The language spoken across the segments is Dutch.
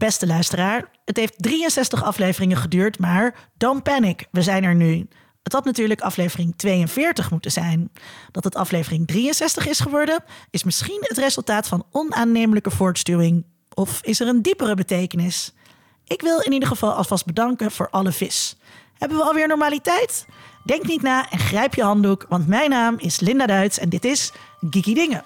Beste luisteraar, het heeft 63 afleveringen geduurd, maar don't panic, we zijn er nu. Het had natuurlijk aflevering 42 moeten zijn. Dat het aflevering 63 is geworden, is misschien het resultaat van onaannemelijke voortstuwing. Of is er een diepere betekenis? Ik wil in ieder geval alvast bedanken voor alle vis. Hebben we alweer normaliteit? Denk niet na en grijp je handdoek, want mijn naam is Linda Duits en dit is Geeky Dingen.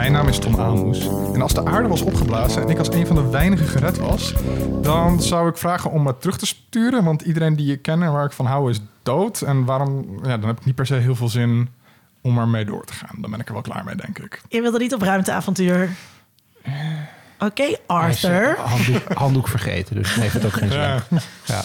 Mijn naam is Tom Aalmoes. En als de aarde was opgeblazen en ik als een van de weinigen gered was, dan zou ik vragen om me terug te sturen. Want iedereen die ik ken en waar ik van hou is dood. En waarom, ja, dan heb ik niet per se heel veel zin om ermee door te gaan. Dan ben ik er wel klaar mee, denk ik. Je wilde niet op ruimteavontuur. Oké, Arthur. Handdoek, handdoek vergeten, dus heeft het ook geen zin. Ja. Ja.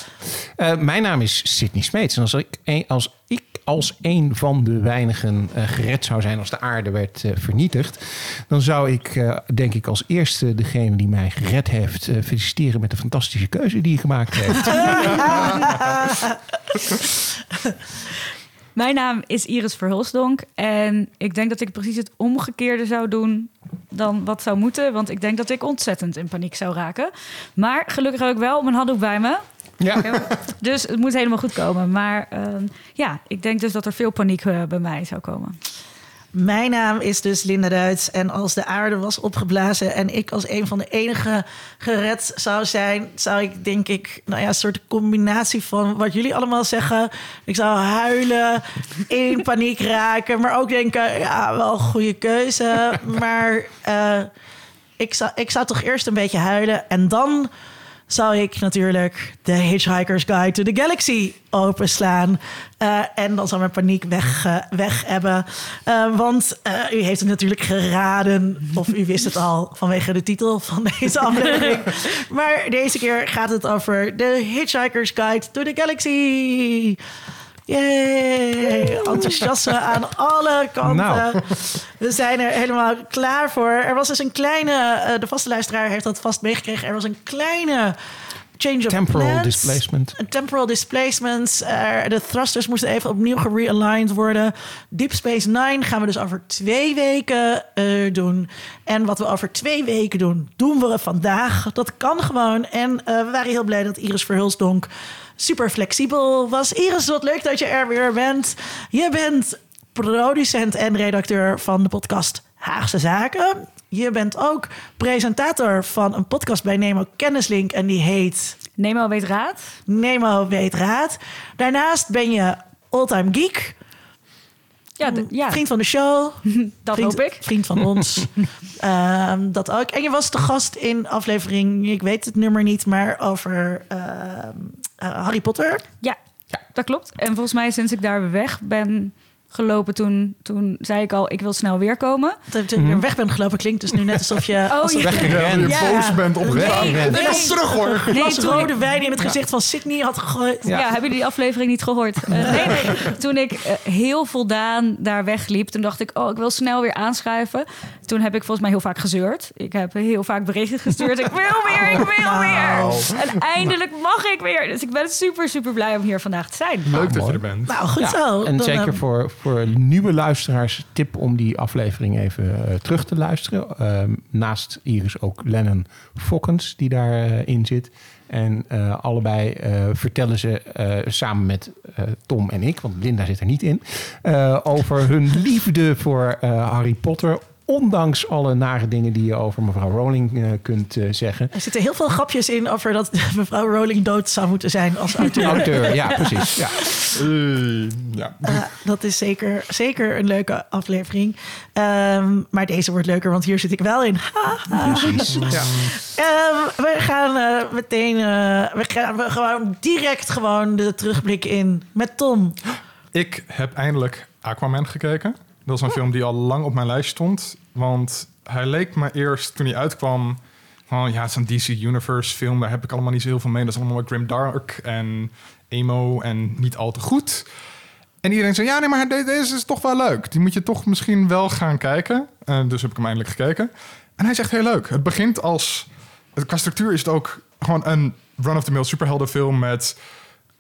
Eh, mijn naam is Sidney Smeets. En als ik, een, als ik als een van de weinigen eh, gered zou zijn als de aarde werd eh, vernietigd, dan zou ik, eh, denk ik, als eerste degene die mij gered heeft, feliciteren met de fantastische keuze die hij gemaakt heeft. Mijn naam is Iris Verhulsdonk en ik denk dat ik precies het omgekeerde zou doen dan wat zou moeten. Want ik denk dat ik ontzettend in paniek zou raken. Maar gelukkig heb ik wel mijn handdoek bij me. ja. Dus het moet helemaal goed komen. Maar ehm, ja, ik denk dus dat er veel paniek eh, bij mij zou komen. Mijn naam is dus Linda Duits. En als de aarde was opgeblazen en ik als een van de enige gered zou zijn, zou ik denk ik, nou ja, een soort combinatie van wat jullie allemaal zeggen. Ik zou huilen, in paniek raken, maar ook denken, ja, wel een goede keuze. Maar eh, ik, zou, ik zou toch eerst een beetje huilen en dan zou ik natuurlijk de Hitchhiker's Guide to the Galaxy openslaan. Eh, en dan zou mijn paniek weg, eh, weg hebben. Eh, want u heeft het natuurlijk geraden, of u wist het al vanwege de titel van deze aflevering. maar deze keer gaat het over de Hitchhiker's Guide to the Galaxy. Yay! Enthousiasme aan alle kanten. Nou. We zijn er helemaal klaar voor. Er was dus een kleine, eh, de vaste luisteraar heeft dat vast meegekregen. Er was een kleine change of Temporal plans. displacement. Temporal displacements. De thrusters moesten even opnieuw gerealigned worden. Deep Space Nine gaan we dus over twee weken eh, doen. En wat we over twee weken doen, doen we vandaag. Dat kan gewoon. En eh, we waren heel blij dat Iris Verhulsdonk super flexibel was. Iris, wat leuk dat je er weer bent. Je bent producent en redacteur van de podcast Haagse Zaken. Je bent ook presentator van een podcast bij Nemo Kennislink en die heet Nemo weet raad. Nemo weet raad. Daarnaast ben je Alltime Geek, Ja, ja vriend van de show. dat vriend, hoop ik. Vriend van ons. Ehm, dat ook. En je was te gast in aflevering, ik weet het nummer niet, maar over ehm, eh, Harry Potter. Ja, dat klopt. En volgens mij sinds ik daar weg ben gelopen, toen, toen zei ik al, ik wil snel weer komen. Dat je er weg bent gelopen klinkt dus nu net alsof je... Oh, alsof ja. je Ja, Ja. boos bent op. Nee, terug hoor. Nee, glas rode wijn in het gezicht van Sydney had gegooid. Ja. hebben jullie die aflevering niet gehoord? Eh, nee, nee. Toen ik eh, heel voldaan daar wegliep, toen dacht ik, oh, ik wil snel weer aanschuiven. Toen heb ik volgens mij heel vaak gezeurd. Ik heb heel vaak berichten gestuurd. Ik wil weer, ik wil Nou. weer. En eindelijk mag ik weer. Dus ik ben super, super blij om hier vandaag te zijn. Leuk dat je er bent. Nou, goed Ja, zo. En Dan, zeker ehm, voor, voor nieuwe luisteraars, tip om die aflevering even eh, terug te luisteren. Ehm, naast Iris ook Lennon Fokkens, die daarin in zit. En eh, allebei eh, vertellen ze eh, samen met eh, Tom en ik, want Linda zit er niet in, eh, over hun liefde voor eh, Harry Potter. Ondanks alle nare dingen die je over mevrouw Rowling eh, kunt eh, zeggen. Er zitten heel veel grapjes in over dat mevrouw Rowling dood zou moeten zijn als auteur. Auteur, ja, precies. Ja. Eh, ja. Uh, dat is zeker, zeker een leuke aflevering. Ehm, maar deze wordt leuker, want hier zit ik wel in. Precies. Ja. Ehm, we gaan meteen, eh, we gaan we gewoon direct gewoon de terugblik in met Tom. Ik heb eindelijk Aquaman gekeken. Dat is een film die al lang op mijn lijst stond. Want hij leek me eerst, toen hij uitkwam... Van, ja, het is een DC Universe film. Daar heb ik allemaal niet zo heel veel mee. Dat is allemaal wat grimdark en emo en niet al te goed. En iedereen zei, ja, nee, maar de- deze is toch wel leuk. Die moet je toch misschien wel gaan kijken. Eh, dus heb ik hem eindelijk gekeken. En hij is echt heel leuk. Het begint als... Qua structuur is het ook gewoon een run-of-the-mill superheldenfilm met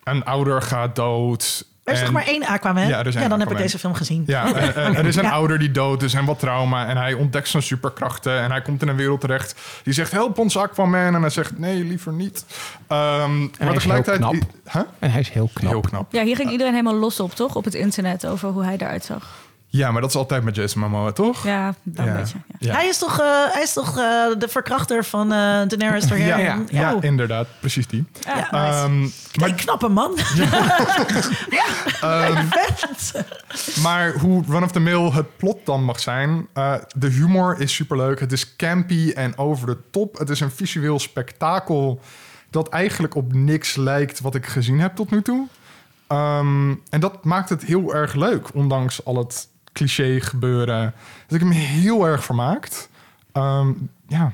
een ouder gaat dood. Er is en- toch maar één Aquaman? Ja, er één dan heb ik deze film gezien. Ja, en- en er is een Ja. ouder die dood is en wat trauma. En hij ontdekt zijn superkrachten. En hij komt in een wereld terecht. Die zegt, help ons Aquaman. En hij zegt, nee, liever niet. Ehm, maar tegelijkertijd... knap. Huh? En hij is heel knap. Heel knap. Ja, hier ging iedereen helemaal los op, toch? Op het internet over hoe hij eruit zag. Ja, maar dat is altijd met Jason Momoa, toch? Ja, wel een beetje. Ja. Ja. Hij is toch, eh, hij is toch eh, de verkrachter van eh Daenerys Targaryen? Ja, ja. Ja, Oh. inderdaad. Precies die. Ja, nice. Ehm, maar, maar, knappe man. ehm, maar hoe Run of the Mill het plot dan mag zijn... eh, de humor is superleuk. Het is campy en over de top. Het is een visueel spektakel... dat eigenlijk op niks lijkt wat ik gezien heb tot nu toe. Ehm, en dat maakt het heel erg leuk, ondanks al het cliché gebeuren. Dus ik heb me heel erg vermaakt. Ehm, ja,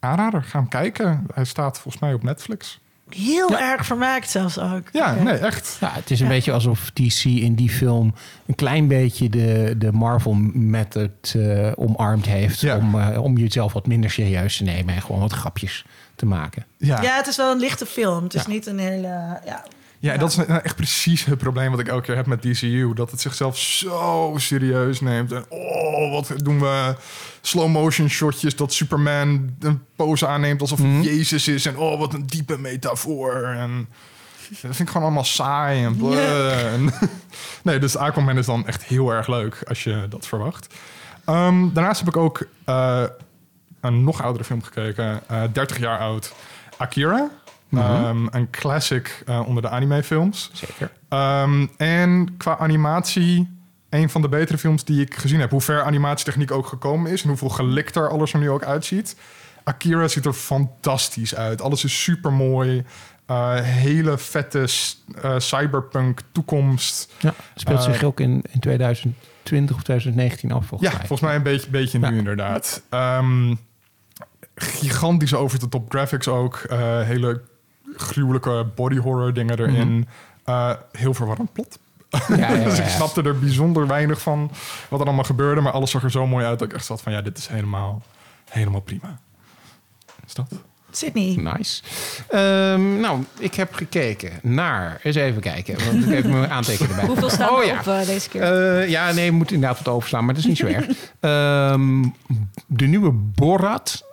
aanrader, ga hem kijken. Hij staat volgens mij op Netflix. Heel erg vermaakt zelfs ook. Ja, nee, echt. Ja, het is een beetje alsof DC in die film een klein beetje de, de Marvel method eh, omarmd heeft. Ja. Om, eh, om jezelf wat minder serieus te nemen en gewoon wat grapjes te maken. Ja, Ja, het is wel een lichte film. Het is Ja. niet een hele... Ja. Ja, dat is nou echt precies het probleem wat ik elke keer heb met DCU. Dat het zichzelf zo serieus neemt. En oh, wat doen we? Slow motion shotjes dat Superman een pose aanneemt alsof hij Mhm. Jezus is. En oh, wat een diepe metafoor. En dat vind ik gewoon allemaal saai en. En- nee, dus Aquaman is dan echt heel erg leuk als je dat verwacht. Ehm, daarnaast heb ik ook eh, een nog oudere film gekeken. eh 30 jaar oud. Akira. Mhm. Ehm, een classic eh, onder de anime-films. Zeker. Ehm, en qua animatie, een van de betere films die ik gezien heb. Hoe ver animatietechniek ook gekomen is en hoeveel gelikter alles er nu ook uitziet. Akira ziet er fantastisch uit. Alles is super mooi. hele vette eh, cyberpunk toekomst. Ja, speelt Eh, zich ook in, in 2020 of 2019 af volgens Ja, mij. volgens mij een beetje, beetje nu inderdaad. Ehm, gigantische over de top graphics ook. Eh, hele gruwelijke body horror dingen erin. Eh, heel verwarrend plot. Ja, ja, ja, dus ik snapte er bijzonder weinig van wat er allemaal gebeurde. Maar alles zag er zo mooi uit dat ik echt zat van... ja, dit is helemaal, helemaal prima. Is dat? Sydney. Nice. Ehm, nou, ik heb gekeken naar... Eens even kijken, want ik heb mijn aantekeningen erbij. Hoeveel staan Oh, er ja. op eh, deze keer? Eh, ja, nee, we moeten inderdaad wat overslaan, maar dat is niet zo erg. Ehm, de nieuwe Borat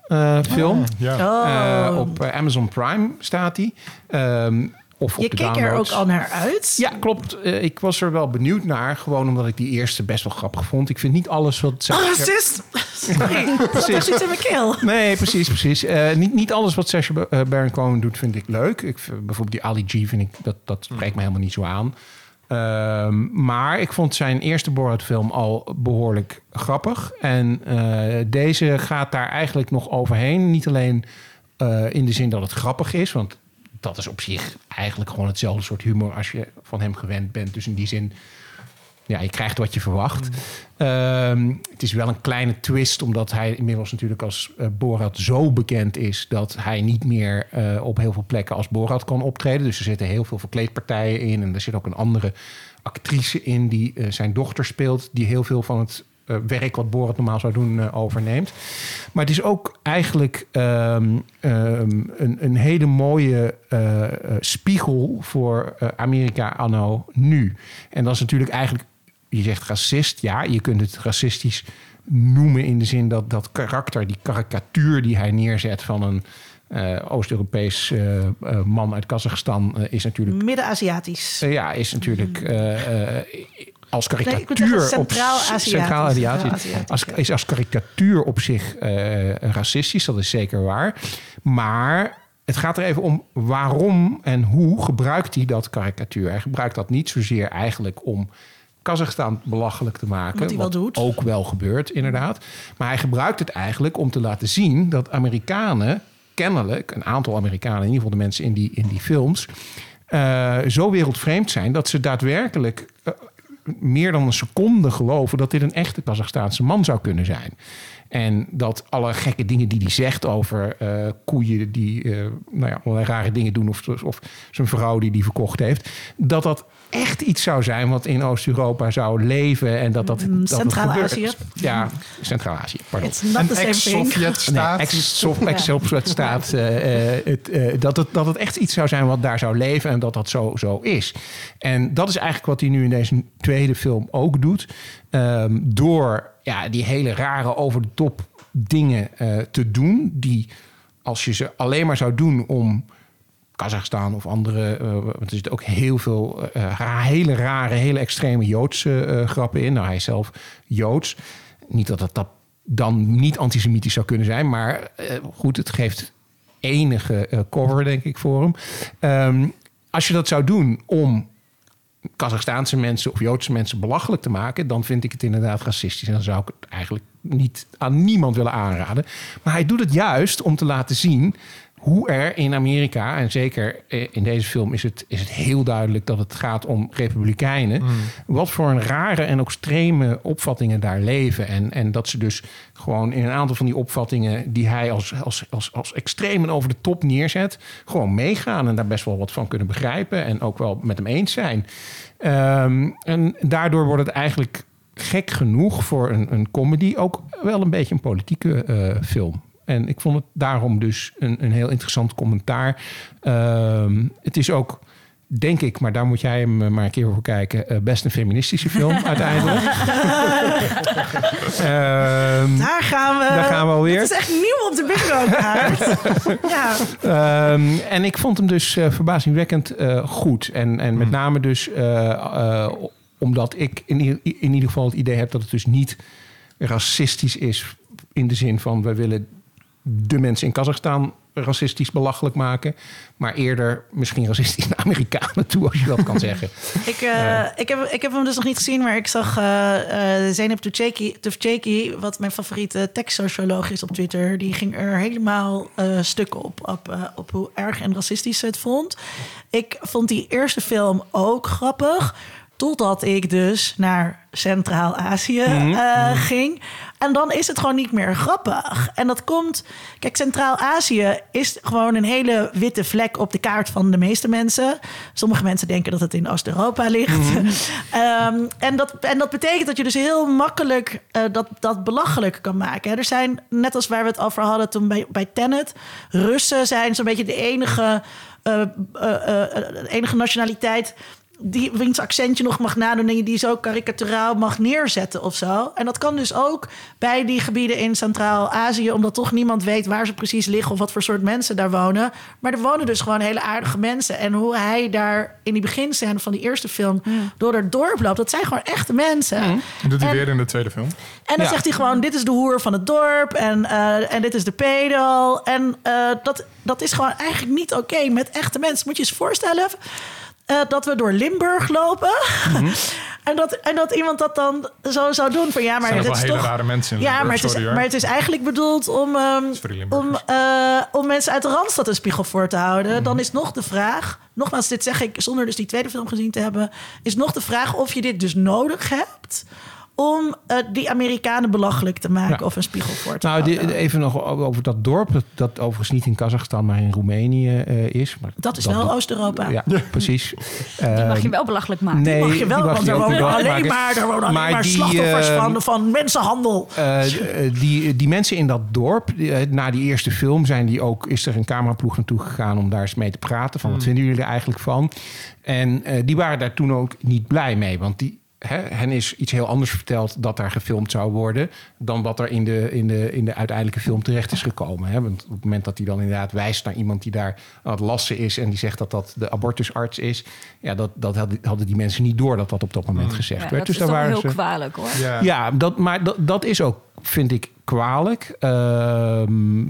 film. Ja. Oh. Eh, op eh, Amazon Prime staat die. Ehm, of op je keek er downloads. ook al naar uit. Ja, klopt. Eh, ik was er wel benieuwd naar. Gewoon omdat ik die eerste best wel grappig vond. Ik vind niet alles wat... Oh, racist! Sorry, dat iets in mijn keel. Nee, precies, precies. Eh, niet, niet alles wat eh, Baron Cohen doet vind ik leuk. Ik, bijvoorbeeld die Ali G vind ik, dat, dat spreekt me helemaal niet zo aan. Ehm, maar ik vond zijn eerste Borat-film al behoorlijk grappig. En eh, deze gaat daar eigenlijk nog overheen. Niet alleen eh, in de zin dat het grappig is, want dat is op zich eigenlijk gewoon hetzelfde soort humor als je van hem gewend bent. Dus in die zin, ja, je krijgt wat je verwacht. Ehm, het is wel een kleine twist, omdat hij inmiddels natuurlijk als eh, Borat zo bekend is dat hij niet meer eh, op heel veel plekken als Borat kan optreden. Dus er zitten heel veel verkleedpartijen in. En er zit ook een andere actrice in die eh, zijn dochter speelt, die heel veel van het werk wat Borat normaal zou doen overneemt. Maar het is ook eigenlijk ehm, ehm, een, een hele mooie spiegel voor Amerika anno nu. En dat is natuurlijk eigenlijk, je zegt racist, ja, je kunt het racistisch noemen in de zin dat dat karakter, die karikatuur die hij neerzet van een eh, Oost-Europees eh, eh, man uit Kazachstan, is natuurlijk Midden-Aziatisch. ja, is natuurlijk eh, als Nee, karikatuur op Centraal-Aziatisch. Als, is als karikatuur op zich racistisch, dat is zeker waar. Maar het gaat er even om waarom en hoe gebruikt hij dat karikatuur. Hij gebruikt dat niet zozeer eigenlijk om Kazachstan belachelijk te maken. Wat hij wel doet. Ook wel gebeurt, inderdaad. Maar hij gebruikt het eigenlijk om te laten zien dat Amerikanen, kennelijk, een aantal Amerikanen, in ieder geval de mensen in die, in die films, eh, zo wereldvreemd zijn dat ze daadwerkelijk eh, meer dan een seconde geloven dat dit een echte Kazachstaanse man zou kunnen zijn. En dat alle gekke dingen die hij zegt over eh, koeien die nou ja, allerlei rare dingen doen, of, of zijn vrouw die die verkocht heeft, dat dat echt iets zou zijn wat in Oost-Europa zou leven en dat dat. Mm, Centraal-Azië. Ja, Centraal-Azië. Pardon. Een ex-Sovjet-staat. Nee, ex-Sovjet-staat. uh, dat, het, dat het echt iets zou zijn wat daar zou leven en dat dat zo, zo is. En dat is eigenlijk wat hij nu in deze tweede film ook doet. Um, door ja, die hele rare over de top dingen uh, te doen. Die als je ze alleen maar zou doen om Kazachstan of andere. Uh, want er zitten ook heel veel uh, hele rare, hele extreme Joodse grappen in. Nou, hij is zelf Joods. Niet dat dat dan niet antisemitisch zou kunnen zijn, maar goed, het geeft enige cover, denk ik, voor hem. Um, als je dat zou doen om Kazachstaanse mensen of Joodse mensen belachelijk te maken, dan vind ik het inderdaad racistisch. En dan zou ik het eigenlijk niet aan niemand willen aanraden. Maar hij doet het juist om te laten zien hoe er in Amerika, en zeker eh, in deze film is het, is het heel duidelijk dat het gaat om republikeinen, mm. wat voor een rare en extreme opvattingen daar leven. En, en dat ze dus gewoon in een aantal van die opvattingen die hij als, als, als, als extreem en over de top neerzet, gewoon meegaan en daar best wel wat van kunnen begrijpen en ook wel met hem eens zijn. Um, en daardoor wordt het eigenlijk gek genoeg voor een, een comedy ook wel een beetje een politieke uh, film. En ik vond het daarom dus een, een heel interessant commentaar. Uh, het is ook, denk ik, maar daar moet jij hem maar een keer voor kijken, uh, best een feministische film uiteindelijk. uh, daar gaan we. Daar gaan we alweer. Het is echt nieuw op de bingo ja. Um, en ik vond hem dus uh, verbazingwekkend uh, goed. En, en met hmm. name dus omdat ik in, in ieder geval het idee heb dat het dus niet racistisch is in de zin van we willen de mensen in Kazachstan racistisch belachelijk maken. Maar eerder misschien racistisch naar Amerikanen toe, als je dat kan zeggen. ik, uh, ik, heb, ik heb hem dus nog niet gezien, maar ik zag uh, uh, Zeynep Tufcheki, wat mijn favoriete tekstsocioloog is op Twitter, die ging er helemaal stukken op, op, op hoe erg en racistisch ze het vond. Ik vond die eerste film ook grappig. Totdat ik dus naar Centraal-Azië mm -hmm. ging. En dan is het gewoon niet meer grappig. En dat komt. Kijk, Centraal-Azië is gewoon een hele witte vlek op de kaart van de meeste mensen. Sommige mensen denken dat het in Oost-Europa ligt. Mhm. Ehm, en, dat, en dat betekent dat je dus heel makkelijk uh, dat, dat belachelijk kan maken. Er zijn, net als waar we het over hadden toen bij, bij Tenet, Russen zijn zo'n beetje de enige. Uh, enige nationaliteit die wiens accentje nog mag nadoen en je die zo karikaturaal mag neerzetten of zo. En dat kan dus ook bij die gebieden in Centraal-Azië, omdat toch niemand weet waar ze precies liggen of wat voor soort mensen daar wonen. Maar er wonen dus gewoon hele aardige mensen. En hoe hij daar in die beginscène van die eerste film mm. door het dorp loopt, dat zijn gewoon echte mensen. Mm. En doet hij weer in de tweede film. En dan zegt hij gewoon: dit is de hoer van het dorp en, uh, en dit is de pedal. En uh, dat, dat is gewoon eigenlijk niet oké met echte mensen. Moet je je eens voorstellen uh, dat we door Limburg lopen. Mm -hmm. en, dat, en dat iemand dat dan zo zou doen. Van, ja, maar het is hele toch, rare mensen in Ja, maar het, is, maar het is eigenlijk bedoeld om, um, om, uh, om mensen uit de Randstad een spiegel voor te houden. Mm -hmm. Dan is nog de vraag, nogmaals, dit zeg ik zonder dus die tweede film gezien te hebben, is nog de vraag of je dit dus nodig hebt om uh, die Amerikanen belachelijk te maken ja. of een spiegel voor te nou, die, even nog over dat dorp, dat, dat overigens niet in Kazachstan, maar in Roemenië uh, is. Maar dat is dat wel Oost-Europa. Ja, precies. die mag je wel belachelijk maken. Nee, die mag je wel, want er wonen alleen maar, er wonen alleen maar, maar die, slachtoffers uh, van, van mensenhandel. die, die mensen in dat dorp, na die eerste film zijn die ook, is er een cameraploeg naartoe gegaan om daar eens mee te praten. Van wat hmm. vinden jullie er eigenlijk van? En die waren daar toen ook niet blij mee, want die, He, hen is iets heel anders verteld dat daar gefilmd zou worden. dan wat er in de, in de, in de uiteindelijke film terecht is gekomen. He, want op het moment dat hij dan inderdaad wijst naar iemand die daar aan het lassen is. en die zegt dat dat de abortusarts is. ja, dat, dat hadden die mensen niet door dat dat op dat moment mm. gezegd ja, werd. Dat dus is waren heel ze, kwalijk hoor. Ja, ja dat, maar dat, dat is ook, vind ik, kwalijk. Uh,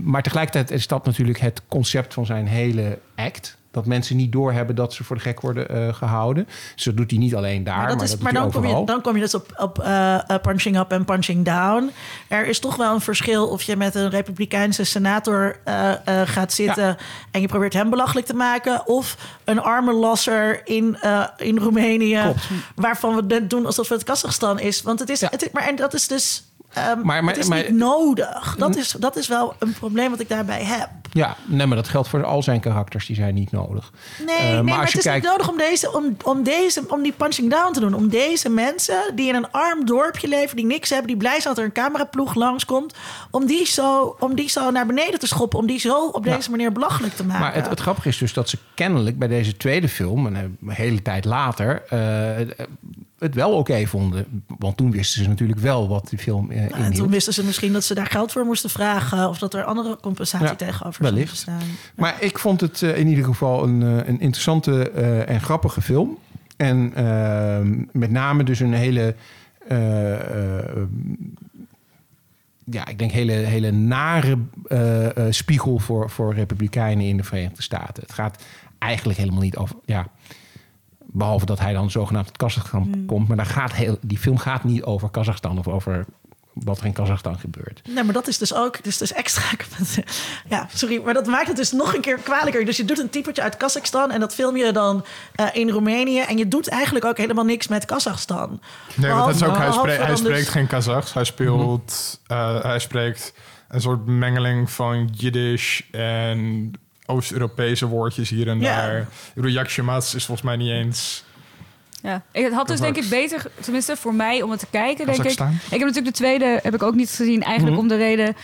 maar tegelijkertijd is dat natuurlijk het concept van zijn hele act dat mensen niet doorhebben dat ze voor de gek worden uh, gehouden. Dus dat doet hij niet alleen daar, maar, dat is, maar, maar dan, kom je, dan kom je dus op, op uh, punching up en punching down. Er is toch wel een verschil of je met een republikeinse senator uh, gaat zitten... Ja. en je probeert hem belachelijk te maken... of een arme losser in, in Roemenië... Klopt. waarvan we doen alsof het Kazachstan is. Want het is... Ja. Het, maar en dat is dus Ehm, Maar- maar- het is maar- niet nodig. Dat is, dat is wel een probleem wat ik daarbij heb. Ja, nee, maar dat geldt voor al zijn karakters. Die zijn niet nodig. Nee, Eh, nee maar het is kijkt- niet nodig om, deze, om, om, deze, om die punching down te doen. Om deze mensen die in een arm dorpje leven, die niks hebben, die blij zijn dat er een cameraploeg langskomt, om die zo, om die zo naar beneden te schoppen, om die zo op deze manier belachelijk te maken. Maar het, het grappige is dus dat ze kennelijk bij deze tweede film, en een hele tijd later, eh, het wel oké vonden. Want toen wisten ze natuurlijk wel wat die film eh en toen wisten ze misschien dat ze daar geld voor moesten vragen of dat er andere compensatie Ja, tegenover zou wellicht. staan. Maar ik vond het eh, in ieder geval een, eh, een interessante en grappige film. En eh, met name dus een hele... ja, ik denk hele, hele nare spiegel voor, voor republikeinen in de Verenigde Staten. Het gaat eigenlijk helemaal niet over... Ja, behalve dat hij dan zogenaamd uit Kazachstan komt. Maar daar gaat heel, die film gaat niet over Kazachstan of over wat er in Kazachstan gebeurt. Nee, maar dat is dus ook, dus, dus extra. Ja, sorry, maar dat maakt het dus nog een keer kwalijker. Dus je doet een typetje uit Kazachstan en dat film je dan eh, in Roemenië. En je doet eigenlijk ook helemaal niks met Kazachstan. Nee, want het is ook, hij, spreekt, hij dan spreekt dus- geen Kazachs. Hij speelt... eh, hij spreekt een soort mengeling van Jiddisch en Oost-Europese woordjes hier en Ja. daar. Ik bedoel, Yakshimats is volgens mij niet eens... Ja, ik- het had dus denk ik beter, tenminste voor mij om het te kijken, denk ik. Ik heb natuurlijk de tweede heb ik ook niet gezien, eigenlijk Mhm. om de reden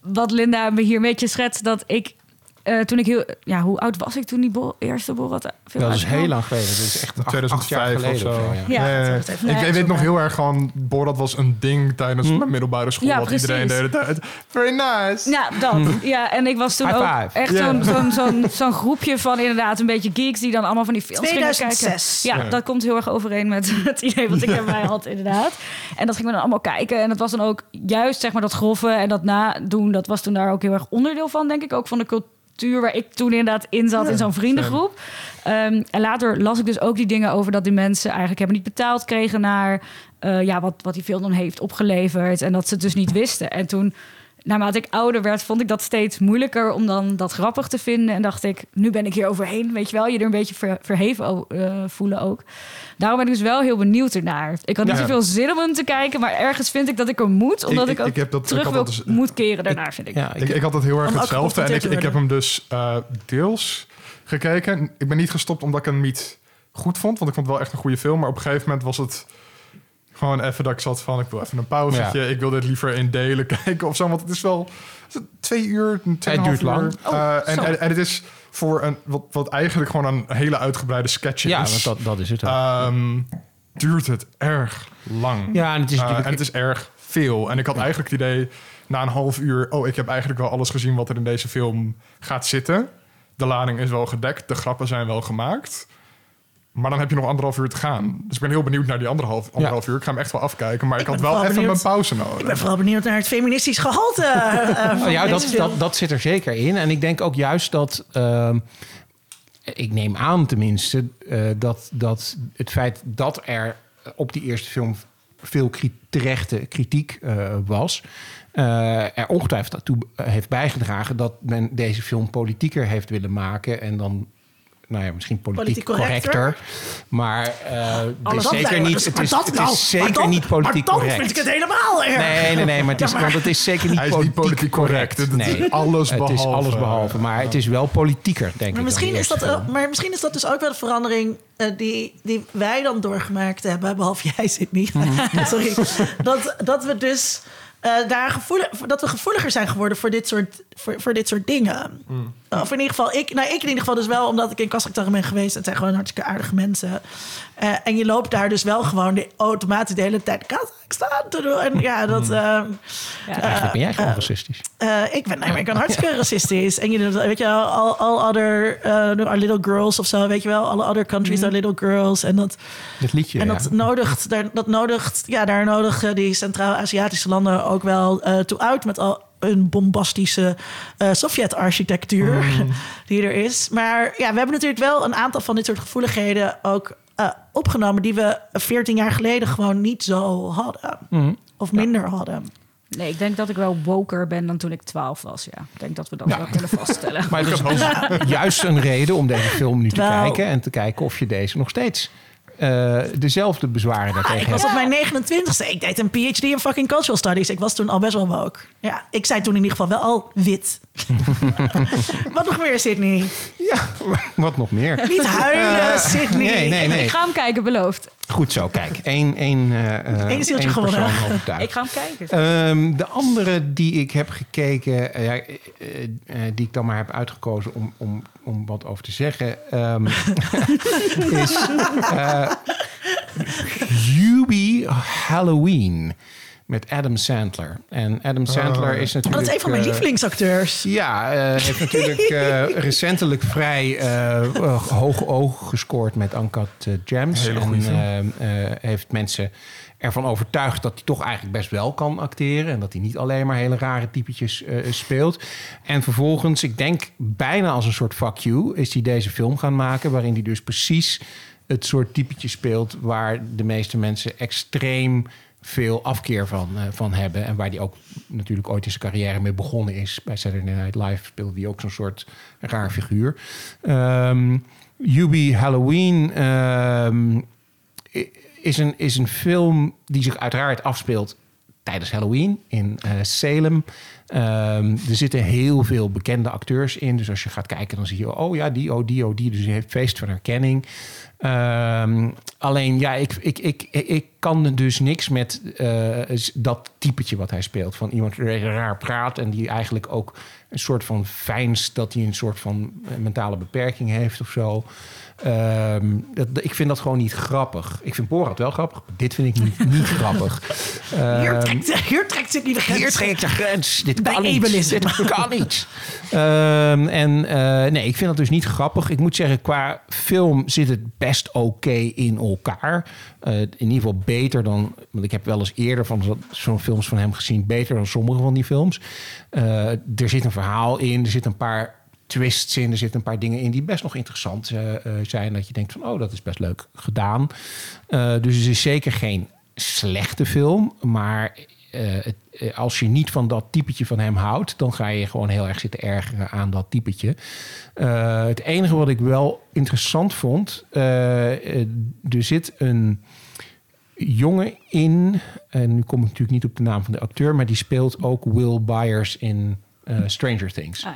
wat Linda me hier een beetje schetst dat ik eh, toen ik heel, ja, hoe oud was ik toen die eerste Borat film Dat is heel lang geleden. Dat is echt acht- acht jaar 2005 of zo. ja. Ja, Nee, dat heeft- ik, nee, weet nog heel erg gewoon... Borat was een ding tijdens Hm? mijn middelbare school. Ja, wat iedereen de hele tijd... Very nice. Ja, dat. Ja, en ik was toen High ook five. echt zo'n zo'n zo'n zo'n groepje van inderdaad een beetje geeks die dan allemaal van die films gingen 2006. kijken. Ja, Ja. dat komt heel erg overeen met het idee wat ik erbij had inderdaad. En dat gingen we dan allemaal kijken en dat was dan ook juist zeg maar dat grove en dat nadoen, dat was toen daar ook heel erg onderdeel van, denk ik, ook van de cultuur waar ik toen inderdaad in zat in zo'n vriendengroep. Ehm, en later las ik dus ook die dingen over dat die mensen eigenlijk hebben niet betaald kregen naar eh, ja, wat, wat die film dan heeft opgeleverd. En dat ze het dus niet wisten. En toen, naarmate ik ouder werd, vond ik dat steeds moeilijker om dan dat grappig te vinden. En dacht ik, nu ben ik hier overheen. Weet je wel, je er een beetje ver- verheven eh, voelen ook. Daarom ben ik dus wel heel benieuwd ernaar. Ik had niet zoveel zin om hem te kijken, maar ergens vind ik dat ik er moet. Omdat ik, ik- ook ik heb dat- ik terug wil, dat dus- moet keren daarnaar, vind ik. Ja, Ik, ik had het heel erg Om ook hetzelfde. En ik, ik heb hem dus eh, deels gekeken. Ik ben niet gestopt omdat ik hem niet goed vond. Want ik vond het wel echt een goede film. Maar op een gegeven moment was het gewoon even dat ik zat van... ik wil even een pauzetje. Ik wil dit liever in delen kijken of zo. Want het is wel is het twee uur, tweeënhalf duurt uur. lang. Oh, Eh, en, zo. en, en het is voor een... Wat, wat eigenlijk gewoon een hele uitgebreide sketch is. ja want dat, dat is het. ook. ehm, duurt het erg lang. ja, en het is Uh, natuurlijk... en het is erg veel. En ik had eigenlijk het idee na een half uur... oh, ik heb eigenlijk wel alles gezien wat er in deze film gaat zitten. De lading is wel gedekt, de grappen zijn wel gemaakt. Maar dan heb je nog anderhalf uur te gaan. Dus ik ben heel benieuwd naar die anderhalf, anderhalf uur. Ik ga hem echt wel afkijken. Maar ik, Ik had wel even benieuwd. mijn pauze Ik ben nodig. vooral benieuwd naar het feministisch gehalte. eh, van Oh ja, dat, dat, dat zit er zeker in. En ik denk ook juist dat. ehm, ik neem aan tenminste eh, dat, dat het feit dat er op die eerste film veel kri- terechte kritiek eh, was. eh, er ongetwijfeld toe heeft bijgedragen dat men deze film politieker heeft willen maken. En dan, nou ja, misschien politiek, Politiek correcter. correcter. Maar eh, het Alles is zeker niet, het is, dat het nou, is zeker maar dan- niet politiek maar dan correct. vind ik het helemaal erg. Nee, nee, nee, maar het is, Ja, maar- want het is zeker niet politiek correct. Het is Nee, alles het is behalve. alles behalve. Maar het is wel politieker, denk ik. Maar dan misschien, is dat, maar misschien is dat dus ook wel de verandering eh, die, die wij dan doorgemaakt hebben, behalve jij zit niet. Mhm. Sorry. Dat, dat we dus eh, daar gevoelig, dat we gevoeliger zijn geworden voor dit soort, voor, voor dit soort dingen. Mm. Of in ieder geval, ik, nou, ik in ieder geval dus wel, omdat ik in Kazachstan ben geweest. Het zijn gewoon hartstikke aardige mensen. Eh, en je loopt daar dus wel gewoon de, automatisch de hele tijd Kazachstan te doen. En ja, dat... Mm. eh, Ja. Eigenlijk ben jij gewoon racistisch. eh, ik ben, nee, maar ik ben hartstikke racistisch. En je weet je wel, all, all other uh, are little girls of zo, weet je wel. Alle other countries are little girls. En dat, Dat liedje, en ja. dat nodigt, daar, dat nodigt, ja, daar nodigen die Centraal-Aziatische landen ook wel eh, toe uit met al een bombastische eh, Sovjet-architectuur die er is. Maar ja, we hebben natuurlijk wel een aantal van dit soort gevoeligheden ook eh, opgenomen die we 14 jaar geleden gewoon niet zo hadden. Mhm. Of minder hadden. Nee, ik denk dat ik wel woker ben dan toen ik 12 was. Ja, ik denk dat we dat Ja. wel kunnen vaststellen. Maar het is juist een reden om deze film nu te kijken... en te kijken of je deze nog steeds eh, dezelfde bezwaren daartegen Ah, ik was op mijn 29ste. Ik deed een PhD in fucking cultural studies. Ik was toen al best wel woke. Ja, ik zei toen in ieder geval wel al wit. Wat nog meer, Sydney? Ja, wat nog meer? Niet huilen, Eh, Sydney. Nee, nee, Ik nee. ga hem kijken, beloofd. Goed zo, kijk. Eén één, eh, Eén zieltje gewonnen. Ik ga hem kijken. Ehm, de andere die ik heb gekeken, eh, die ik dan maar heb uitgekozen om, om, om wat over te zeggen, ehm, is uh, Hubie Halloween met Adam Sandler. En Adam Sandler is Oh, natuurlijk... dat is een van mijn eh, lievelingsacteurs. ja, uh, heeft natuurlijk uh, recentelijk vrij uh, hoge ogen gescoord met Uncut Gems. En heeft mensen ervan overtuigd dat hij toch eigenlijk best wel kan acteren. En dat hij niet alleen maar hele rare typetjes speelt. En vervolgens, ik denk bijna als een soort fuck you, is hij deze film gaan maken. Waarin hij dus precies het soort typetje speelt waar de meeste mensen extreem veel afkeer van, uh, van hebben. En waar die ook natuurlijk ooit in zijn carrière mee begonnen is. Bij Saturday Night Live speelde hij ook zo'n soort raar figuur. Um, Halloween um, is, een, is een film die zich uiteraard afspeelt tijdens Halloween in uh, Salem. Um, er zitten heel veel bekende acteurs in. Dus als je gaat kijken, dan zie je... oh ja, die, oh die, oh die. Dus je heeft feest van herkenning. Um, alleen, ja, ik, ik, ik, ik kan dus niks met uh, dat typetje wat hij speelt. Van iemand raar praat en die eigenlijk ook een soort van fijns... dat hij een soort van mentale beperking heeft of zo. Um, dat, ik vind dat gewoon niet grappig. Ik vind Borat wel grappig. Dit vind ik niet, niet grappig. Um, hier, trekt, hier trekt het niet de grens. Hier trekt de grens. Dit Bij kan niet. Dit kan niet. Um, en uh, nee, ik vind dat dus niet grappig. Ik moet zeggen, qua film zit het best oké okay in elkaar. Uh, in ieder geval beter dan... Want ik heb wel eens eerder van zo'n films van hem gezien. Beter dan sommige van die films. Uh, er zit een verhaal in. Er zit een paar twists in. Er zitten een paar dingen in die best nog interessant uh, zijn. Dat je denkt van, oh, dat is best leuk gedaan. Uh, dus het is zeker geen slechte film. Maar als je niet van dat typetje van hem houdt... dan ga je gewoon heel erg zitten ergeren aan dat typetje. het enige wat ik wel interessant vond... er zit een jongen in... en nu kom ik natuurlijk niet op de naam van de acteur... maar die speelt ook Will Byers in... Uh, Stranger Things. Oh,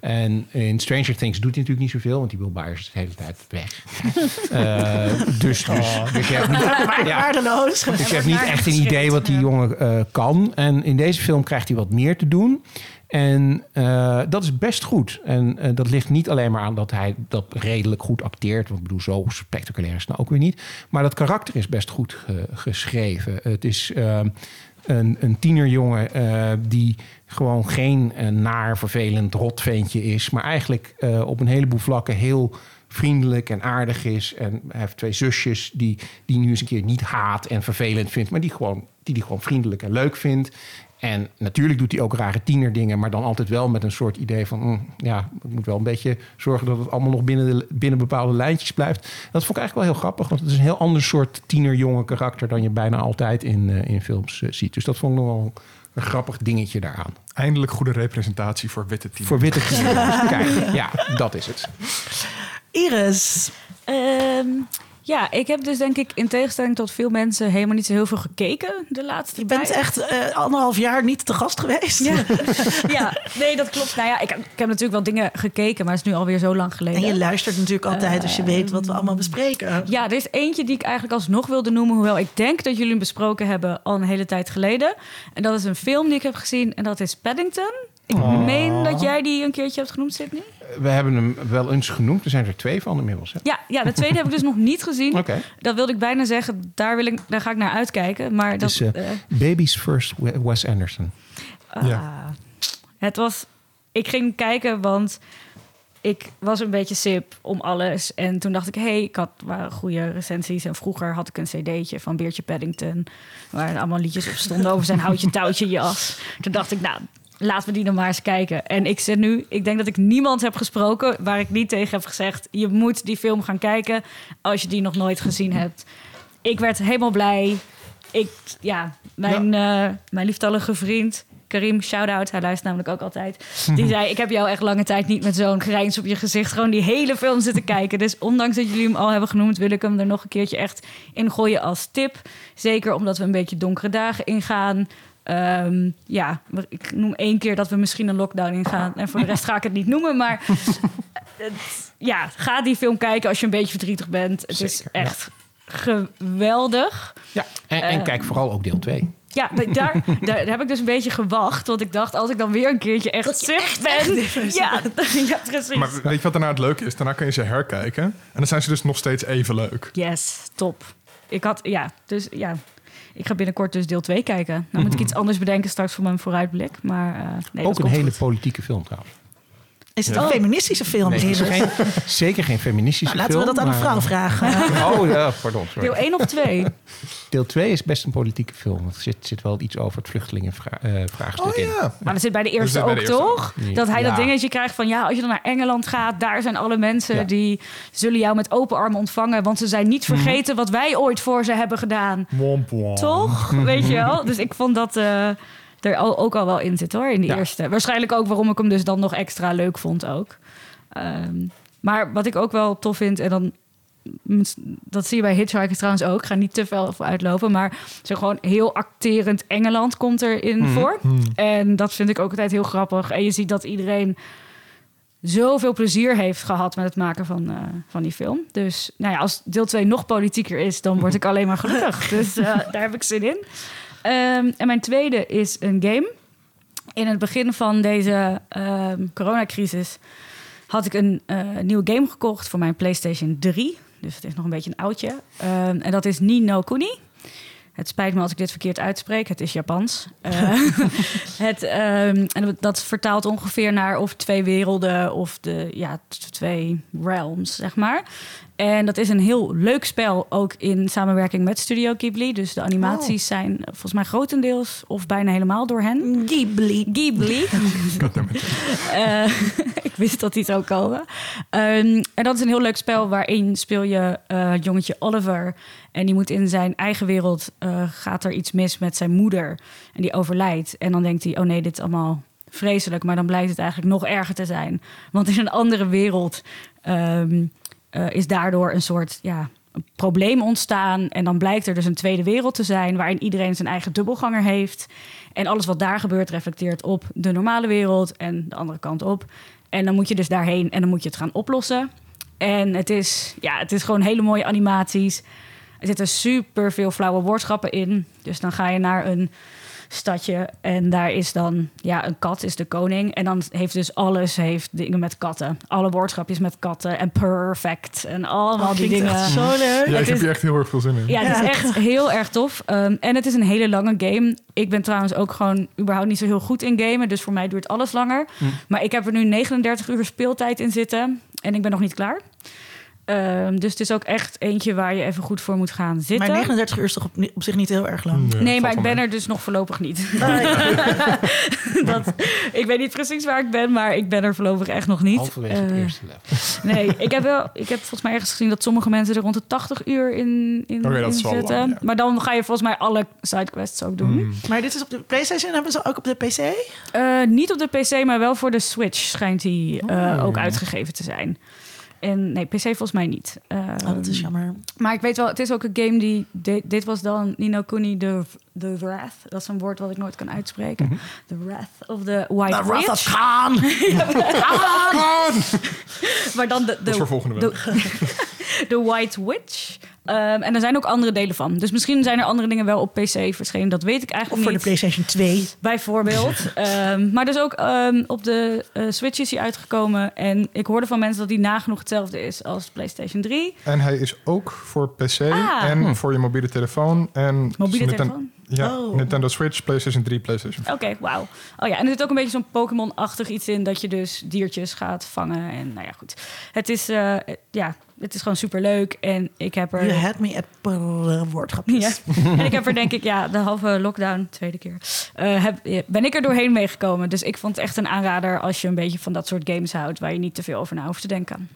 ja. En in Stranger Things doet hij natuurlijk niet zoveel, want die Will Byers is de hele tijd weg. uh, dus, dus, dus je hebt niet, ja, dus je hebt niet echt een idee wat die jongen uh, kan. En in deze film krijgt hij wat meer te doen. En uh, dat is best goed. En uh, dat ligt niet alleen maar aan dat hij dat redelijk goed acteert. Want ik bedoel, zo spectaculair is het nou ook weer niet. Maar dat karakter is best goed ge geschreven. Het is uh, een, een tienerjongen die gewoon geen naar, vervelend rotventje is. Maar eigenlijk op een heleboel vlakken heel vriendelijk en aardig is. En heeft twee zusjes die, die nu eens een keer niet haat en vervelend vindt. Maar die gewoon, die, die gewoon vriendelijk en leuk vindt. En natuurlijk doet hij ook rare tienerdingen, maar dan altijd wel met een soort idee van, mm, ja, ik moet wel een beetje zorgen dat het allemaal nog binnen, de, binnen bepaalde lijntjes blijft. Dat vond ik eigenlijk wel heel grappig, want het is een heel ander soort tienerjonge karakter dan je bijna altijd in, uh, in films ziet. Dus dat vond ik nog wel een grappig dingetje daaraan. Eindelijk goede representatie voor witte tieners. Voor witte tieners. Kijk, ja, dat is het. Iris. Um, ja, ik heb dus denk ik in tegenstelling tot veel mensen helemaal niet zo heel veel gekeken de laatste Je bent echt uh, anderhalf jaar niet te gast geweest. Ja, ja nee, dat klopt. Nou ja, ik, ik, heb natuurlijk wel dingen gekeken, maar het is nu alweer zo lang geleden. En je luistert natuurlijk altijd uh, als je weet wat we allemaal bespreken. Ja, er is eentje die ik eigenlijk alsnog wilde noemen, hoewel ik denk dat jullie hem besproken hebben al een hele tijd geleden. En dat is een film die ik heb gezien en dat is Paddington. Ik oh. meen dat jij die een keertje hebt genoemd, Sydney. We hebben hem wel eens genoemd. Er zijn er twee van inmiddels. Hè? Ja, ja, de tweede heb ik dus nog niet gezien. Okay. Dat wilde ik bijna zeggen. Daar, wil ik, daar ga ik naar uitkijken. Maar dat, is, uh, uh, Baby's First Wes Anderson. Uh, ja. Het was... Ik ging kijken, want ik was een beetje sip om alles. En toen dacht ik, hé, hey, ik had waren goede recensies. En vroeger had ik een cd'tje van Beertje Paddington... waar allemaal liedjes op stonden over zijn houtje touwtje jas. Toen dacht ik, nou, laten we die dan maar eens kijken. En ik zit nu, ik denk dat ik niemand heb gesproken waar ik niet tegen heb gezegd: je moet die film gaan kijken als je die nog nooit gezien hebt. Ik werd helemaal blij. Ik, ja, mijn, ja. Uh, mijn lieftallige vriend Karim, shout-out, hij luistert namelijk ook altijd. Die zei, ik heb jou echt lange tijd niet met zo'n grijns op je gezicht... gewoon die hele film zitten kijken. Dus ondanks dat jullie hem al hebben genoemd... wil ik hem er nog een keertje echt in gooien als tip. Zeker omdat we een beetje donkere dagen ingaan... Ehm, ja, ik noem één keer dat we misschien een lockdown ingaan. En voor de rest ga ik het niet noemen. Maar het- ja, ga die film kijken als je een beetje verdrietig bent. Het is ja. echt geweldig. Ja, en, en Eh, kijk vooral ook deel 2. Ja, da- daar, daar, heb ik dus een beetje gewacht. Want ik dacht, als ik dan weer een keertje echt suf ben... ja, ja, precies. Maar weet je wat daarna het leuke is? Daarna kun je ze herkijken. En dan zijn ze dus nog steeds even leuk. Yes, top. Ik had, ja, dus ja... Ik ga binnenkort dus deel 2 kijken. Dan moet ik iets anders bedenken straks voor mijn vooruitblik. Maar eh, nee, ook dat een hele goed. politieke film trouwens. Is het Ja. een feministische film? Nee, is geen, zeker geen feministische Nou, laten we film. dat aan een maar- vrouw vragen. Oh, ja, pardon. Sorry. Deel 1 of 2? Deel 2 is best een politieke film. Er zit, zit wel iets over het vluchtelingenvraagstuk Oh in. ja. Maar dat zit bij de eerste ook, de eerste toch? Dat hij dat dingetje krijgt van... ja, als je dan naar Engeland gaat... daar zijn alle mensen Ja. die zullen jou met open armen ontvangen... want ze zijn niet Mhm. vergeten wat wij ooit voor ze hebben gedaan. Womp womp. Toch? Weet je wel? Dus ik vond dat eh, er al- ook al wel in zit hoor, in Ja. eerste. Waarschijnlijk ook waarom ik hem dus dan nog extra leuk vond ook. Ehm, maar wat ik ook wel tof vind... en dan dat zie je bij Hitchhikers trouwens ook. Ik ga niet te veel uitlopen. Maar zo gewoon heel acterend Engeland komt erin Mhm. voor. En dat vind ik ook altijd heel grappig. En je ziet dat iedereen zoveel plezier heeft gehad met het maken van, eh, van die film. Dus nou ja, als deel 2 nog politieker is, dan word ik alleen maar gelukkig. Dus eh, daar heb ik zin in. Ehm, en mijn tweede is een game. In het begin van deze ehm, coronacrisis had ik een eh, nieuwe game gekocht voor mijn PlayStation 3. Dus het is nog een beetje een oudje. Ehm, en dat is Ni no Kuni. Het spijt me als ik dit verkeerd uitspreek. Het is Japans. Eh, het, ehm, en dat vertaalt ongeveer naar of twee werelden of de ja, twee realms, zeg maar. En dat is een heel leuk spel, ook in samenwerking met Studio Ghibli. Dus de animaties zijn volgens mij grotendeels of bijna helemaal door hen. Ghibli. Ghibli. Eh, ik wist dat die zou komen. Ehm, en dat is een heel leuk spel waarin speel je eh, het jongetje Oliver. En die moet in zijn eigen wereld, eh, gaat er iets mis met zijn moeder. En die overlijdt. En dan denkt hij, oh nee, dit is allemaal vreselijk. Maar dan blijkt het eigenlijk nog erger te zijn. Want in een andere wereld ehm, eh, is daardoor een soort... Ja, een probleem ontstaan. En dan blijkt er dus een tweede wereld te zijn... waarin iedereen zijn eigen dubbelganger heeft. En alles wat daar gebeurt reflecteert op de normale wereld... en de andere kant op. En dan moet je dus daarheen en dan moet je het gaan oplossen. En het is, ja, het is gewoon hele mooie animaties. Er zitten super veel flauwe woordschappen in. Dus dan ga je naar een stadje en daar is dan ja een kat is de koning en dan heeft dus alles heeft dingen met katten alle woordschapjes met katten en perfect en allemaal die Klinkt dingen echt zo leuk. Ja, ik heb hier echt heel erg veel zin in. ja, het is echt heel erg tof. Ehm, en het is een hele lange game. Ik ben trouwens ook gewoon überhaupt niet zo heel goed in gamen. Dus voor mij duurt alles langer. Maar ik heb er nu 39 uur speeltijd in zitten. En ik ben nog niet klaar. Ehm, dus het is ook echt eentje waar je even goed voor moet gaan zitten. Maar 39 uur is toch op, op zich niet heel erg lang? Nee, maar ik ben mee. er dus nog voorlopig niet. dat, ik weet niet precies waar ik ben, maar ik ben er voorlopig echt nog niet. Halverwege het Eh, eerste level. Nee, ik heb, wel, ik heb volgens mij ergens gezien dat sommige mensen er rond de 80 uur in, in, Oké, dat in is wel zitten. lang, ja. Maar dan ga je volgens mij alle sidequests ook doen. Hmm. Maar dit is op de PlayStation, hebben ze ook op de PC? Eh, niet op de PC, maar wel voor de Switch schijnt die eh, Oh. ook uitgegeven te zijn. En nee, PC volgens mij niet. Oh, dat is Ehm, jammer. Maar ik weet wel, het is ook een game die... Dit, dit was dan Nino Kuni, de, de Wrath. Dat is een woord wat ik nooit kan uitspreken. The Wrath of the White The Wrath of Khan! Maar dan de, Dat is voor de, volgende week. de, de White Witch. Ehm, en er zijn ook andere delen van. Dus misschien zijn er andere dingen wel op PC verschenen. Dat weet ik Of eigenlijk voor de niet. PlayStation 2. Bijvoorbeeld. Ehm, maar dus ook ehm, op de eh, Switch is hij uitgekomen. En ik hoorde van mensen dat die nagenoeg hetzelfde is als de PlayStation 3. En hij is ook voor PC Ah. en voor je mobiele telefoon. En Mobiele telefoon? Ja, Oh. Nintendo Switch, PlayStation 3, PlayStation 4. Oké, wauw. Oh ja, en er zit ook een beetje zo'n Pokémon-achtig iets in... dat je dus diertjes gaat vangen. En nou ja, goed. Het is, eh, ja, het is gewoon superleuk. En ik heb er... You had me at brrr, woordgrapjes. Ja. en ik heb er denk ik, ja, de halve lockdown, tweede keer, eh, heb, ben ik er doorheen meegekomen. Dus ik vond het echt een aanrader als je een beetje van dat soort games houdt, waar je niet te veel over na hoeft te denken.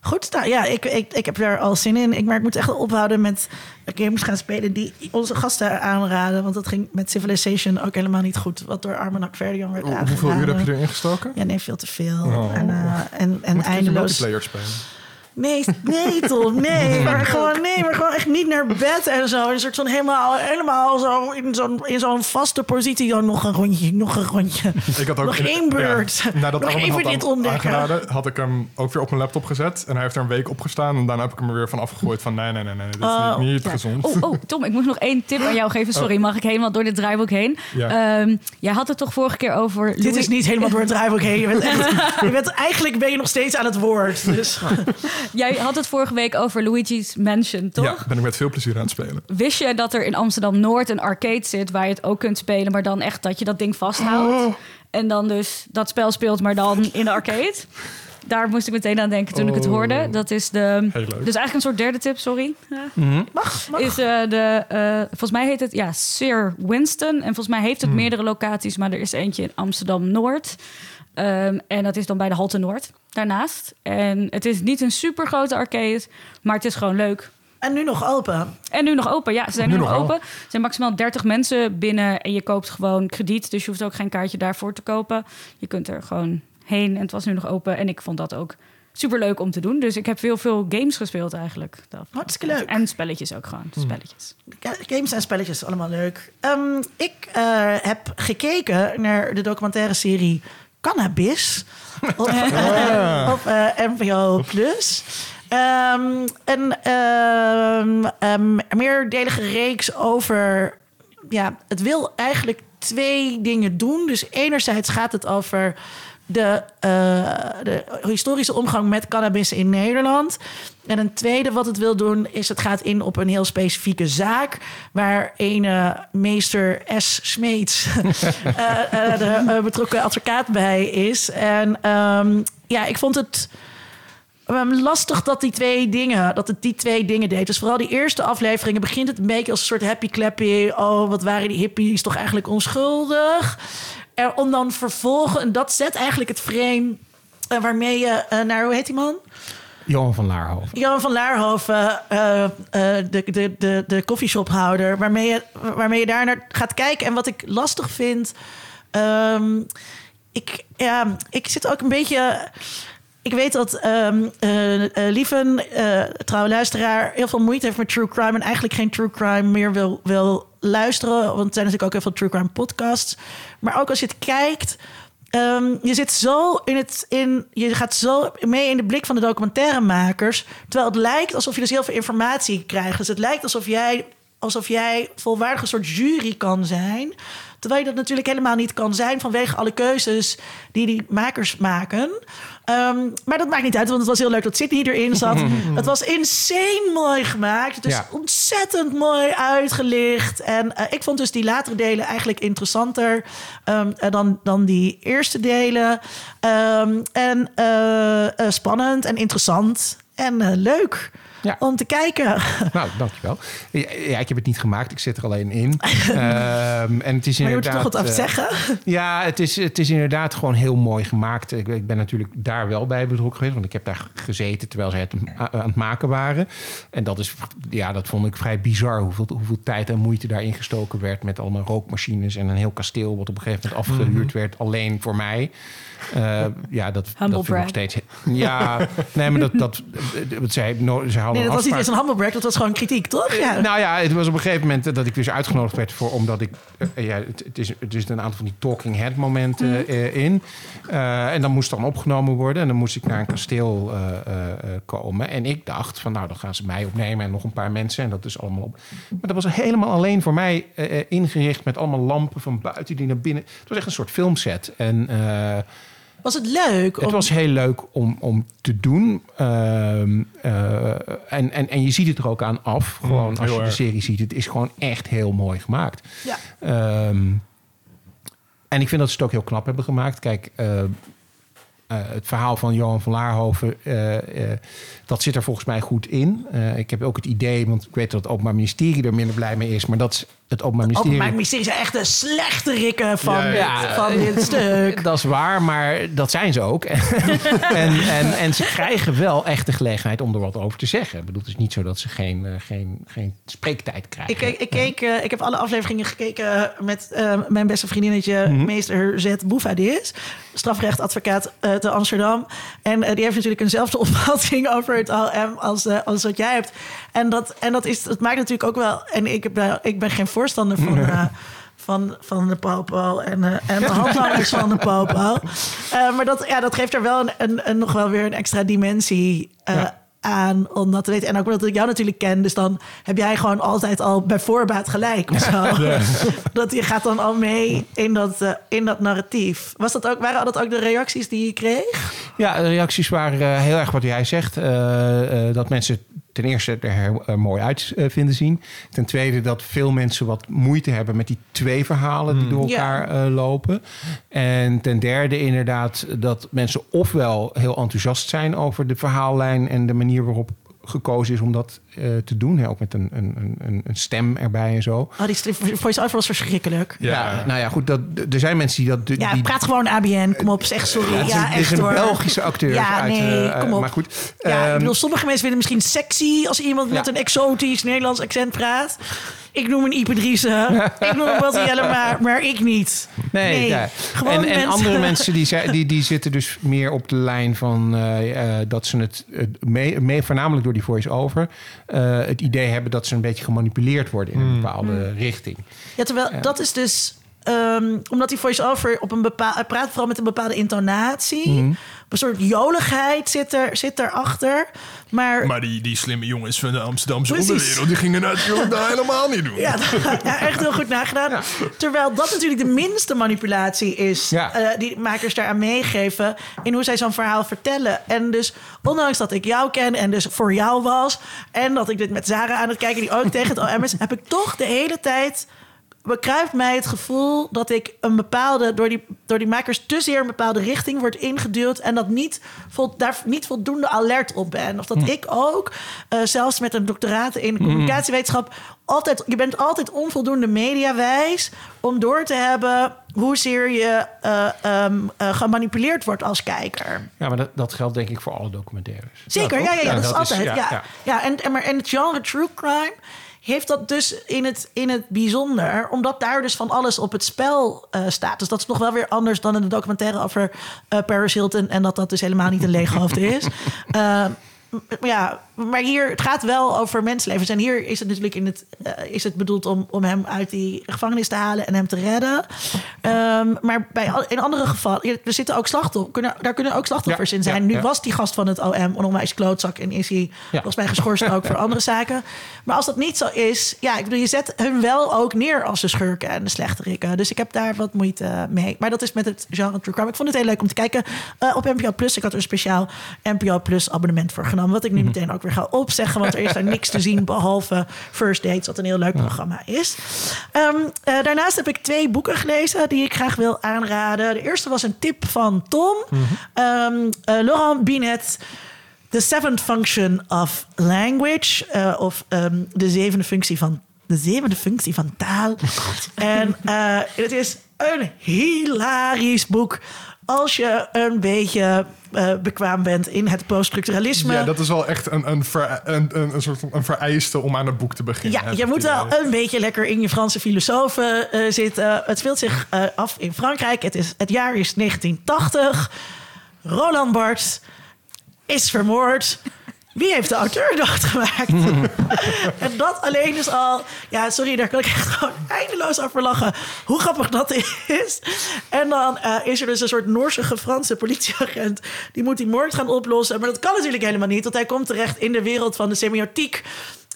Goed, nou ja, ik, ik, ik heb er al zin in. Ik, maar ik moet echt ophouden met games gaan spelen die onze gasten aanraden. Want dat ging met Civilization ook helemaal niet goed. Wat door Armen Verdian werd aangeraden. Hoeveel uur heb je erin gestoken? Ja, nee, veel te veel. Oh. En, eh, en, en Moet eindeloos. multiplayer spelen? Nee, nee, Tom, nee. Maar gewoon, nee, maar gewoon echt niet naar bed en zo. Een soort van helemaal, helemaal zo in zo'n, in zo'n vaste positie. Oh, nog een rondje, nog een rondje. Ik had ook Nog één beurt. Ja, nadat Nog even had dit ontdekken. had ik hem ook weer op mijn laptop gezet. En hij heeft er een week op gestaan. En daarna heb ik hem er weer van afgegooid van... nee, nee, nee, nee, dit is Oh, niet, niet ja. gezond. Oh, oh, Tom, ik moet nog één tip aan jou geven. Sorry, mag ik helemaal door dit draaiboek heen? Ja. Ehm, jij had het toch vorige keer over... Dit Louis- is niet helemaal door het draaiboek heen. Je bent echt, je bent, eigenlijk ben je nog steeds aan het woord. Dus. Jij had het vorige week over Luigi's Mansion, toch? Ja, ben ik met veel plezier aan het spelen. Wist je dat er in Amsterdam-Noord een arcade zit... waar je het ook kunt spelen, maar dan echt dat je dat ding vasthoudt? Oh. En dan dus dat spel speelt, maar dan in de arcade? Daar moest ik meteen aan denken toen ik het Oh. hoorde. Dat is de... Heel leuk. Dus eigenlijk een soort derde tip, sorry. Ja. Mag, mag. Is eh, de, eh, volgens mij heet het ja, Sir Winston. En volgens mij heeft het meerdere locaties, maar er is eentje in Amsterdam Noord. Ehm, en dat is dan bij de Halte Noord daarnaast. En het is niet een super grote arcade, maar het is gewoon leuk. En nu nog open. En nu nog open. Ja, ze zijn nu, Nu nog open. Er zijn maximaal 30 mensen binnen en je koopt gewoon krediet. Dus je hoeft ook geen kaartje daarvoor te kopen. Je kunt er gewoon heen en het was nu nog open. En ik vond dat ook super leuk om te doen. Dus ik heb veel, veel games gespeeld eigenlijk. Dat- Hartstikke leuk. En spelletjes ook gewoon. Spelletjes. Ja, Games en spelletjes, allemaal leuk. Ehm, ik eh, heb gekeken naar de documentaire serie Cannabis op, op eh, NPO Plus. Ehm, een ehm, meerdelige reeks over... Ja, het wil eigenlijk twee dingen doen. Dus enerzijds gaat het over de, eh, de historische omgang met cannabis in Nederland. En een tweede wat het wil doen is het gaat in op een heel specifieke zaak... waar een meester S. Smeets eh, eh, de betrokken advocaat bij is. En ehm, ja, ik vond het... ehm, lastig dat die twee dingen, dat het die twee dingen deed. Dus vooral die eerste afleveringen begint het een beetje als een soort happy clappy. Oh, wat waren die hippies toch eigenlijk onschuldig? En om dan vervolgen, en dat zet eigenlijk het frame eh, waarmee je eh, naar, hoe heet die man? Johan van Laarhoven. Jan van Laarhoven, eh, de, de, de, de koffieshophouder, waarmee je, waarmee je daar naar gaat kijken. En wat ik lastig vind, ehm, ik, ja, ik zit ook een beetje. Ik weet dat eh, eh, Lieven, eh, trouwe luisteraar, heel veel moeite heeft met true crime en eigenlijk geen true crime meer wil, wil luisteren. Want er zijn natuurlijk ook heel veel true crime podcasts. Maar ook als je het kijkt, Ehm, je zit zo in het. In, je gaat zo mee in de blik van de documentairemakers. Terwijl het lijkt alsof je dus heel veel informatie krijgt. Dus het lijkt alsof jij, alsof jij volwaardig een soort jury kan zijn. Terwijl je dat natuurlijk helemaal niet kan zijn vanwege alle keuzes die die makers maken. Ehm, maar dat maakt niet uit, want het was heel leuk dat Sydney erin zat. het was insane mooi gemaakt. Het is Ja. ontzettend mooi uitgelicht. En eh, ik vond dus die latere delen eigenlijk interessanter ehm, eh, dan, dan die eerste delen. Ehm, en eh, spannend en interessant en leuk Ja. om te kijken. Nou, dankjewel. Ja, ik heb het niet gemaakt. Ik zit er alleen in. Ehm, en het is Maar je moet toch wat af eh. Ja, het is, het is inderdaad gewoon heel mooi gemaakt. Ik, ik ben natuurlijk daar wel bij betrokken geweest. Want ik heb daar gezeten terwijl zij het aan het maken waren. En dat, is, ja, dat vond ik vrij bizar. Hoeveel, hoeveel tijd en moeite daarin gestoken werd. Met allemaal rookmachines en een heel kasteel. Wat op een gegeven moment afgehuurd werd. Alleen voor mij. Eh, ja, dat, Humble dat vind ik nog steeds... Ja, nee, maar dat... dat, zij, zij hadden Nee, dat was niet eens een brag, dat was gewoon kritiek, toch? Ja. nou ja, het was op een gegeven moment dat ik eens uitgenodigd werd voor, omdat ik, eh, ja, het, het is, het is een aantal van die talking head momenten Mhm. eh, in. Eh, en dan moest dan opgenomen worden en dan moest ik naar een kasteel eh, eh, eh, komen. En ik dacht van, nou, dan gaan ze mij opnemen en nog een paar mensen en dat is allemaal op. Maar dat was helemaal alleen voor mij eh, eh, ingericht met allemaal lampen van buiten die naar binnen. Het was echt een soort filmset. En eh, Was het leuk? het was heel leuk om, om te doen. Ehm, eh, en, en, en je ziet het er ook aan af. Gewoon als je de serie ziet. Het is gewoon echt heel mooi gemaakt. Ja. Ehm, en ik vind dat ze het ook heel knap hebben gemaakt. Kijk, eh, eh, het verhaal van Johan van Laarhoven, eh, eh, dat zit er volgens mij goed in. Eh, ik heb ook het idee, want ik weet dat het Openbaar Ministerie er minder blij mee is, maar dat is het Openbaar Ministerie. Openbaar Ministerie zijn echt de slechte rikken van, Ja, ja. dit, van dit stuk. Dat is waar, maar dat zijn ze ook. en, en, en ze krijgen wel echt de gelegenheid om er wat over te zeggen. Ik bedoel, het is niet zo dat ze geen, eh, geen, geen spreektijd krijgen. Ik, keek, ik, keek, eh, ik heb alle afleveringen gekeken met eh, mijn beste vriendinnetje, Mhm. meester Z. Boefadis, strafrechtadvocaat eh, te Amsterdam. En die heeft natuurlijk eenzelfde opvatting over het OM als, eh, als wat jij hebt. En dat, en dat, is, dat maakt natuurlijk ook wel. En ik, ben- ik ben geen voorstander van. eh, van, van de popo en, eh, en de handlangers van de popo. Eh, maar dat, ja, dat geeft er wel een, een, een- nog wel weer een extra dimensie eh, Ja. aan om dat te weten. En ook omdat ik jou natuurlijk ken, dus dan heb jij gewoon altijd al bij voorbaat gelijk of zo. Dat je gaat dan al mee in dat, eh, in dat narratief. Was dat ook, waren dat ook de reacties die je kreeg? Ja, de reacties waren eh, heel erg wat jij zegt. eh, eh, dat mensen ten eerste er heel, eh, mooi uit eh, vinden zien. Ten tweede dat veel mensen wat moeite hebben met die twee verhalen die door Ja. elkaar eh, lopen. En ten derde inderdaad dat mensen ofwel heel enthousiast zijn over de verhaallijn en de manier waarop gekozen is om dat eh, te doen. Hè, ook met een, een, een, een stem erbij en zo. Oh, die strip- voice-over was verschrikkelijk. Ja. nou ja, goed, dat, er zijn mensen die dat... Ja, praat gewoon ABN. Kom op, zeg sorry. Ja, het is, een- het is echt een hoor. Belgische acteur. Ja, uit, nee, eh, kom op. Maar goed. Ja, ik ehm, bedoel, sommige mensen vinden het misschien sexy als iemand met een exotisch Nederlands accent praat. Ik noem een Ipe Driessen. ik noem een Bas Jellema, maar ik niet. Nee, ja. gewoon en, en mensen- andere mensen die, zijn, die, die zitten dus meer op de lijn van eh, eh, dat ze het mee, mee, voornamelijk door die voice-over, eh, het idee hebben dat ze een beetje gemanipuleerd worden in een bepaalde richting. Ja, terwijl dat is dus... ehm, omdat die voice-over op een bepaalde... Praat vooral met een bepaalde intonatie. Mhm. Een soort joligheid zit, er, zit erachter. Maar, Maar die, die slimme jongens van de Amsterdamse Precies. onderwereld... die gingen natuurlijk dat helemaal niet doen. ja, ja, echt heel goed nagedaan. Terwijl dat natuurlijk de minste manipulatie is... Ja. eh, die makers daaraan meegeven... in hoe zij zo'n verhaal vertellen. En dus, ondanks dat ik jou ken en dus voor jou was... en dat ik dit met Zara aan het kijken... die ook tegen het OM is... heb ik toch de hele tijd bekruipt mij het gevoel dat ik een bepaalde, door die, door die makers te zeer een bepaalde richting wordt ingeduwd en dat niet, vol, daar niet voldoende alert op ben. Of dat ik ook, eh, zelfs met een doctoraat in de communicatiewetenschap, altijd, je bent altijd onvoldoende mediawijs om door te hebben hoezeer je eh, ehm, eh, gemanipuleerd wordt als kijker. Ja, maar dat, dat geldt denk ik voor alle documentaires. Zeker, ja, ja, ja, dat, is altijd. ja, ja, ja. en, en, maar, en het genre true crime heeft dat dus in het, in het bijzonder, omdat daar dus van alles op het spel eh, staat. Dus dat is nog wel weer anders dan in de documentaire over eh Paris Hilton en dat dat dus helemaal niet een leeg hoofd is. M- ja, maar hier, het gaat wel over mensenlevens. En hier is het natuurlijk in het, eh, is het bedoeld om, om hem uit die gevangenis te halen en hem te redden. Ehm, maar bij, in andere gevallen, er zitten ook slachtoffers, kunnen, daar kunnen ook slachtoffers Ja, in zijn. ja, nu ja. was die gast van het OM een onwijs klootzak en is hij volgens mij geschorst ook voor andere zaken. Maar als dat niet zo is, ja, ik bedoel, je zet hun wel ook neer als de schurken en de slechterikken. Dus ik heb daar wat moeite mee. Maar dat is met het genre true crime. Ik vond het heel leuk om te kijken eh, op NPO Plus. Ik had er een speciaal NPO Plus abonnement voor genomen, wat ik nu meteen ook weer ga opzeggen, want er is daar niks te zien behalve First Dates, wat een heel leuk programma is. Ehm, eh, daarnaast heb ik twee boeken gelezen die ik graag wil aanraden. De eerste was een tip van Tom. Ehm, eh, Laurent Binet. The Seventh Function of Language. eh, of ehm, de zevende functie van de zevende functie van taal. en eh, het is een hilarisch boek. Als je een beetje eh, bekwaam bent in het poststructuralisme. Ja, dat is wel echt een, een, ver- een, een, soort van een vereiste om aan het boek te beginnen. Ja, je moet wel idee. een beetje lekker in je Franse filosofen eh, zitten. Het speelt zich eh, af in Frankrijk. Het, is, het jaar is 1980. Roland Barthes is vermoord. Wie heeft de auteur doodgemaakt? en dat alleen is al... Ja, sorry, daar kan ik echt gewoon eindeloos over lachen. Hoe grappig dat is. En dan eh, is er dus een soort Noorsige Franse politieagent... die moet die moord gaan oplossen. Maar dat kan natuurlijk helemaal niet... want hij komt terecht in de wereld van de semiotiek...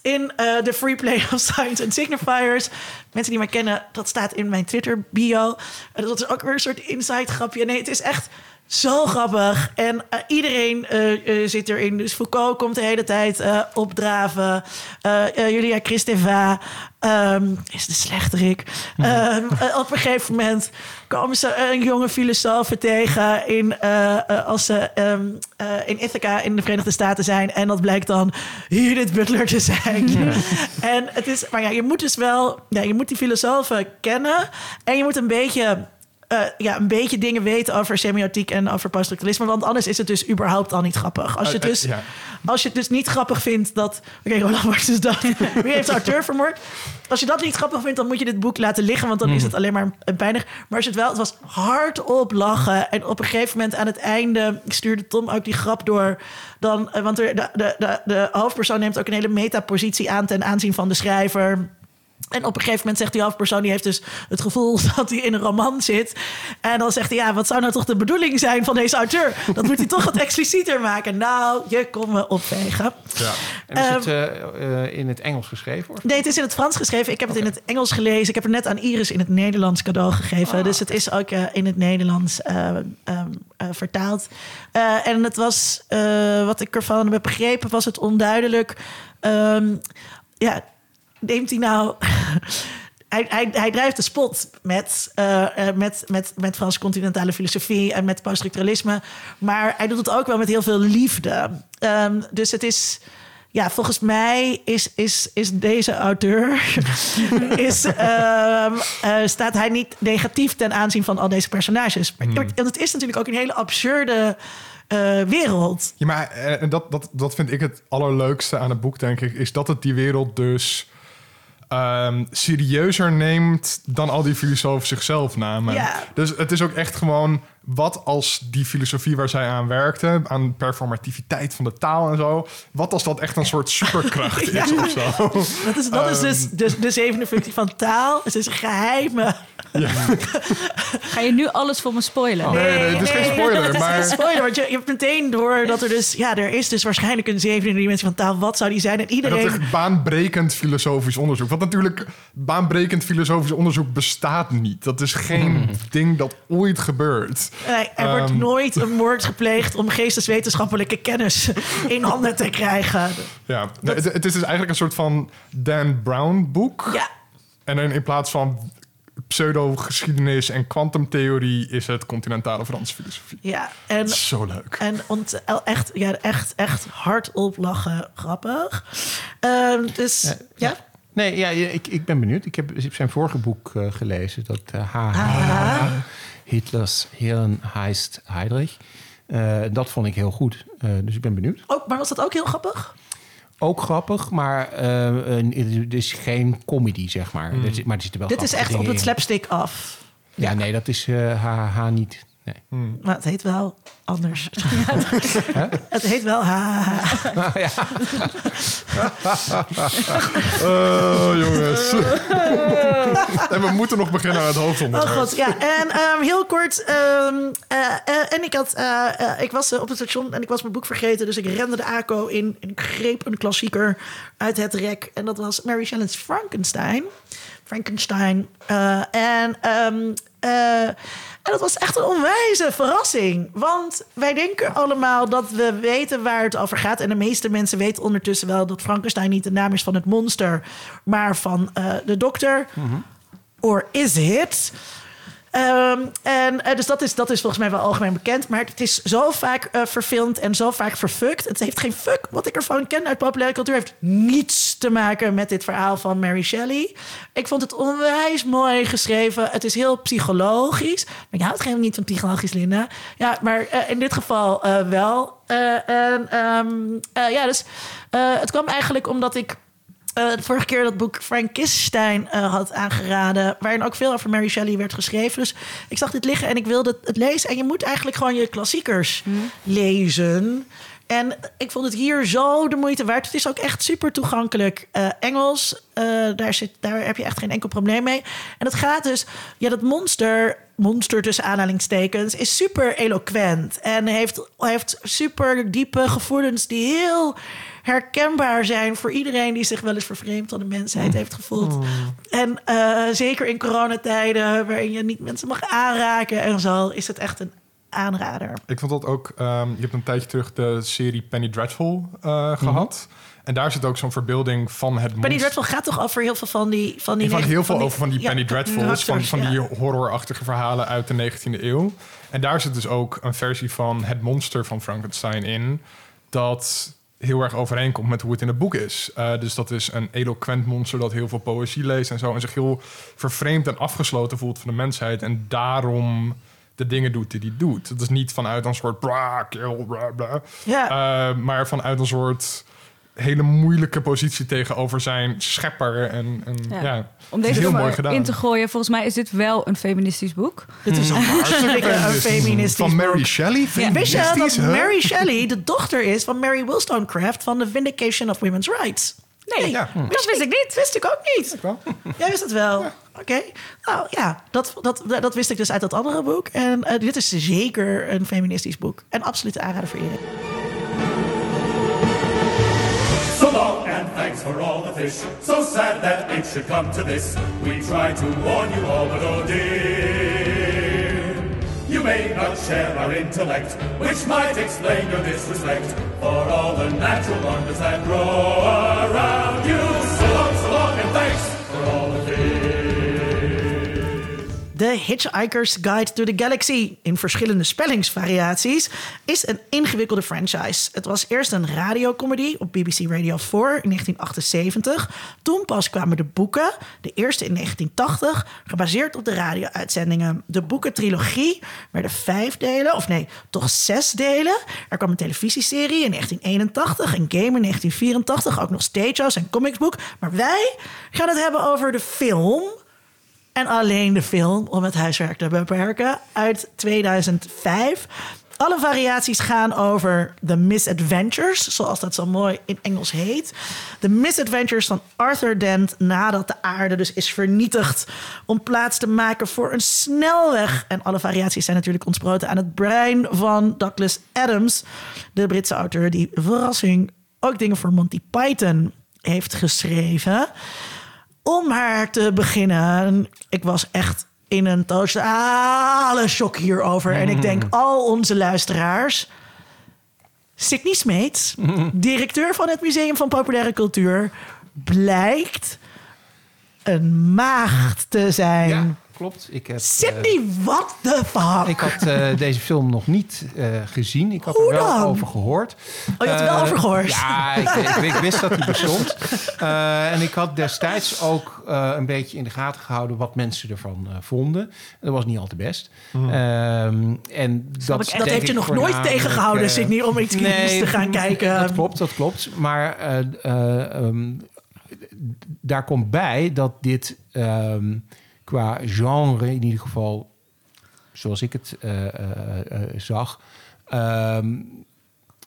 in eh, de free play of signs and signifiers. Mensen die mij kennen, dat staat in mijn Twitter-bio. En dat is ook weer een soort inside grapje. Nee, het is echt Zo grappig. En eh, iedereen eh, eh, zit erin. Dus Foucault komt de hele tijd opdraven. Julia Kristeva ehm, is de slechterik. Ehm, eh, op een gegeven moment komen ze een jonge filosoof tegen... In, als ze ehm, eh, in Ithaca in de Verenigde Staten zijn. En dat blijkt dan Judith Butler te zijn. en het is, maar ja, je moet dus wel... Ja, je moet die filosofen kennen. En je moet een beetje eh, ja, een beetje dingen weten over semiotiek en over poststructuralisme. Want anders is het dus überhaupt al niet grappig. Als je het Eh, dus, eh, ja. als je het dus niet grappig vindt dat... Oké, Roland Barthes is dat. Wie heeft de auteur vermoord? Als je dat niet grappig vindt, dan moet je dit boek laten liggen. Want dan is het alleen maar een pijnig. Maar als je het wel... Het was hardop lachen. En op een gegeven moment aan het einde stuurde Tom ook die grap door. Dan, want de, de, de, de hoofdpersoon neemt ook een hele metapositie aan ten aanzien van de schrijver. En op een gegeven moment zegt die hoofdpersoon... die heeft dus het gevoel dat hij in een roman zit. En dan zegt hij... ja, wat zou nou toch de bedoeling zijn van deze auteur? Dat moet hij toch wat explicieter maken. Nou, je kon me opvegen. Ja. En is het Ehm, eh, in het Engels geschreven? Of? Nee, het is in het Frans geschreven. Ik heb het in het Engels gelezen. Ik heb het net aan Iris in het Nederlands cadeau gegeven. dus het is ook eh, in het Nederlands eh, ehm, eh, vertaald. En het was, wat ik ervan heb begrepen, was het onduidelijk. Ehm, ja, neemt hij nou... Hij, hij, hij drijft de spot met, eh, met, met, met Franse continentale filosofie en met poststructuralisme. Maar hij doet het ook wel met heel veel liefde. Ehm, dus het is. Ja, volgens mij is, is, is deze auteur. is, ehm, eh, staat hij niet negatief ten aanzien van al deze personages. Maar en het is natuurlijk ook een hele absurde wereld. Ja, maar en dat, dat, dat vind ik het allerleukste aan het boek, denk ik, is dat het die wereld dus ehm, serieuzer neemt dan al die filosofen zichzelf namen. Ja. Dus het is ook echt gewoon wat als die filosofie waar zij aan werkte, aan performativiteit van de taal en zo, wat als dat echt een soort superkracht is of zo. Dat is, dat is dus de, de zevende functie van taal. Het is een geheime. Ga je nu alles voor me spoilen? Nee, nee, het is geen spoiler, Het is maar- geen spoiler, want je, je hebt meteen door dat er dus... Ja, er is dus waarschijnlijk een zevende dimensie van taal. Wat zou die zijn? En En dat iedereen... is baanbrekend filosofisch onderzoek. Want natuurlijk, baanbrekend filosofisch onderzoek bestaat niet. Dat is geen ding dat ooit gebeurt. Nee, er wordt Ehm. nooit een moord gepleegd om geesteswetenschappelijke kennis in handen te krijgen. Ja, het, het is dus eigenlijk een soort van Dan Brown boek. Ja, En dan in plaats van pseudo-geschiedenis en kwantumtheorie... is het continentale Franse filosofie. ja. En, Zo leuk. en ont, echt, ja, echt, echt hardop lachen, grappig. Ehm, dus, ja. Nee, ja, ik, ik ben benieuwd. Ik heb, zijn vorige boek eh, gelezen. Dat eh, H. Hitlers Hirn heist Heydrich. Eh, dat vond ik heel goed. Eh, dus ik ben benieuwd. Ook, maar was dat ook heel grappig? Ook grappig, maar eh, het is geen comedy, zeg maar. Zit- maar er zitten wel Dit is echt op het in. slapstick af. Ja, nee, dat is HHH niet. Nee. Maar het heet wel anders. het heet wel ha. Oh, jongens. en we moeten nog beginnen aan het Oh hoofdonderwerp. god, ja. En ehm, heel kort. ehm, eh, eh, en ik, had, eh, ik was op het station en ik was mijn boek vergeten. Dus ik rende de ACO in en ik greep een klassieker uit het rek. En dat was Mary Shelley's Frankenstein. Frankenstein. Eh, en, ehm, eh, en dat was echt een onwijze verrassing. Want wij denken allemaal dat we weten waar het over gaat. En de meeste mensen weten ondertussen wel dat Frankenstein niet de naam is van het monster, maar van eh, de dokter. Or is it? Ehm, en eh, dus dat is, dat is volgens mij wel algemeen bekend. Maar het is zo vaak eh, verfilmd en zo vaak verfukt. Het heeft geen fuck wat ik ervan ken uit populaire cultuur. heeft niets te maken met dit verhaal van Mary Shelley. Ik vond het onwijs mooi geschreven. Het is heel psychologisch. Maar je houdt geen niet van psychologisch, Linda. Ja, maar eh, in dit geval eh, wel. Eh, en ehm, eh, ja, dus eh, het kwam eigenlijk omdat ik eh, de vorige keer dat boek Frankenstein eh had aangeraden, waarin ook veel over Mary Shelley werd geschreven. Dus ik zag dit liggen en ik wilde het lezen. En je moet eigenlijk gewoon je klassiekers lezen. En ik vond het hier zo de moeite waard. Het is ook echt super toegankelijk. Eh, Engels, eh, daar, zit, daar heb je echt geen enkel probleem mee. En het gaat dus, ja, dat monster, monster tussen aanhalingstekens, is super eloquent. En heeft, heeft super diepe gevoelens die heel herkenbaar zijn voor iedereen die zich wel eens vervreemd van de mensheid heeft gevoeld. En eh, zeker in coronatijden, waarin je niet mensen mag aanraken en zo, is het echt een aanrader. Ik vond dat ook... ehm, je hebt een tijdje terug de serie Penny Dreadful eh, gehad. En daar zit ook zo'n verbeelding van het Penny. Dreadful gaat toch over heel veel van die... Van die negen- heel veel die- over van die ja, Penny Dreadfuls, van, van die horrorachtige verhalen uit de 19e eeuw. En daar zit dus ook een versie van het monster van Frankenstein in, dat heel erg overeenkomt met hoe het in het boek is. Eh, dus dat is een eloquent monster dat heel veel poëzie leest en zo, en zich heel vervreemd en afgesloten voelt van de mensheid en daarom de dingen doet die hij doet. Het is niet vanuit een soort bra, kill, bla, bla. Ja. Eh, maar vanuit een soort hele moeilijke positie tegenover zijn schepper. En, en ja. Ja. Om deze heel mooi gedaan. in te gooien, volgens mij is dit wel een feministisch boek. Dit is een hartstikke een feministisch Van Mary boek. Shelley? Wist je dat? Mary Shelley de dochter is van Mary Wollstonecraft van The Vindication of Women's Rights? Nee, Ja. dat wist ik niet. Wist ik ook niet. wel. Jij wist het wel. Oké. Nou ja, dat, dat, dat wist ik dus uit dat andere boek. En eh, dit is zeker een feministisch boek. En absoluut aanrader voor iedereen. So long and thanks for all the fish. So sad that it should come to this. We tried to warn you all, but oh dear. You may not share our intellect, which might explain your disrespect for all the natural wonders that grow around you. The Hitchhiker's Guide to the Galaxy in verschillende spellingsvariaties is een ingewikkelde franchise. Het was eerst een radiocomedy op BBC Radio 4 in 1978. Toen pas kwamen de boeken, de eerste in 1980, gebaseerd op de radio-uitzendingen. De boekentrilogie werden vijf delen, of nee, toch zes delen. Er kwam een televisieserie in 1981, een game in 1984, ook nog stagehouse en comicsboek. Maar wij gaan het hebben over de film en alleen de film, om het huiswerk te beperken, uit 2005. Alle variaties gaan over The Misadventures, zoals dat zo mooi in Engels heet. De Misadventures van Arthur Dent nadat de aarde dus is vernietigd. Om plaats te maken voor een snelweg. En alle variaties zijn natuurlijk ontsproten aan het brein van Douglas Adams. De Britse auteur die, verrassing, ook dingen voor Monty Python heeft geschreven. Om haar te beginnen, ik was echt in een totale shock hierover. En ik denk al onze luisteraars. Sydney Smeets, directeur van het Museum van Populaire Cultuur, blijkt een maagd te zijn. Ja, klopt. Ik heb, Sydney, what the fuck? ik had eh, deze film nog niet eh, gezien. Ik had Hoe er wel dan? over gehoord. Oh, je had er wel over gehoord? Ja, ik, ik, ik wist dat hij bestond. Eh, en ik had destijds ook eh, een beetje in de gaten gehouden wat mensen ervan eh, vonden. Dat was niet al te best. Ehm, en dat, dat heeft je nog nooit tegengehouden, eh, Sydney, om iets kritisch te gaan kijken. Dat klopt, dat klopt. Maar eh, eh, ehm, daar komt bij dat dit ehm, qua genre in ieder geval, zoals ik het eh, eh, eh, zag, ehm,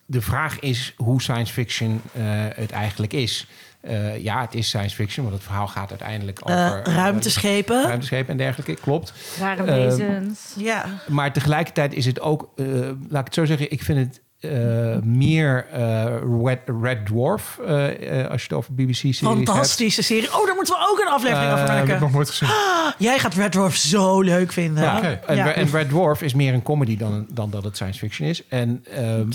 de vraag is hoe science fiction eh, het eigenlijk is. Eh, ja, het is science fiction, want het verhaal gaat uiteindelijk over eh, ruimteschepen. ruimteschepen en dergelijke. Klopt. Rare Eh, wezens. Ja. Maar tegelijkertijd is het ook, eh, laat ik het zo zeggen, ik vind het eh, meer eh, Red, Red Dwarf, eh, als je het over BBC-series hebt. Fantastische serie. Oh, daar moeten we ook een aflevering over heb ik maken. nog nooit gezien. Jij gaat Red Dwarf zo leuk vinden. Ja, en, Ja. en Red Dwarf is meer een comedy dan, dan dat het science fiction is. En,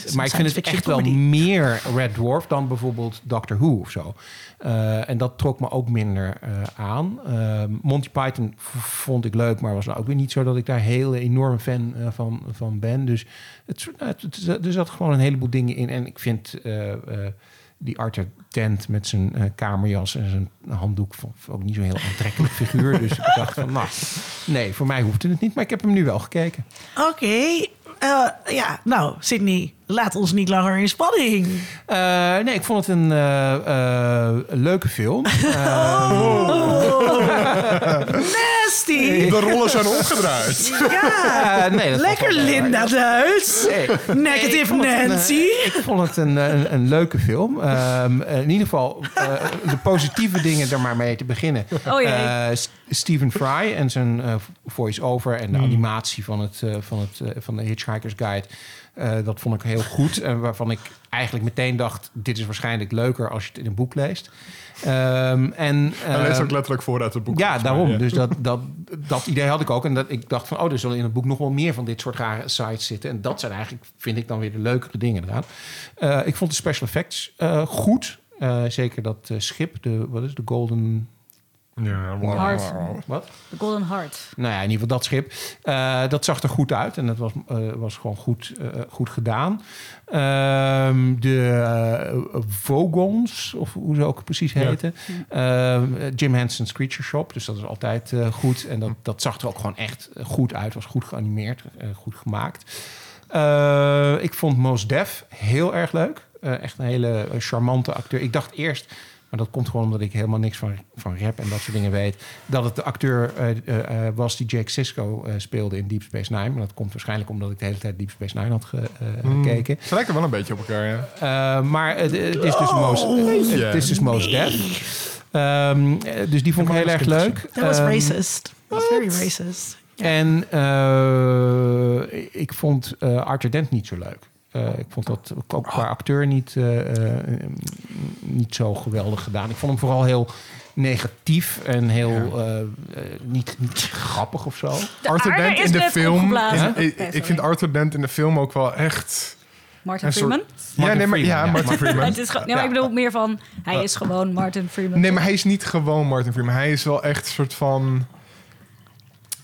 is maar ik vind het echt wel meer Red Dwarf dan bijvoorbeeld Doctor Who of zo. Eh, en dat trok me ook minder eh, aan. Ehm, Monty Python vond ik leuk, maar was nou ook weer niet zo dat ik daar heel enorm fan eh, van, van ben. Dus het, nou, het, het- er zat gewoon een heleboel dingen in. En ik vind die Arthur Tent met zijn kamerjas en zijn handdoek ook niet zo'n heel aantrekkelijk figuur. Dus ik dacht van, nou, nee, voor mij hoefde het niet. Maar ik heb hem nu wel gekeken. Oké. Eh, ja, nou, Sydney, laat ons niet langer in spanning. Eh, nee, ik vond het een eh, eh, leuke film. Eh, De rollen zijn omgedraaid. Ja. nee, dat Lekker. Linda Duits. Nee. Nee, Negative ik een, eh, Nancy. ik vond het een, een, een leuke film. Ehm, eh, in ieder geval eh, de positieve dingen er maar mee te beginnen. Oh jee. Eh, Stephen Fry en zijn voice-over en de animatie van, het, van, het, van de Hitchhiker's Guide. Eh, dat vond ik heel goed. En waarvan ik eigenlijk meteen dacht... dit is waarschijnlijk leuker als je het in een boek leest. Ehm, en, Hij leest ehm, ook letterlijk voor uit het boek. ja, daarom. ja. Dus dat, dat, dat idee had ik ook. En dat ik dacht van, oh, er zullen in het boek nog wel meer van dit soort rare sites zitten. En dat zijn eigenlijk, vind ik dan weer de leukere dingen eraan. Eh, ik vond de special effects eh, goed. Zeker dat schip, de, wat is de Golden... Ja. Wat? De Golden Heart. Nou ja, in ieder geval dat schip. Eh, dat zag er goed uit en dat was, eh, was gewoon goed, eh, goed gedaan. Ehm, de Vogons, of hoe ze ook precies Ja. heten. Ehm, Jim Henson's Creature Shop, dus dat is altijd eh, goed. En dat, dat zag er ook gewoon echt goed uit. Was goed geanimeerd, eh, goed gemaakt. Eh, ik vond Mos Def heel erg leuk. Eh, echt een hele charmante acteur. Ik dacht eerst, maar dat komt gewoon omdat ik helemaal niks van, van rap en dat soort dingen weet, dat het de acteur eh, eh, eh, was die Jake Sisko eh, speelde in Deep Space Nine. Maar dat komt waarschijnlijk omdat ik de hele tijd Deep Space Nine had ge- Hmm. gekeken. Ze lijken wel een beetje op elkaar, ja. Eh, maar het, is dus Mos, het is dus Mos Def. Ehm, eh, dus die vond ik heel erg leuk. Dat was Ehm, racist. Dat was very racist. en eh, ik vond eh Arthur Dent niet zo leuk. Eh, ik vond dat ook qua acteur niet, eh, eh, niet zo geweldig gedaan. Ik vond hem vooral heel negatief en heel eh, eh, niet, niet grappig of zo. Arthur Dent is in de film. Ja, ik, vind Arthur Dent in de film ook wel echt. Martin soort- Freeman. ja, nee, maar, Freeman, ja, ja. Martin Freeman. Het is gewoon- nee, maar ik bedoel meer van... Hij is gewoon Martin Freeman. Nee, maar hij is niet gewoon Martin Freeman. Hij is wel echt een soort van.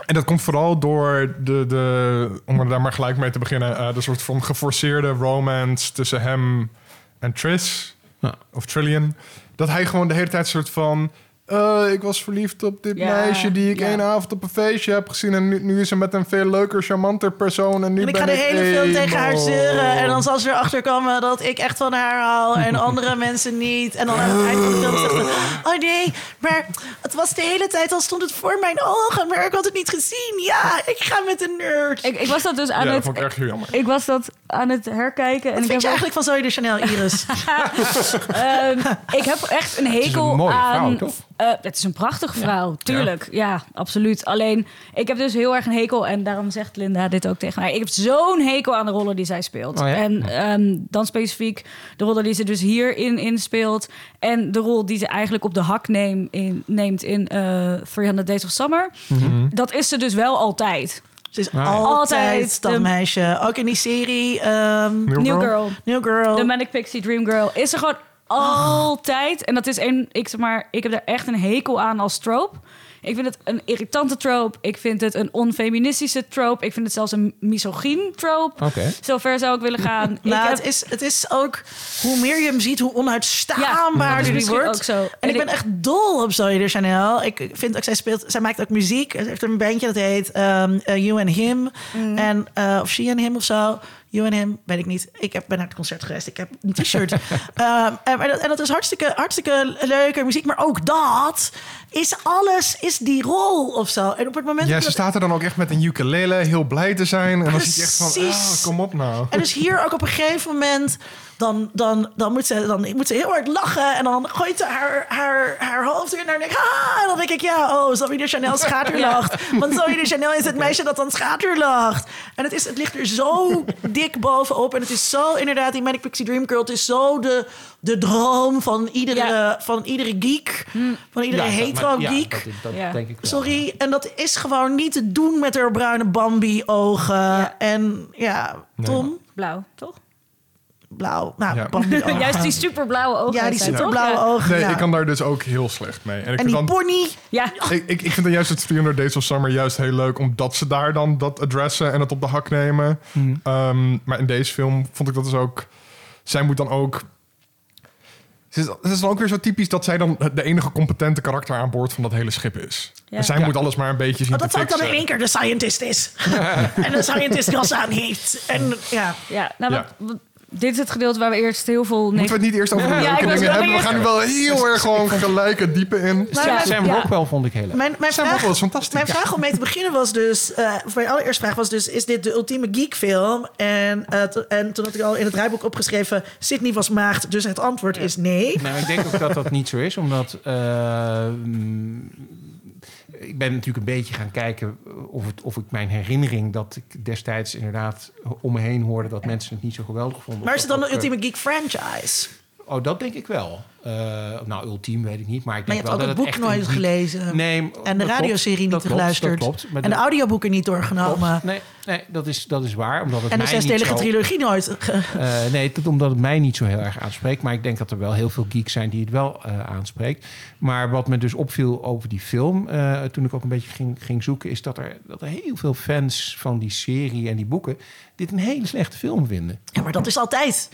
En dat komt vooral door de, de om er daar maar gelijk mee te beginnen, eh, de soort van geforceerde romance tussen hem en Tris, Ja. of Trillian. Dat hij gewoon de hele tijd soort van. Eh, ik was verliefd op dit Ja, meisje die ik ja. één avond op een feestje heb gezien. En nu, nu is ze met een veel leuker, charmanter persoon. En nu En ik ben ga de hele film tegen haar zeuren. En dan zal ze erachter komen dat ik echt van haar hou en andere mensen niet. En dan aan het eind van de film zegt ze... Oh nee, maar het was de hele tijd al stond het voor mijn ogen. Maar ik had het niet gezien. Ja, ik ga met een nerd. Ik, ik was dat dus aan Ja, het... vond ik echt heel jammer. Ik was dat aan het herkijken. En Wat ik vind heb, je eigenlijk van Zoe de Chanel, Iris? ehm, ik heb echt een hekel een aan... vrouw, Eh, het is een prachtige vrouw, tuurlijk. Ja. absoluut. Alleen, ik heb dus heel erg een hekel... en daarom zegt Linda dit ook tegen mij. Ik heb zo'n hekel aan de rollen die zij speelt. Oh ja? En ehm, dan specifiek de rollen die ze dus hierin in speelt... en de rol die ze eigenlijk op de hak neem, in, neemt in eh 300 Days of Summer. Mhm. Dat is ze dus wel altijd. Ze is ja. altijd dat de- meisje. Ook in die serie ehm, New New Girl? Girl. New Girl. De Manic Pixie Dream Girl is er gewoon altijd. En dat is een, ik zeg maar, ik heb daar echt een hekel aan als trope. Ik vind het een irritante trope. Ik vind het een onfeministische trope. Ik vind het zelfs een misogyn trope. Oké. Zover zou ik willen gaan. Nou, ik heb- het, is, het is ook, hoe meer je hem ziet, hoe Ja, onuitstaanbaarder is die wordt. ook zo. En, En ik ben echt dol op Zoe de Chanel. Ik vind ook, zij speelt, zij maakt ook muziek. Ze heeft een bandje dat heet ehm, eh, You and Him. Mm. En, eh, of She and Him of zo. You and Him, weet ik niet. Ik heb, ben naar het concert geweest. Ik heb een t-shirt. Ehm, en, en dat, en is hartstikke, hartstikke leuke muziek. Maar ook dat is alles, is die rol of zo. En op het moment Ja, dat ze staat er dan ook echt met een ukulele, heel blij te zijn. En dan zit je echt van, Precies. ah, kom op nou. En dus hier ook op een gegeven moment, dan, dan, dan, moet, ze, dan moet ze heel hard lachen. En dan gooit ze haar, haar, haar hoofd weer naar ik, ah, En dan denk ik, ja, oh, Zoe de Chanel schaterlacht. Want Zoe de Chanel is het meisje dat dan schaterlacht. En het, is, het ligt er zo dik bovenop. En het is zo, inderdaad, die Manic Pixie Dream Girl. Het is zo de, de droom van iedere, Ja. van iedere geek. Van iedere Ja, hetero maar- ja, geek. dat, dat Ja. denk ik wel. Sorry, en dat is gewoon niet te doen met haar bruine Bambi-ogen. En ja, Tom, Blauw, toch? Blauw. Nou, Ja. Juist die superblauwe ogen. Ja, die superblauwe Ja. ogen. Nee, ja. ik kan daar dus ook heel slecht mee. En ik En vind die dan... pony. Ja, Ik, ik, ik vind dan juist het 300 Days of Summer juist heel leuk... omdat ze daar dan dat adressen en het op de hak nemen. Ehm, maar in deze film vond ik dat dus ook... Zij moet dan ook... Het is, het is dan ook weer zo typisch dat zij dan de enige competente karakter aan boord van dat hele schip is. Ja. En zij Ja. moet alles maar een beetje zien Oh, dat te ook dan in één keer de scientist is. en de scientist jas aan heeft. En ja. ja. Nou, Ja. wat- wat- dit is het gedeelte waar we eerst heel veel... Moeten we het niet eerst over de Ja, hebben? We gaan nu wel heel erg gewoon gelijk het diepe in. Maar Ja. mijn- Sam Ja. Rockwell vond ik heel leuk. Mijn, mijn, Sam vraag, Rockwell is fantastisch. mijn vraag om mee te beginnen was dus... eh of mijn allereerste vraag was dus... Is dit de ultieme geekfilm? En, eh, to- en toen had ik al in het rijboek opgeschreven... Sydney was maagd, dus het antwoord is nee. Nou, ik denk ook dat dat niet zo is, omdat... eh, ik ben natuurlijk een beetje gaan kijken of, het, of ik mijn herinnering dat ik destijds inderdaad om me heen hoorde dat mensen het niet zo geweldig vonden. Maar is het dan dat, eh, Ultieme Geek franchise? Oh, dat denk ik wel. Eh, nou, ultiem weet ik niet, maar ik Maar je denk hebt ook dat het het boek nooit gelezen. Nee, En de radioserie niet klopt, geluisterd. Dat klopt. Maar En de audioboeken niet doorgenomen. Nee, nee dat, is, dat is waar. Omdat het En de zesdelige trilogie nooit. Eh, nee, dat omdat het mij niet zo heel erg aanspreekt. Maar ik denk dat er wel heel veel geeks zijn die het wel eh, aanspreekt. Maar wat me dus opviel over die film, toen ik ook een beetje ging, ging zoeken, is dat er, dat er heel veel fans van die serie en die boeken dit een hele slechte film vinden. Ja, maar dat is altijd.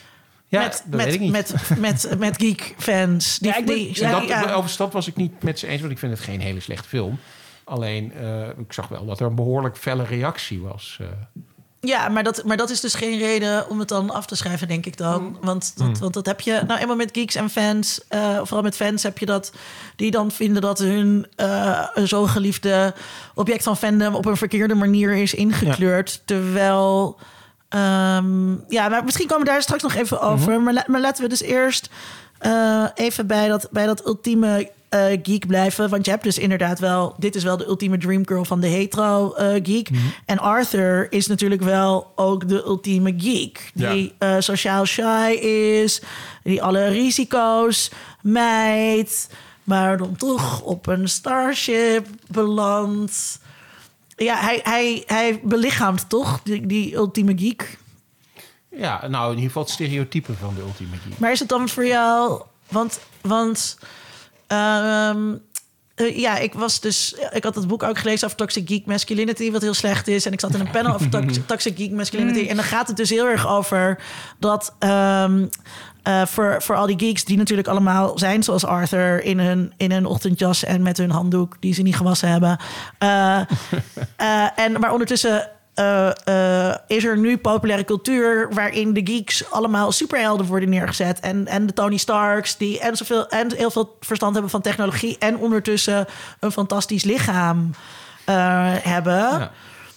Ja, met, dat weet ik met, niet. met, met, met geek-fans. Die, Ja, ik ben- die, En ja, dat, ja. Was ik niet met ze eens, want ik vind het geen hele slechte film. Alleen, eh, ik zag wel dat er een behoorlijk felle reactie was. eh. Ja, maar dat, maar dat is dus geen reden om het dan af te schrijven, denk ik dan. Want dat, want dat heb je nou eenmaal met geeks en fans. eh, vooral met fans heb je dat... die dan vinden dat hun eh, zo geliefde object van fandom... op een verkeerde manier is ingekleurd. Terwijl... ehm, ja, maar misschien komen we daar straks nog even over. maar, la- maar laten we dus eerst eh, even bij dat, bij dat ultieme eh, geek blijven. Want je hebt dus inderdaad wel... dit is wel de ultieme dreamgirl van de hetero eh, geek. En Arthur is natuurlijk wel ook de ultieme geek. Die sociaal shy is, die alle risico's mijdt... maar dan toch op een starship belandt. Ja, hij, hij, hij belichaamt toch die, die ultieme geek. Ja, nou, in ieder geval het stereotype van de ultieme geek. Maar is het dan voor jou... Want, want ehm, eh, ja, ik was dus... Ik had het boek ook gelezen over Toxic Geek Masculinity... wat heel slecht is. En ik zat in een panel over toxic, toxic Geek Masculinity. En dan gaat het dus heel erg over dat... ehm, eh, voor, voor al die geeks die natuurlijk allemaal zijn zoals Arthur... in hun, in hun ochtendjas en met hun handdoek... die ze niet gewassen hebben. Eh, eh, en, maar ondertussen is er nu populaire cultuur... waarin de geeks allemaal superhelden worden neergezet. En, en de Tony Starks die en, zoveel, en heel veel verstand hebben van technologie... en ondertussen een fantastisch lichaam hebben. Ja.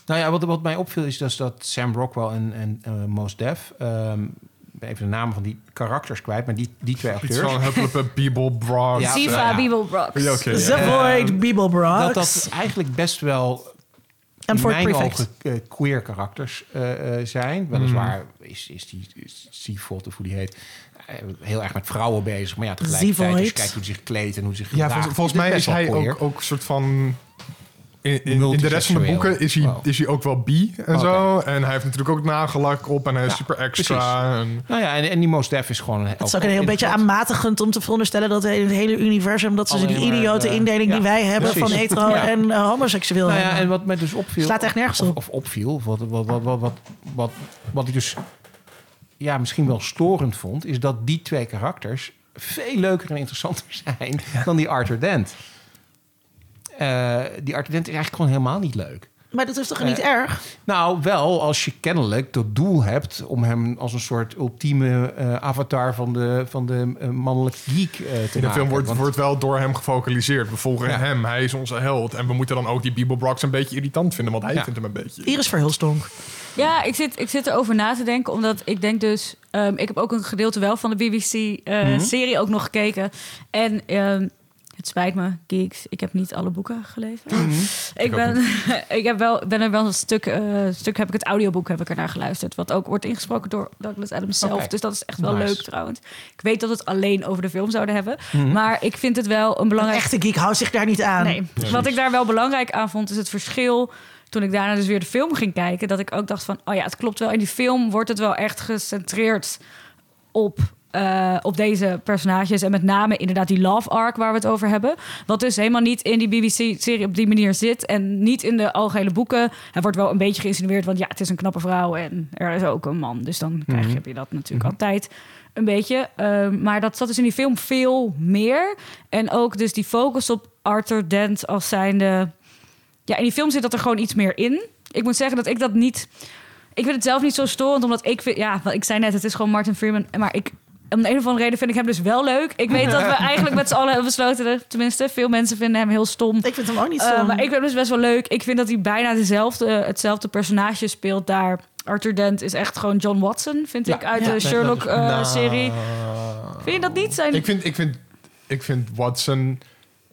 Nou ja, wat, wat mij opviel is dus dat Sam Rockwell en, en eh, Mos Def... ehm, ben even de namen van die karakters kwijt, maar die, die twee Iets acteurs... van Hupplepup, Bibel, Brock. Ja, Siva ja. Bibelbrox. Ja, oké. Zavoid, Bibelbrox. dat dat eigenlijk best wel en in voor mijn Prefect. ogen eh, queer karakters eh, eh, zijn. Weliswaar is, is die is Seafold, of hoe die heet, heel erg met vrouwen bezig. Maar ja, tegelijkertijd als je Zeevoort. kijkt hoe hij zich kleedt en hoe hij zich Ja, gedraagt, volgens, volgens mij is hij queer. ook, ook een soort van... In, in, in de rest van de boeken is hij, Wow. is hij ook wel bi en zo. En hij heeft natuurlijk ook nagellak op en hij is Ja, super extra. En, Nou ja, en, en die Mos Def is gewoon... Het is ook een heel beetje aanmatigend om te veronderstellen dat in het hele universum dat ze die idiote eh, indeling die wij hebben precies. van hetero Ja. en eh, homoseksueel Nou ja, hebben. en wat mij dus opviel... Slaat echt nergens of, op. Of opviel, wat, wat, wat, wat, wat, wat, wat ik dus ja, misschien wel storend vond... is dat die twee karakters veel leuker en interessanter zijn... dan die Arthur Dent. Eh, die Arthur Dent is eigenlijk gewoon helemaal niet leuk. Maar dat is toch niet Eh, erg? Nou, wel als je kennelijk dat doel hebt om hem als een soort ultieme eh, avatar van de, van de mannelijke geek eh, te in de maken. film wordt, Want- wordt wel door hem gefocaliseerd. We volgen Ja. hem, hij is onze held. En we moeten dan ook die Bibel Brox een beetje irritant vinden, want hij Ja. vindt hem een beetje. Iris Verhulstonk. Ja, ik zit, ik zit erover na te denken, omdat ik denk dus... ehm, ik heb ook een gedeelte wel van de BBC-serie ook nog gekeken. En ehm, het spijt me, geeks, ik heb niet alle boeken gelezen. Ik, ook ben, ik heb wel, ben er wel een stuk, eh, stuk heb ik het audioboek heb ik er naar geluisterd. Wat ook wordt ingesproken door Douglas Adams zelf. Dus dat is echt wel Nice. leuk trouwens. Ik weet dat we het alleen over de film zouden hebben. Maar ik vind het wel een Een belangrijk... echte geek houdt zich daar niet aan. Nee. Wat ik daar wel belangrijk aan vond, is het verschil. Toen ik daarna dus weer de film ging kijken, dat ik ook dacht van, oh ja, het klopt wel. In die film wordt het wel echt gecentreerd op, eh, op deze personages. En met name inderdaad die love arc waar we het over hebben. Wat dus helemaal niet in die BBC-serie op die manier zit. En niet in de algehele boeken. Het wordt wel een beetje geïnsinueerd, want ja, het is een knappe vrouw en er is ook een man. Dus dan krijg je, heb je dat natuurlijk altijd een beetje. Ehm, maar dat zat dus in die film veel meer. En ook dus die focus op Arthur Dent als zijnde... Ja, in die film zit dat er gewoon iets meer in. Ik moet zeggen dat ik dat niet... Ik vind het zelf niet zo storend, omdat ik vind... Ja, ik zei net, het is gewoon Martin Freeman. Maar ik... Om de een of andere reden vind ik hem dus wel leuk. Ik weet dat we eigenlijk met z'n allen hebben besloten... Tenminste, veel mensen vinden hem heel stom. Ik vind hem ook niet Eh, zo. maar ik vind hem dus best wel leuk. Ik vind dat hij bijna dezelfde, hetzelfde personage speelt daar. Arthur Dent is echt gewoon John Watson, vind Ja. ik, uit Ja. de Sherlock-serie. Nou, vind je dat niet? Zijn... Ik vind, ik, vind, ik vind Watson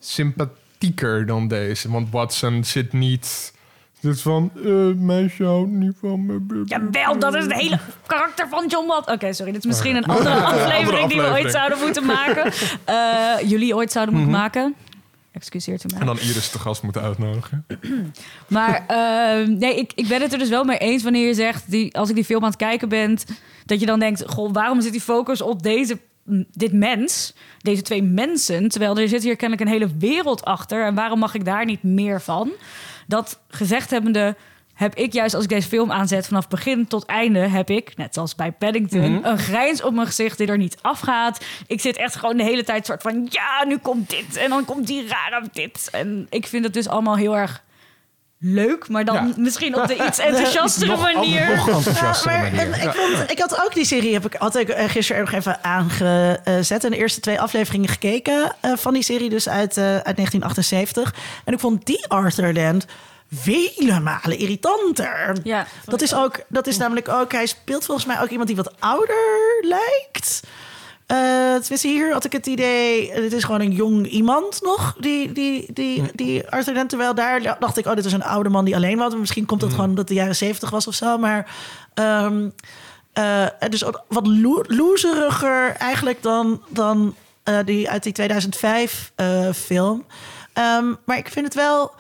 sympathieker dan deze. Want Watson zit niet... Dit van, eh meisje houdt niet van me. Jawel, dat is het hele karakter van John Watson. Oké, sorry, dit is misschien een andere aflevering die we ooit zouden moeten maken. Eh, jullie ooit zouden moeten Mhm. maken. Excuseert u mij. En dan Iris de gast moeten uitnodigen. Maar eh, nee, ik, ik ben het er dus wel mee eens wanneer je zegt... Die, als ik die film aan het kijken ben... dat je dan denkt... Goh, waarom zit die focus op deze, dit mens? Deze twee mensen? Terwijl er zit hier kennelijk een hele wereld achter. En waarom mag ik daar niet meer van? Dat gezegd hebbende... heb ik juist als ik deze film aanzet... vanaf begin tot einde heb ik, net als bij Paddington... een grijns op mijn gezicht die er niet afgaat. Ik zit echt gewoon de hele tijd soort van... ja, nu komt dit en dan komt die rare dit. En ik vind het dus allemaal heel erg leuk, maar dan Ja. misschien op de iets enthousiastere Nog, manier. nog enthousiastere Ja, maar, manier. en ik, vond, ik had ook die serie, heb ik, had ik eh, gisteren nog even aangezet. En de eerste twee afleveringen gekeken eh, van die serie, dus uit, eh, uit 1978. En ik vond die Arthur Dent vele malen irritanter. Ja, Dat is, ook, dat is namelijk ook, hij speelt volgens mij ook iemand die wat ouder lijkt. Eh tenminste, hier had ik het idee, het is gewoon een jong iemand nog, die, die, die, die Arthur Dent. Terwijl daar dacht ik, oh, dit is een oude man die alleen woont. Misschien komt dat gewoon omdat de jaren zeventig was of zo. Maar eh, dus wat lo- loezeriger eigenlijk dan, dan eh, die uit die 2005 eh, film. Ehm, maar ik vind het wel...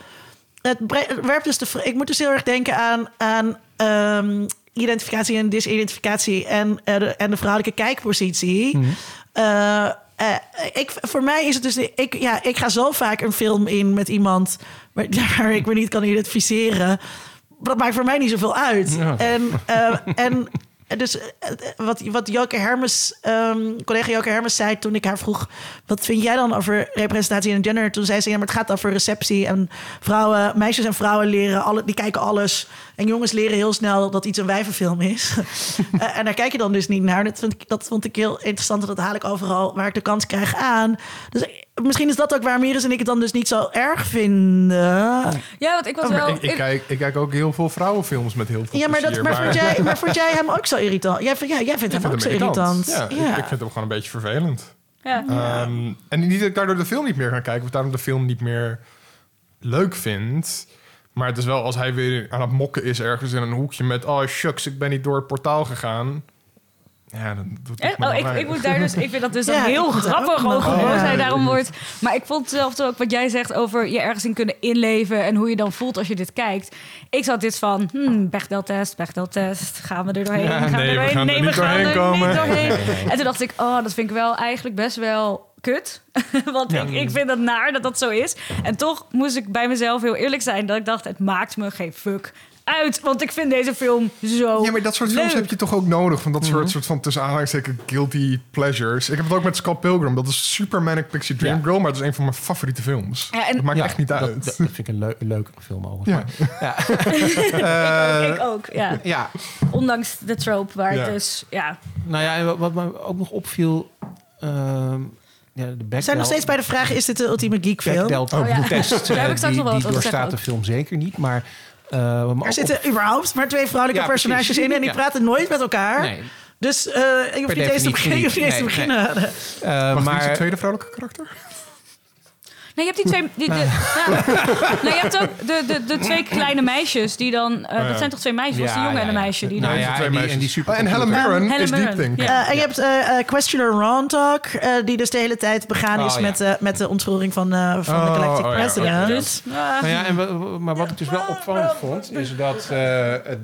Het werpt dus de... Ik moet dus heel erg denken aan... aan ehm, identificatie en disidentificatie en, de, en de vrouwelijke kijkpositie. Eh, eh, ik, voor mij is het dus... Ik, ja, ik ga zo vaak een film in met iemand... waar, waar ik me niet kan identificeren. Dat maakt voor mij niet zoveel uit. Ja. En, eh, en dus wat, wat Joke Hermes, ehm, collega Joke Hermes zei toen ik haar vroeg... wat vind jij dan over representatie en gender? Toen zei ze, ja, maar het gaat over receptie. En vrouwen, meisjes en vrouwen leren, alle, die kijken alles. En jongens leren heel snel dat iets een wijvenfilm is. Eh, en daar kijk je dan dus niet naar. Dat vond, ik, dat vond ik heel interessant. en Dat haal ik overal waar ik de kans krijg aan. Dus misschien is dat ook waar Miris en ik het dan dus niet zo erg vinden. Ja, want ik was Oh, wel... Ik, ik, kijk, ik kijk ook heel veel vrouwenfilms met heel veel Ja, maar, dat, maar, vond jij, maar vond jij hem ook zo irritant? Jij, vindt- ja, jij vindt Ik hem ook zo irritant. irritant. Ja, Ik, ik vind hem gewoon een beetje vervelend. ja. Ehm, en niet dat ik daardoor de film niet meer ga kijken... of daarom de film niet meer leuk vind... Maar het is wel als hij weer aan het mokken is ergens in een hoekje met... oh, shucks, ik ben niet door het portaal gegaan. Ja, dan doet Eh, het me oh, wel ik, ik, moet daar dus, ik vind dat dus Ja, heel grappig over oh, ja. hij daarom wordt. Maar ik vond zelf ook wat jij zegt over je ergens in kunnen inleven en hoe je dan voelt als je dit kijkt. Ik zat dit van, hmm, Bechdel-test, Bechdel-test, gaan we er doorheen? Ja, gaan we nee, we doorheen? gaan er nee, we niet gaan doorheen er komen. niet doorheen. En toen dacht ik, oh, dat vind ik wel eigenlijk best wel kut. Want ik, ik vind het naar dat dat zo is. En toch moest ik bij mezelf heel eerlijk zijn dat ik dacht, het maakt me geen fuck uit. Want ik vind deze film zo Ja, maar dat soort films leuk. heb je toch ook nodig? Van dat soort, soort van tussen aanhalingstekens guilty pleasures. Ik heb het ook met Scott Pilgrim. Dat is Super Manic Pixie Dream Ja. Girl, maar het is een van mijn favoriete films. Ja, en- dat maakt Ja, echt niet dat, uit. Dat, dat vind ik een leu- leukere film overigens. Ja. Maar- ik ook, ja. Ja, Ondanks de trope waar Ja. het dus, ja. nou ja, en wat- wat me ook nog opviel... ehm ja, de We zijn nog steeds bij de vraag, is dit de ultieme geekfilm? Backdelt Oh, ja. test. Daar heb ik eh, straks die, nog wel wat doorstaat de film zeker niet, maar... eh, Er ook zitten überhaupt maar twee vrouwelijke Ja, personages precies. in en die Ja. praten nooit met elkaar. Nee, Dus eh, je hoeft niet eens te beginnen. Je hoeft niet eens te niet. Nee, beginnen. eh, Wacht, wie is maar het tweede vrouwelijke karakter? Nee, je hebt die twee. Die, de, ja. Nee, je hebt ook de, de, de twee kleine meisjes die dan. eh, ja. Dat zijn toch twee meisjes? Ja, die jongen ja, en een meisje die Nou dan. ja, twee en die, meisjes. en die super Oh, en Helen Mirren Helen is Think. ja. Eh, en je hebt eh eh, Questioner Ron Talk, eh, die dus de hele tijd begaan is Oh, ja. met, eh, met de ontvoering van, eh, van de Oh, Galactic oh, ja, President. Dus, Nou ja, en, maar wat ik dus wel opvallend vond, is dat eh,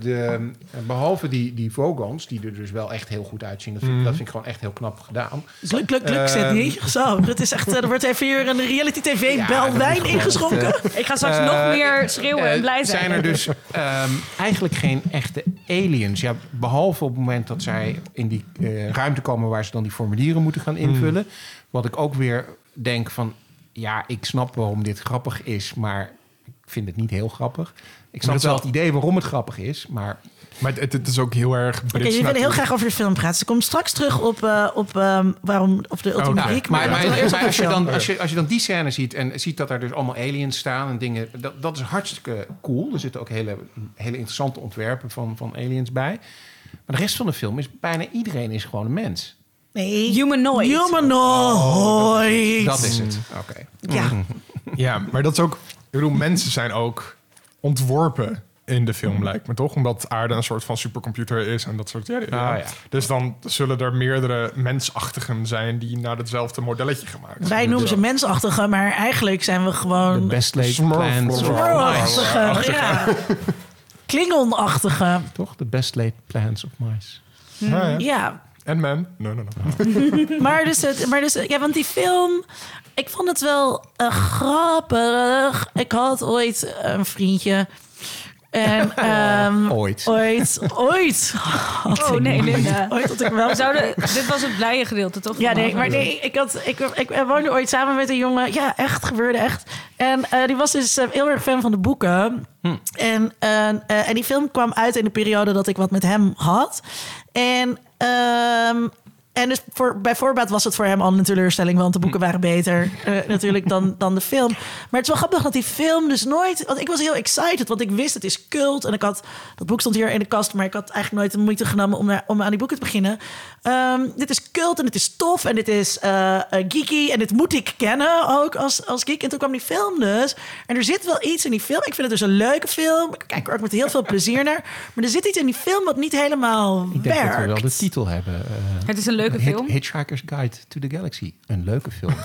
de, behalve die, die Vogons, die er dus wel echt heel goed uitzien, dat vind, ik- dat vind ik gewoon echt heel knap gedaan. Dus Luk, luk, luk, Ehm, Sydney. Zo, dat is echt, er wordt even hier een reality tv Ja, bel wijn ingeschonken. ik ga straks Eh, nog meer schreeuwen en Eh, blij zijn. Zijn er dus ehm, eigenlijk geen echte aliens? Ja, behalve op het moment dat zij in die eh, ruimte komen waar ze dan die formulieren moeten gaan invullen. Wat ik ook weer denk van, ja, ik snap waarom dit grappig is, maar ik vind het niet heel grappig. Ik snap wel- het idee waarom het grappig is, maar Maar het, het is ook heel erg Brits Oké, jullie willen heel graag over de film praten. Ze komt straks terug op, eh, op ehm, waarom, of de ultieme Oké. geek. Maar, maar, als, je dan, als, je, als je dan die scène ziet en ziet dat er dus allemaal aliens staan en dingen, dat, dat is hartstikke cool. Er zitten ook hele, hele interessante ontwerpen van, van aliens bij. Maar de rest van de film is bijna iedereen is gewoon een mens. Nee. Humanoid. Humanoid. Dat is het. Oké. Ja. Ja, maar dat is ook... Ik bedoel, mensen zijn ook ontworpen in de film, lijkt me toch? Omdat aarde een soort van supercomputer is en dat soort... Ja, ja. Ah, ja. Dus dan zullen er meerdere mensachtigen zijn... die naar hetzelfde modelletje gemaakt zijn. Wij noemen ze Ja. mensachtige, maar eigenlijk zijn we De gewoon best laid plans of Smurfachtige, ja. Klingonachtige. Toch? De best laid plans of mice. Ja, ja. Ja, En man. No, no, no. maar dus, het, maar dus ja, want die film, ik vond het wel eh, grappig. Ik had ooit een vriendje. En ehm, Ooit. ooit, ooit. had Oh nee, Linda. Ooit had ik wel We zouden, dit was het blije gedeelte, toch? Ja, nee, maar nee, ik, had, ik, ik, woonde ooit samen met een jongen. Ja, echt, gebeurde echt. En eh, die was dus eh, heel erg fan van de boeken. En, eh, eh, en die film kwam uit in de periode dat ik wat met hem had. En, ehm, en dus voor, bij voorbaat was het voor hem al een teleurstelling... want de boeken waren beter eh, natuurlijk dan, dan de film. Maar het is wel grappig dat die film dus nooit... Want ik was heel excited, want ik wist het is cult. En ik had, dat boek stond hier in de kast... maar ik had eigenlijk nooit de moeite genomen om, naar- om aan die boeken te beginnen. Ehm, dit is cult en het is tof en dit is eh, eh, geeky... en dit moet ik kennen ook als, als geek. En toen kwam die film dus. En er zit wel iets in die film. Ik vind het dus een leuke film. Ik kijk er ook met heel veel plezier naar. Maar er zit iets in die film wat niet helemaal Ik denk werkt. dat we wel de titel hebben. eh, Het is een leuke Hit- film. Hitchhiker's Guide to the Galaxy. Een leuke film.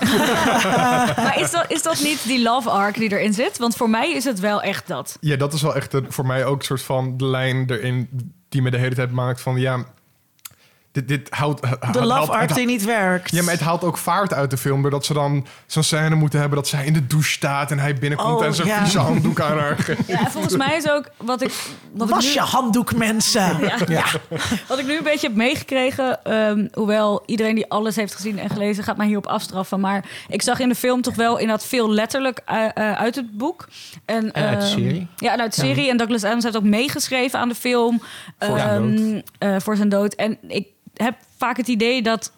Maar is dat, is dat niet die love arc die erin zit? Want voor mij is het wel echt dat. Ja, dat is wel echt een- voor mij ook een soort van de lijn erin... die me de hele tijd maakt van... ja, dit, dit houdt... De love arc die niet werkt. Ja, maar het haalt ook vaart uit de film... doordat ze dan zo'n scène moeten hebben... dat zij in de douche staat en hij binnenkomt... Oh, en zijn ja. vieze handdoek aan haar geeft. Ja, en volgens mij is ook wat ik, wat ik Was nu- je handdoek, mensen. Ja. Wat ik nu een beetje heb meegekregen, ehm, hoewel iedereen die alles heeft gezien en gelezen gaat mij hierop afstraffen, maar ik zag in de film toch wel inderdaad veel letterlijk eh, eh, uit het boek. En, En uit de ehm, serie? Ja, en uit de serie. En Douglas Adams heeft ook meegeschreven aan de film. Voor zijn ehm, eh, voor zijn dood. En ik heb vaak het idee dat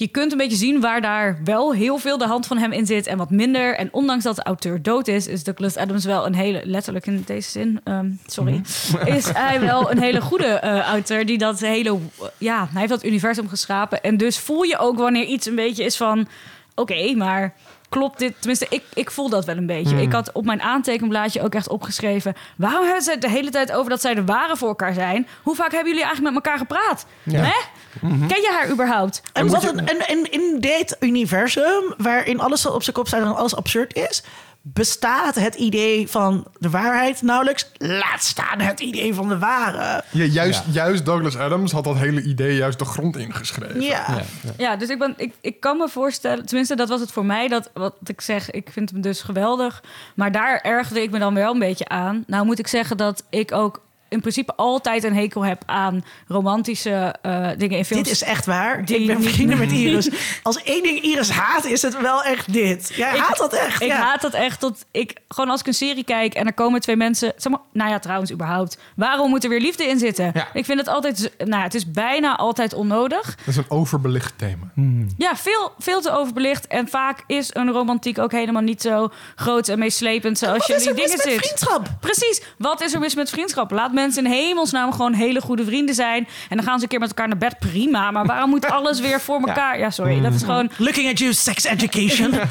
je kunt een beetje zien waar daar wel heel veel de hand van hem in zit en wat minder. En ondanks dat de auteur dood is, is Douglas Adams wel een hele, letterlijk in deze zin, ehm, sorry, is hij wel een hele goede eh, auteur die dat hele, ja, hij heeft dat universum geschapen. En dus voel je ook wanneer iets een beetje is van, oké, maar klopt dit? Tenminste, ik, ik voel dat wel een beetje. Ik had op mijn aantekenblaadje ook echt opgeschreven, waarom hebben ze het de hele tijd over dat zij de ware voor elkaar zijn? Hoe vaak hebben jullie eigenlijk met elkaar gepraat? Ja. Hè? Ken je haar überhaupt? En, wat een, en, en in dit universum, waarin alles op zijn kop staat en alles absurd is, bestaat het idee van de waarheid nauwelijks. Laat staan het idee van de ware. Ja, juist, Ja. juist Douglas Adams had dat hele idee juist de grond ingeschreven. Ja. Ja, ja. Ja, dus ik, ben, ik, ik kan me voorstellen, tenminste dat was het voor mij, dat wat ik zeg, ik vind hem dus geweldig. Maar daar ergerde ik me dan wel een beetje aan. Nou moet ik zeggen dat ik ook in principe altijd een hekel heb aan romantische eh, dingen in films. Dit is echt waar. Die ik ben vrienden met Iris. Als één ding Iris haat, is het wel echt dit. Jij Ik- haat dat echt. Ik ja. haat dat echt tot ik gewoon als ik een serie kijk en er komen twee mensen. Zeg maar, nou ja, trouwens, überhaupt. Waarom moet er weer liefde in zitten? Ja. Ik vind het altijd. Nou, het is bijna altijd onnodig. Dat is een overbelicht thema. Ja, veel, veel te overbelicht. En vaak is een romantiek ook helemaal niet zo groot en meeslepend zoals Wat je in er die mis dingen met zit. vriendschap? Precies. Wat is er mis met vriendschap? Laat mensen in hemelsnaam gewoon hele goede vrienden zijn. En dan gaan ze een keer met elkaar naar bed. Prima. Maar waarom moet alles weer voor elkaar? Ja, sorry. Dat is gewoon. Looking at you, sex education.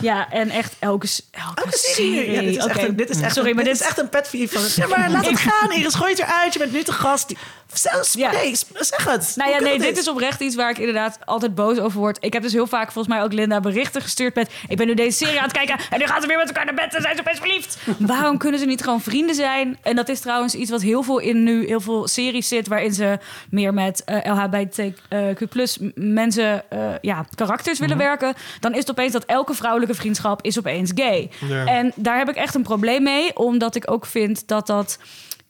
Ja, en echt elke, elke, Elke serie. Ja, dit is echt, een, dit is echt, Sorry, een, maar dit dit is echt een pet van... Ja, maar laat het gaan, Iris. Gooi het eruit. Je bent nu te gast. Zelfs, Ja. nee, zeg het. Nou ja, nee, het dit is oprecht iets waar ik inderdaad altijd boos over word. Ik heb dus heel vaak volgens mij ook Linda berichten gestuurd met... ik ben nu deze serie aan het kijken en nu gaan ze weer met elkaar naar bed en zijn ze best verliefd. Waarom kunnen ze niet gewoon vrienden zijn? En dat is trouwens iets wat heel veel in nu heel veel series zit... waarin ze meer met eh LHBTQ plus mensen, eh, ja, karakters willen werken. Dan is het opeens dat elke vrouwelijke vriendschap is opeens gay. Ja. En daar heb ik echt een probleem mee, omdat ik ook vind dat dat...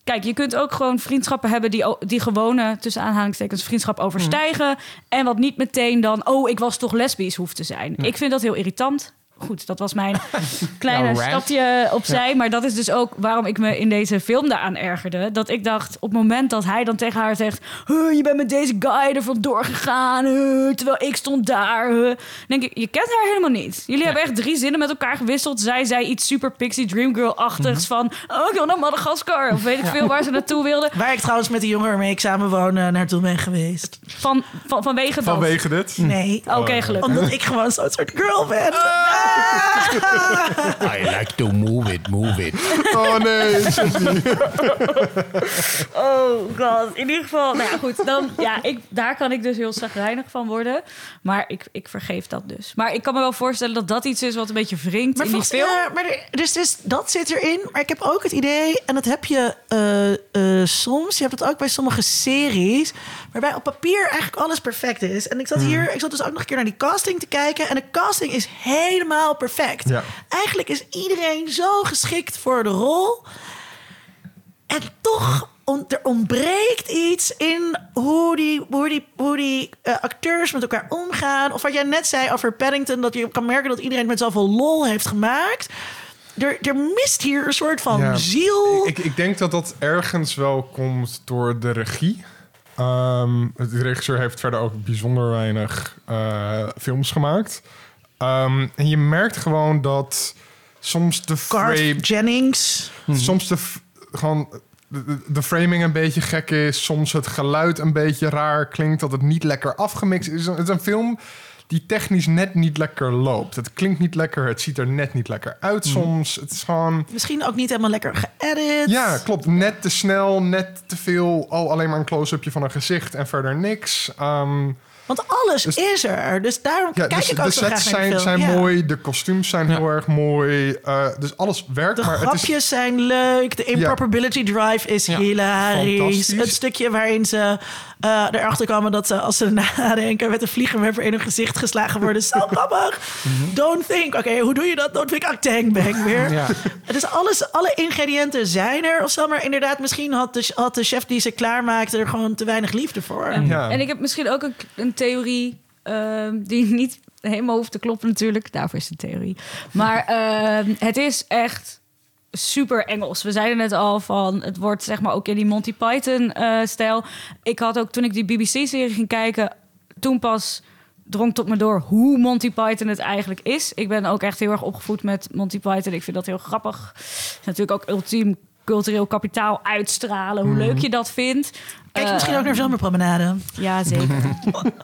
Kijk, je kunt ook gewoon vriendschappen hebben die, die gewone, tussen aanhalingstekens, vriendschap overstijgen. En wat niet meteen dan, oh, ik was toch lesbisch hoeft te zijn. Ik vind dat heel irritant. Goed, dat was mijn kleine rant. stapje opzij. Maar dat is dus ook waarom ik me in deze film daaraan ergerde. Dat ik dacht, op het moment dat hij dan tegen haar zegt... "Huh, je bent met deze guy er vandoor gegaan, huh, terwijl ik stond daar. huh." denk ik, je kent haar helemaal niet. Jullie hebben echt drie zinnen met elkaar gewisseld. Zij zei iets super Pixie Dream Girl-achtigs van... Oh, ik wil naar Madagaskar. Of weet ik veel waar ze naartoe wilde. Waar ik trouwens met de jongen waarmee ik samen woon eh, naartoe ben geweest. Van, van, vanwege dat. Vanwege dit. Nee. Oké, gelukkig. Omdat ik gewoon zo'n soort girl ben. I like to move it, move it. Oh nee. Oh god, in ieder geval. Nou ja, goed. Dan, ja, ik, daar kan ik dus heel zagrijnig van worden. Maar ik, ik vergeef dat dus. Maar ik kan me wel voorstellen dat dat iets is wat een beetje wringt Maar in die film. ja, maar er- dus, dus dat zit erin. Maar ik heb ook het idee, en dat heb je eh, eh, soms, je hebt het ook bij sommige series, waarbij op papier eigenlijk alles perfect is. En ik zat hier, ik zat dus ook nog een keer naar die casting te kijken. En de casting is helemaal perfect. Ja. Eigenlijk is iedereen zo geschikt voor de rol. En toch, on- er ontbreekt iets in hoe die, hoe die, hoe die eh, acteurs met elkaar omgaan. Of wat jij net zei over Paddington, dat je kan merken dat iedereen met zoveel lol heeft gemaakt. Er, er mist hier een soort van Ja. ziel. Ik, ik denk dat dat ergens wel komt door de regie. Ehm, de regisseur heeft verder ook bijzonder weinig eh, films gemaakt. Ehm, en je merkt gewoon dat soms de frame, Jennings. soms de, gewoon de, framing een beetje gek is. Soms het geluid een beetje raar klinkt. Dat het niet lekker afgemixt is. Het is een film die technisch net niet lekker loopt. Het klinkt niet lekker. Het ziet er net niet lekker uit soms. Het is gewoon... Misschien ook niet helemaal lekker geëdit. Ja, klopt. Net te snel, net te veel. Al alleen maar een close-upje van een gezicht en verder niks. Ehm, Want alles Dus- is er. Dus daarom ja, kijk dus ik ook de zo graag sets naar zijn, zijn Ja. mooi, de kostuums zijn heel erg mooi. eh, dus alles werkt, De maar het grapjes is... zijn leuk. De improbability drive is Ja, hilarisch. Het stukje waarin ze eh, erachter kwamen dat ze als ze nadenken met een vliegenwerper in hun gezicht geslagen worden. Zo grappig. Don't think. Oké, hoe doe je dat? Don't think acting bang weer. Ja. Het is alles, alle ingrediënten zijn er of zo. Maar inderdaad, misschien had de, had de chef die ze klaarmaakte er gewoon te weinig liefde voor. En, Ja. en ik heb misschien ook een, een theorie ehm, die niet helemaal hoeft te kloppen natuurlijk. Daarvoor is het een theorie. Maar ehm, het is echt super Engels. We zeiden net al van, het wordt zeg maar ook in die Monty Python-stijl. ik had ook, toen ik die BBC-serie ging kijken, toen pas drong tot me door hoe Monty Python het eigenlijk is. Ik ben ook echt heel erg opgevoed met Monty Python. Ik vind dat heel grappig. Het natuurlijk ook ultiem cultureel kapitaal uitstralen. Hoe leuk je dat vindt. Kijk je Eh, misschien ook naar Zomerpromenade? ja, zeker.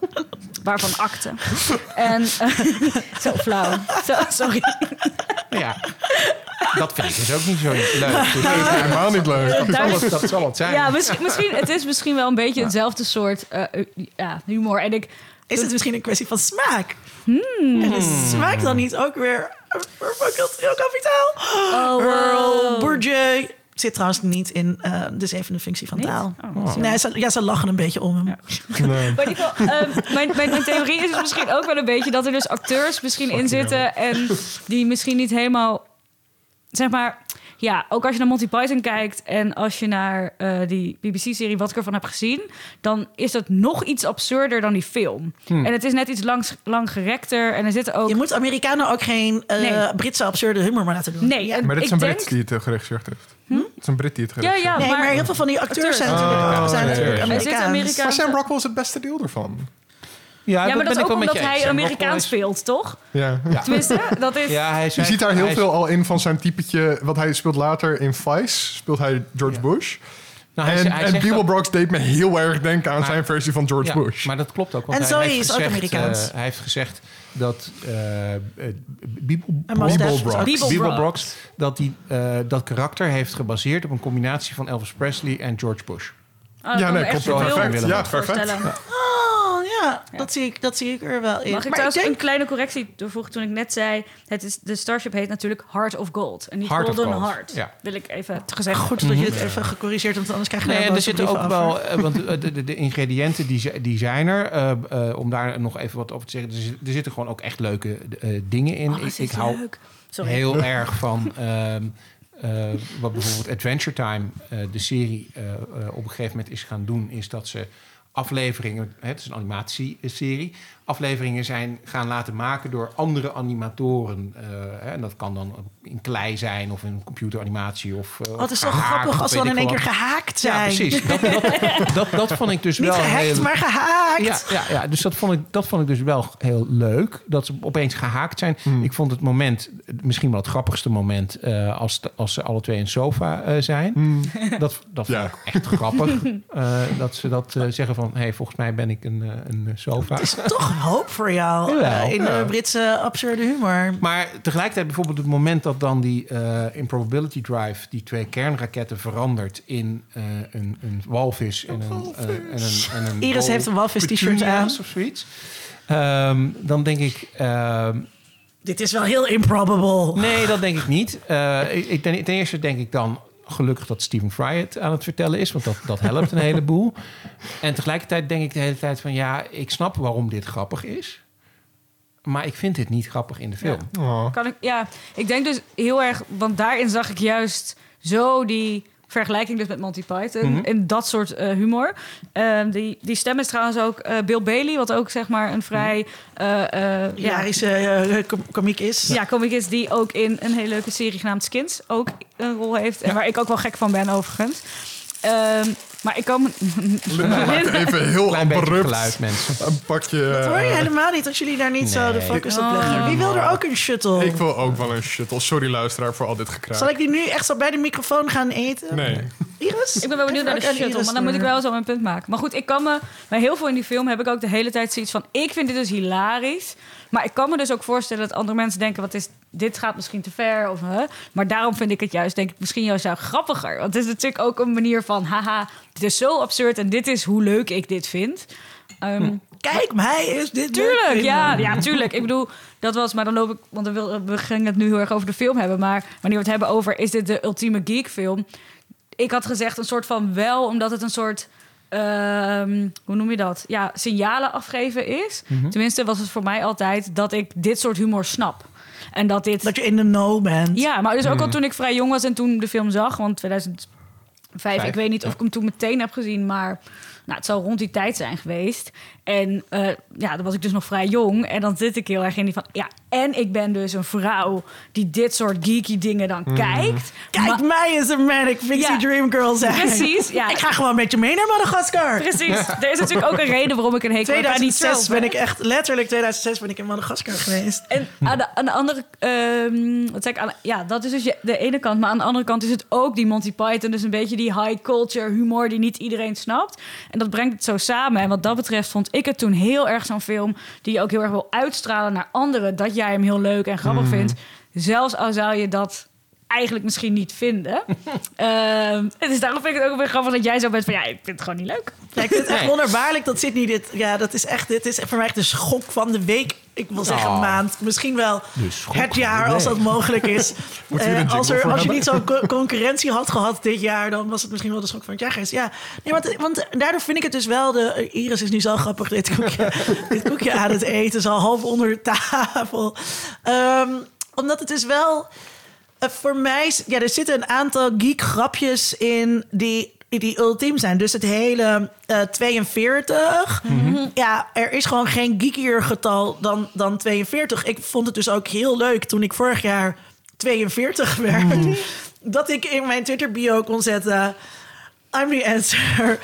Waarvan akte. En eh, zo flauw. Zo, sorry. Ja, dat vind ik dus ook niet zo leuk. Nee, dat is helemaal niet leuk. dat, zal het, dat zal het zijn. Ja, misschien, misschien, het is misschien wel een beetje hetzelfde soort eh, ja, humor. En ik, Is het misschien een kwestie van smaak? En is smaak dan niet ook weer voor cultureel kapitaal? Oh, Earl. Zit trouwens niet in eh, de zevende functie van Niet? taal. Oh, Nee, ze, ja, ze lachen een beetje om hem. Nee. Maar geval, ehm, mijn, mijn, mijn theorie is dus misschien ook wel een beetje dat er dus acteurs misschien in zitten en die misschien niet helemaal, zeg maar, ja, ook als je naar Monty Python kijkt en als je naar eh, die BBC-serie wat ik ervan heb gezien, dan is het nog iets absurder dan die film. En het is net iets langs, langgerekter en er zitten ook. Je moet Amerikanen ook geen eh, Nee. Britse absurde humor maar laten doen. Nee, en Maar dit is een denk, Brit die het eh, geregisseerd heeft. Het is een Brit die het Ja, geregisseerd ja, heeft. Nee, maar, maar- heel veel van die acteurs, Acteurs zijn zijn natuurlijk, Oh, zijn ja, natuurlijk ja, ja. Er zit Amerikaans. Amerikaans- Maar Sam Rockwell is het beste deel ervan. Ja, ja, maar dat is ook omdat hij Amerikaans speelt, toch? Ja. Tenminste, dat is... Ja, hij is Je ziet daar heel hij veel al in van zijn typetje. Wat hij speelt later in Vice. Speelt hij George Ja. Bush. Nou, hij, en hij en Brooks deed me heel erg denken aan Maar- zijn versie van George ja, Bush. Maar dat klopt ook. Want En hij, Zoe is ook Amerikaans. eh, hij heeft gezegd dat eh, eh, Def. Brooks. Dat hij eh, dat karakter heeft gebaseerd op een combinatie van Elvis Presley en George Bush. Oh, Ja, nee, klopt. Perfect. Ja, perfect. Oh ja, Dat, zie ik, dat zie ik er wel in. Mag ik maar trouwens ik denk, een kleine correctie toevoegen toen ik net zei... Het is, de Starship heet natuurlijk Heart of Gold. En niet Heart Golden Gold, Heart. ja. Wil ik even gezegd. goed dat je het even gecorrigeerd hebt, want anders krijg je Nee, er zitten ook wel, eh, want eh, de, de, de ingrediënten die, die zijn er. eh, om daar nog even wat over te zeggen. Er, zit- er zitten gewoon ook echt leuke eh, dingen in. Oh, ik, hou leuk. Heel erg van ehm, eh, wat bijvoorbeeld Adventure Time, eh, de serie, eh, op een gegeven moment is gaan doen, is dat ze afleveringen, het is een animatieserie, afleveringen zijn gaan laten maken door andere animatoren. eh, hè, en dat kan dan in klei zijn of in computeranimatie of. of het is zo gehaakt, grappig als ze dan in één keer wat. gehaakt Ja, zijn. precies. Dat, dat, dat, dat vond ik dus Niet wel gehackt, heel... maar gehaakt. Ja, ja, ja, dus dat vond, ik, dat vond ik dus wel heel leuk. Dat ze opeens gehaakt zijn. Ik vond het moment, misschien wel het grappigste moment... eh, als, de- als ze alle twee in sofa eh, zijn. Dat, dat vond Ja. ik echt grappig. eh, dat ze dat zeggen van... hé, hey, volgens mij ben ik een, een sofa. is toch hoop voor jou Jawel. eh, in de Britse absurde humor. Maar tegelijkertijd bijvoorbeeld het moment dat dan die eh improbability drive... die twee kernraketten verandert in eh, een, een walvis en een, eh, en een, en een Iris heeft een walvis t-shirt aan. of zoiets. Ehm, dan denk ik... ehm, Dit is wel heel improbable. Nee, dat denk ik niet. Eh, ik, ik- ten, ten eerste denk ik dan gelukkig dat Stephen Fry het aan het vertellen is, want dat, dat helpt een heleboel. En tegelijkertijd denk ik de hele tijd van ja, ik snap waarom dit grappig is. Maar ik vind dit niet grappig in de film. Oh. Kan ik, ja, ik denk dus heel erg, want daarin zag ik juist zo die vergelijking dus met Monty Python Mhm. en dat soort eh, humor. Ehm, die, die stem is trouwens ook eh, Bill Bailey, wat ook zeg maar een vrij eh, eh, ja, Hilarische eh, com- komiek is. ja, comic is die ook in een hele leuke serie genaamd Skins ook een rol heeft en waar ik ook wel gek van ben overigens. Ehm, maar ik kan me- Linda maakt even heel Klein abrupt geluid, mensen. een pakje... Dat hoor je eh, helemaal niet als jullie daar niet zo de focus op leggen. Wie wil er ook een shuttle? ik wil ook wel een shuttle. Sorry luisteraar voor al dit gekraak. Zal ik die nu echt zo bij de microfoon gaan eten? Nee. Iris? Ik ben wel benieuwd naar de shuttle, maar dan moet ik wel zo mijn punt maken. Maar goed, ik kan me... Bij heel veel in die film heb ik ook de hele tijd zoiets van... Ik vind dit dus hilarisch. Maar ik kan me dus ook voorstellen dat andere mensen denken... Wat is, dit gaat misschien te ver. Of, hè? Maar daarom vind ik het juist, denk ik, misschien juist jou grappiger. Want het is natuurlijk ook een manier van... Haha, dit is zo absurd en dit is hoe leuk ik dit vind. Ehm, Kijk, mij is dit Tuurlijk, ja, ja, tuurlijk. Ik bedoel, dat was, maar dan loop ik, want wil, we gingen het nu heel erg over de film hebben, maar wanneer we het hebben over, is dit de ultieme geek film? Ik had gezegd een soort van wel, omdat het een soort, ehm, hoe noem je dat? Ja, signalen afgeven is. Tenminste, was het voor mij altijd dat ik dit soort humor snap. En dat dit. Dat je in de know bent. Ja, maar dus ook al toen ik vrij jong was en toen de film zag, want 2005, ik weet niet of ik hem toen meteen heb gezien, maar nou, het zal rond die tijd zijn geweest. En eh, ja, dan was ik dus nog vrij jong. En dan zit ik heel erg in die van, ja, en ik ben dus een vrouw die dit soort geeky dingen dan kijkt. Kijk, Maar- mij is een manic pixie Ja. dream girl zijn. Precies, ja. Ik ga gewoon met je mee naar Madagaskar. Precies. Er is natuurlijk ook een reden waarom ik een hekel heb aan die 2006 trope, ben ik echt, letterlijk 2006 ben ik in Madagaskar geweest. En aan de, aan de andere, ehm, wat zeg ik, aan, ja, dat is dus je- de ene kant. Maar aan de andere kant is het ook die Monty Python. Dus een beetje die high culture humor die niet iedereen snapt. En dat brengt het zo samen. En wat dat betreft vond ik het toen heel erg zo'n film... die je ook heel erg wil uitstralen naar anderen. Dat jij hem heel leuk en grappig vindt. Zelfs al zou je dat eigenlijk misschien niet vinden. Ehm en dus daarom vind ik het ook weer grappig dat jij zo bent van... ja, ik vind het gewoon niet leuk. Ja, ik vind het echt Nee. wonderbaarlijk dat Sydney dit... Ja, dat is echt... Dit is voor mij echt de schok van de week. Ik wil zeggen Oh. maand. Misschien wel schok het jaar als dat mogelijk is. Eh, als, er, als je niet zo'n co- concurrentie had gehad dit jaar... dan was het misschien wel de schok van het jaar geweest. Ja, nee, want, want daardoor vind ik het dus wel... De, eh, Iris is nu zo grappig dit koekje, dit koekje aan het eten. Zo half onder de tafel. Ehm, omdat het dus wel... Eh, voor mij, is- ja, er zitten een aantal geek grapjes in die, die ultiem zijn. Dus het hele eh 42. Ja, er is gewoon geen geekier getal dan, dan 42. Ik vond het dus ook heel leuk toen ik vorig jaar 42 werd. Dat ik in mijn Twitter bio kon zetten... I'm the answer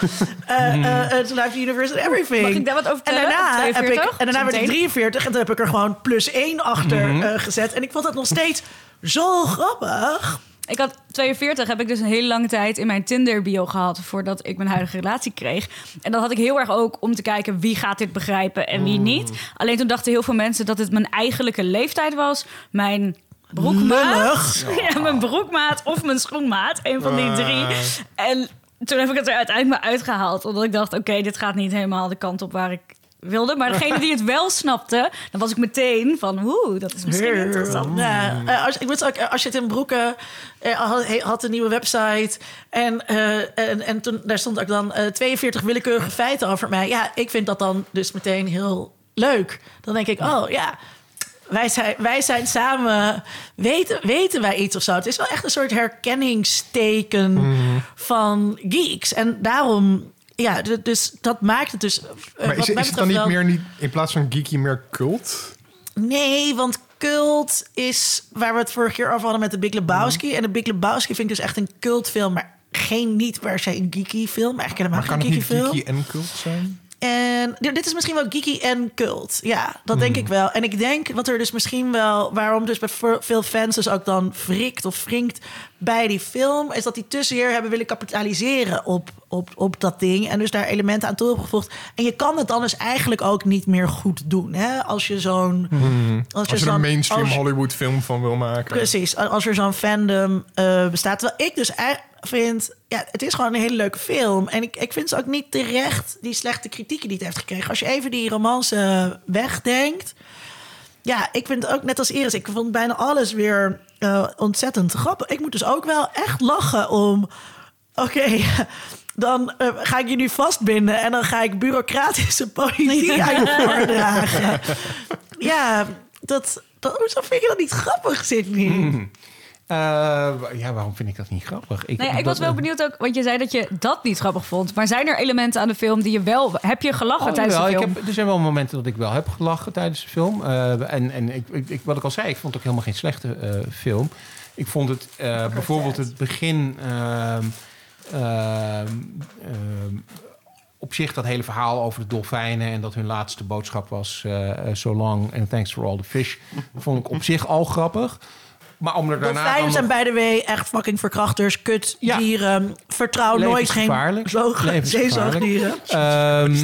uh, uh, to life, the universe and everything. Mag ik daar wat over en vertellen? daarna, heb ik, 42? en daarna werd ik Zometeen. 43 en toen heb ik er gewoon plus 1 achter eh, gezet. En ik vond dat nog steeds zo grappig. Ik had 42, heb ik dus een hele lange tijd in mijn Tinder-bio gehad... voordat ik mijn huidige relatie kreeg. En dat had ik heel erg ook om te kijken wie gaat dit begrijpen en wie niet. Alleen toen dachten heel veel mensen dat het mijn eigenlijke leeftijd was. Mijn broekmaat. Ja, mijn broekmaat of mijn schoenmaat. Een van die drie. En toen heb ik het er uiteindelijk maar uitgehaald. Omdat ik dacht, oké, dit gaat niet helemaal de kant op waar ik wilde. Maar degene die het wel snapte, dan was ik meteen van... Oeh, dat is misschien interessant. Ja, eh, als, ik ook, eh, als je het in broeken eh, had, een nieuwe website en, eh, en, en toen daar stond ook dan eh, 42 willekeurige feiten over mij. Ja, ik vind dat dan dus meteen heel leuk. Dan denk ik, oh ja, wij zijn, wij zijn samen, weten, weten wij iets of zo. Het is wel echt een soort herkenningsteken van geeks. En daarom, ja, dus dat maakt het dus. eh, Maar is, het dan niet meer niet, in plaats van geeky meer cult? Nee, want cult is waar we het vorige keer over hadden met de Big Lebowski. En de Big Lebowski vind ik dus echt een cultfilm, maar geen niet per se een geeky film. Eigenlijk helemaal Maar kan geen het geeky niet film. geeky en cult zijn? En dit is misschien wel geeky en cult. Ja, dat denk ik wel. En ik denk wat er dus misschien wel... waarom dus bij ve- veel fans dus ook dan frikt of wringt bij die film... is dat die te zeer hebben willen kapitaliseren op, op, op dat ding. En dus daar elementen aan toe hebben gevoegd. En je kan het dan dus eigenlijk ook niet meer goed doen. Hè? Als je zo'n... Als je er een mainstream als- Hollywood film van wil maken. Precies, als er zo'n fandom eh, bestaat. Terwijl ik dus ei- vind, ja, het is gewoon een hele leuke film. En ik, ik vind ze ook niet terecht, die slechte kritieken die het heeft gekregen. Als je even die romance wegdenkt. Ja, ik vind het ook net als Iris. Ik vond bijna alles weer eh, ontzettend grappig. Ik moet dus ook wel echt lachen om... Oké, dan eh, ga ik je nu vastbinden... en dan ga ik bureaucratische politiek aan je voordragen. Ja, dat, dat, hoezo vind je dat niet grappig, Sydney? Eh, ja, waarom vind ik dat niet grappig? Nee, ik was wel benieuwd ook, want je zei dat je dat niet grappig vond. Maar zijn er elementen aan de film die je wel... Heb je gelachen Oh, tijdens de film? ik heb, er zijn wel momenten dat ik wel heb gelachen tijdens de film. Eh, en en ik, ik, ik- wat ik al zei, ik vond het ook helemaal geen slechte eh, film. Ik vond het eh, bijvoorbeeld het begin... ehm, ehm, ehm, op zich dat hele verhaal over de dolfijnen... en dat hun laatste boodschap was... eh eh, so long and thanks for all the fish... vond ik op zich al grappig. Maar om er daarna Dolfijnen zijn bij de way echt fucking verkrachters, kut, Ja. dieren. Vertrouw nooit geen zeezoogdieren. Ehm,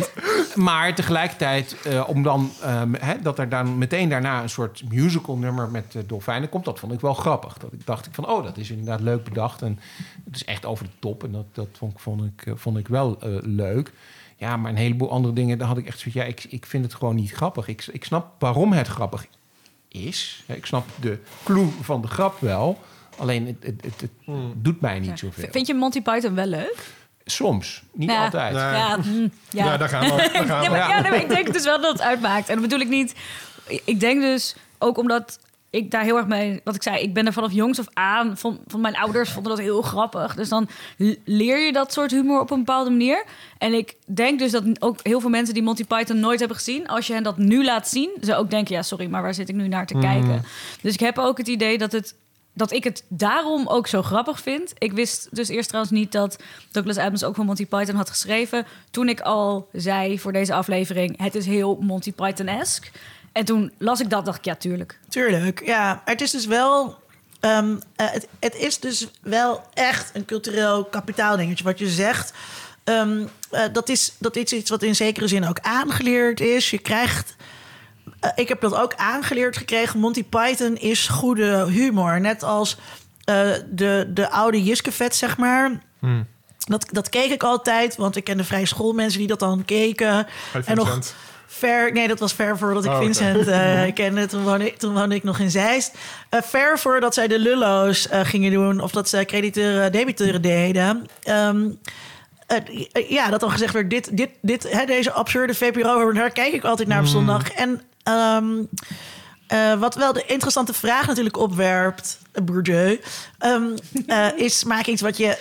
maar tegelijkertijd, eh, om dan, ehm, dat er dan meteen daarna een soort musical nummer met eh, dolfijnen komt, dat vond ik wel grappig. Dat ik dacht ik van, oh, dat is inderdaad leuk bedacht. En het is echt over de top. En dat, dat vond, ik- vond, ik, vond ik wel eh, leuk. Ja, maar een heleboel andere dingen, daar had ik echt zoiets, ja, ik, ik vind het gewoon niet grappig. Ik, ik snap waarom het grappig is. Ik snap de clue van de grap wel. Alleen het, het, het, het doet mij niet zoveel. Vind je Monty Python wel leuk? Soms, niet Ja. altijd. Nee. Ja, ja. Ja, daar gaan we. Daar gaan Ja, maar, ja, nee, maar ik denk dus wel dat het uitmaakt. En dat bedoel ik niet. Ik denk dus ook omdat ik daar heel erg mee. Wat ik zei, ik ben er vanaf jongs af aan. Van, van mijn ouders vonden dat heel grappig. Dus dan leer je dat soort humor op een bepaalde manier. En ik denk dus dat ook heel veel mensen die Monty Python nooit hebben gezien. Als je hen dat nu laat zien, ze ook denken: ja, sorry, maar waar zit ik nu naar te kijken? Dus ik heb ook het idee dat het dat ik het daarom ook zo grappig vind. Ik wist dus eerst trouwens niet dat Douglas Adams ook van Monty Python had geschreven. Toen ik al zei voor deze aflevering: het is heel Monty Python-esque. En toen las ik dat, dacht ik, ja, tuurlijk. Tuurlijk, ja. Maar het is dus wel... ehm, eh, het, het is dus wel echt een cultureel kapitaaldingetje. Wat je zegt, ehm, eh, dat, is, dat is iets wat in zekere zin ook aangeleerd is. Je krijgt... eh, ik heb dat ook aangeleerd gekregen. Monty Python is goede humor. Net als eh, de, de oude Jiskevet, zeg maar... Dat, dat keek ik altijd, want ik kende vrij schoolmensen die dat dan keken. En nog. Ver, nee, dat was ver voordat ik Oh. Vincent eh, kende. Toen woonde, ik, toen woonde ik nog in Zeist. Eh, ver voordat zij de lullo's eh, gingen doen of dat ze crediteuren, debiteuren deden. Ehm, eh, ja, dat dan gezegd werd, dit, dit, dit, hè, deze absurde VPRO, daar kijk ik altijd naar op zondag. En ehm, eh, wat wel de interessante vraag natuurlijk opwerpt, eh, Bourdieu, ehm, eh, is maak iets wat je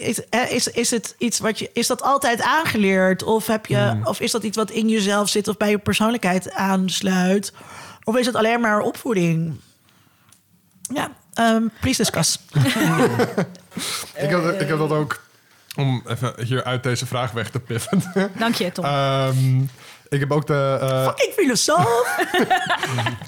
is, is, is het iets wat je is dat altijd aangeleerd of heb je of is dat iets wat in jezelf zit of bij je persoonlijkheid aansluit of is het alleen maar opvoeding? Ja, ehm please discuss. Ik heb, ik heb dat ook, om even hier uit deze vraag weg te pivoten. Dank je, Tom. Ehm, ik heb ook de... eh, Fucking filosoof.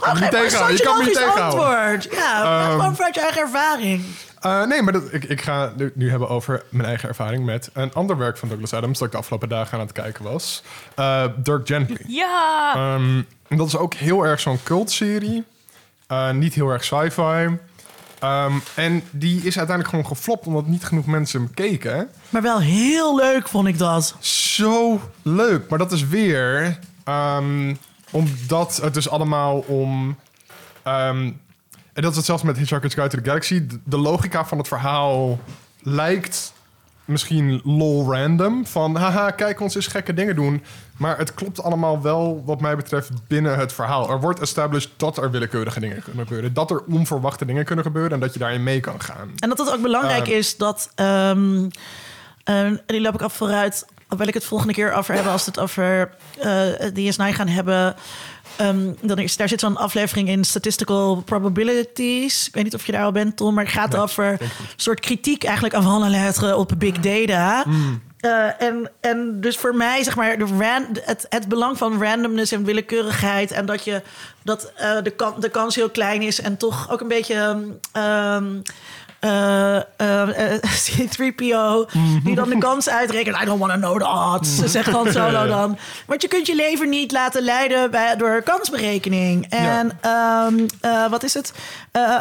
Gewoon niet tegenhouden, je kan me niet tegenhouden. antwoord. Ja, Ehm, gewoon vanuit je eigen ervaring. Eh, nee, maar dat, ik, ik ga nu, nu hebben over mijn eigen ervaring met een ander werk van Douglas Adams dat ik de afgelopen dagen aan het kijken was. Eh, Dirk Gently. ja! Ehm, en dat is ook heel erg zo'n cultserie. Eh niet heel erg sci-fi. Ehm, en die is uiteindelijk gewoon geflopt omdat niet genoeg mensen hem keken. Maar wel heel leuk vond ik dat. Zo leuk. Maar dat is weer ehm, omdat het dus allemaal om... ehm, en dat is hetzelfde met Hitchhiker's Guide to the Galaxy. De, de logica van het verhaal lijkt misschien lol random. Van, haha, kijk ons eens gekke dingen doen. Maar het klopt allemaal wel, wat mij betreft, binnen het verhaal. Er wordt established dat er willekeurige dingen kunnen gebeuren. Dat er onverwachte dingen kunnen gebeuren en dat je daarin mee kan gaan. En dat het ook belangrijk Ehm. is dat... en die loop ik af vooruit. Daar wil ik het volgende keer over hebben... als we het over eh DS9 gaan hebben... Ehm, dan is, daar zit zo'n aflevering in Statistical Probabilities. Ik weet niet of je daar al bent, Tom, maar het gaat over een soort kritiek eigenlijk aan Van Lettre op big data. eh, en, en dus voor mij, zeg maar, de ran, het, het belang van randomness en willekeurigheid. En dat, je, dat eh, de, kan, de kans heel klein is en toch ook een beetje. ehm, eh, eh, C3PO, die dan de kans uitrekent. I don't want to know the odds, zegt Han Solo dan. Want je kunt je leven niet laten leiden bij, door kansberekening. En ehm, eh, wat is het?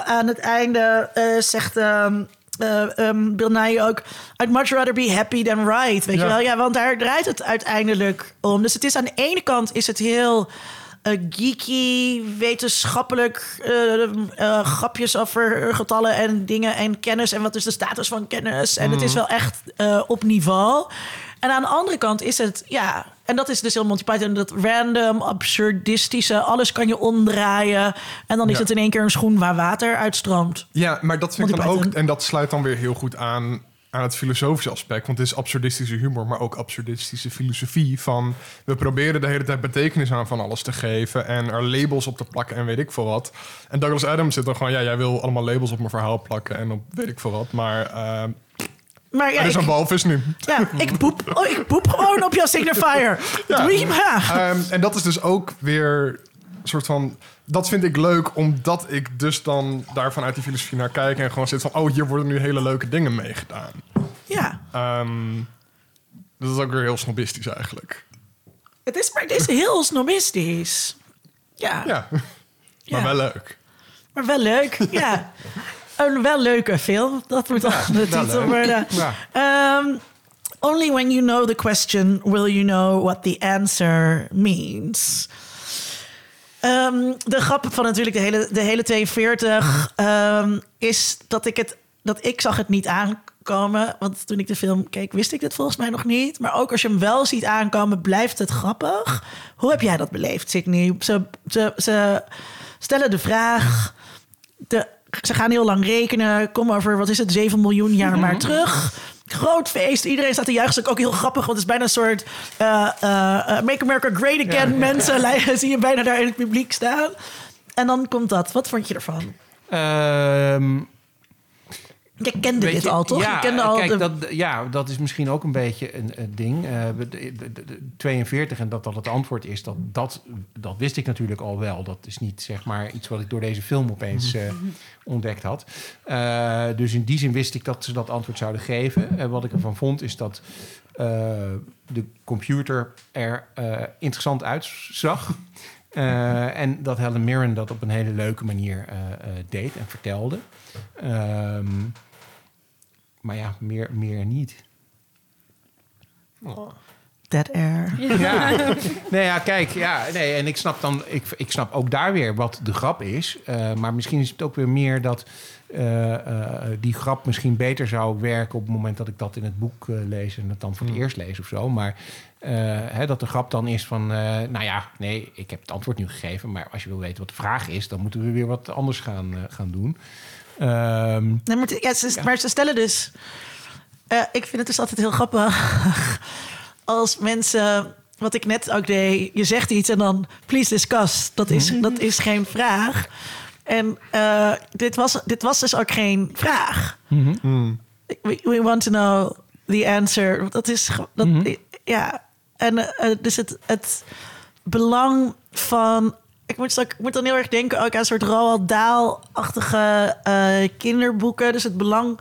Aan het einde zegt... ehm, eh, ehm, Bill Nye ook... I'd much rather be happy than right. Weet Ja. je wel? Ja, want daar draait het uiteindelijk om. Dus het is aan de ene kant is het heel... eh, geeky, wetenschappelijk eh, eh, grapjes over getallen en dingen en kennis en wat is de status van kennis. En het is wel echt op niveau. En aan de andere kant is het, ja, en dat is dus heel Monty Python, dat random, absurdistische, alles kan je omdraaien. En dan is Ja. het in één keer een schoen waar water uitstroomt. Ja, maar dat vind ik dan ook... En dat sluit dan weer heel goed aan, aan het filosofische aspect. Want het is absurdistische humor, maar ook absurdistische filosofie. Van, we proberen de hele tijd betekenis aan van alles te geven... en er labels op te plakken en weet ik veel wat. En Douglas Adams zit dan gewoon... ja, jij wil allemaal labels op mijn verhaal plakken en op weet ik veel wat. Maar eh Maar ja, er is ik, een walvis nu. ja ik, poep, oh, ik poep gewoon op jouw signifier. Ja. Doe je maar. Ehm, en dat is dus ook weer soort van... Dat vind ik leuk, omdat ik dus dan daarvan uit die filosofie naar kijk... en gewoon zit van, oh, hier worden nu hele leuke dingen mee gedaan. Ja, Ehm, dat is ook weer heel snobistisch eigenlijk. het is, maar het is heel snobistisch. Ja, Ja, Ja. maar wel leuk. maar wel leuk. Ja. Een wel leuke film. Dat moet dan de titel worden. Ja. Um, only when you know the question will you know what the answer means. Ehm, de grap van natuurlijk de hele, de hele 42 ehm, is dat ik het dat ik zag het niet aankomen. Want toen ik de film keek, wist ik dit volgens mij nog niet. Maar ook als je hem wel ziet aankomen, blijft het grappig. Hoe heb jij dat beleefd, Sydney? Ze, ze, ze stellen de vraag. De, ze gaan heel lang rekenen. Kom over, wat is het, 7 miljoen jaar maar terug. Groot feest. Iedereen staat te juichen. Dat is ook heel grappig, want het is bijna een soort... eh, eh, eh, Make America Great Again mensen. lijken- zie je bijna daar in het publiek staan. En dan komt dat. Wat vond je ervan? Ehm, Je kende dit al, toch? Ja, je kende al kijk, de... dat, ja, dat is misschien ook een beetje een, een ding. Eh, de- de 42 en dat dat het antwoord is, dat, dat, dat wist ik natuurlijk al wel. Dat is niet zeg maar iets wat ik door deze film opeens eh, ontdekt had. Eh, dus in die zin wist ik dat ze dat antwoord zouden geven. En wat ik ervan vond is dat eh, de computer er eh, interessant uitzag. Eh, en dat Helen Mirren dat op een hele leuke manier eh, eh, deed en vertelde. Ehm, maar ja, meer, meer niet. Dead air. Ja. nee, ja, kijk, ja, nee, en ik snap dan, ik, ik snap ook daar weer wat de grap is. Eh, maar misschien is het ook weer meer dat eh, eh, die grap misschien beter zou werken op het moment dat ik dat in het boek eh, lees en het dan voor het eerst lees of zo. Maar eh, hè, dat de grap dan is van, eh, nou ja, nee, ik heb het antwoord nu gegeven, maar als je wil weten wat de vraag is, dan moeten we weer wat anders gaan, eh, gaan doen. Ehm, Nee, maar, ja, ze, maar ze stellen dus... eh, ik vind het dus altijd heel grappig als mensen... Wat ik net ook deed, je zegt iets en dan please discuss. Dat is, dat is geen vraag. En eh, dit, was, dit was dus ook geen vraag. We, we want to know the answer. Dat is... Dat, Ja, en eh, dus het, het belang van... Ik moet, straks- ik moet dan heel erg denken ook aan een soort Roald Dahl-achtige eh, kinderboeken. Dus het belang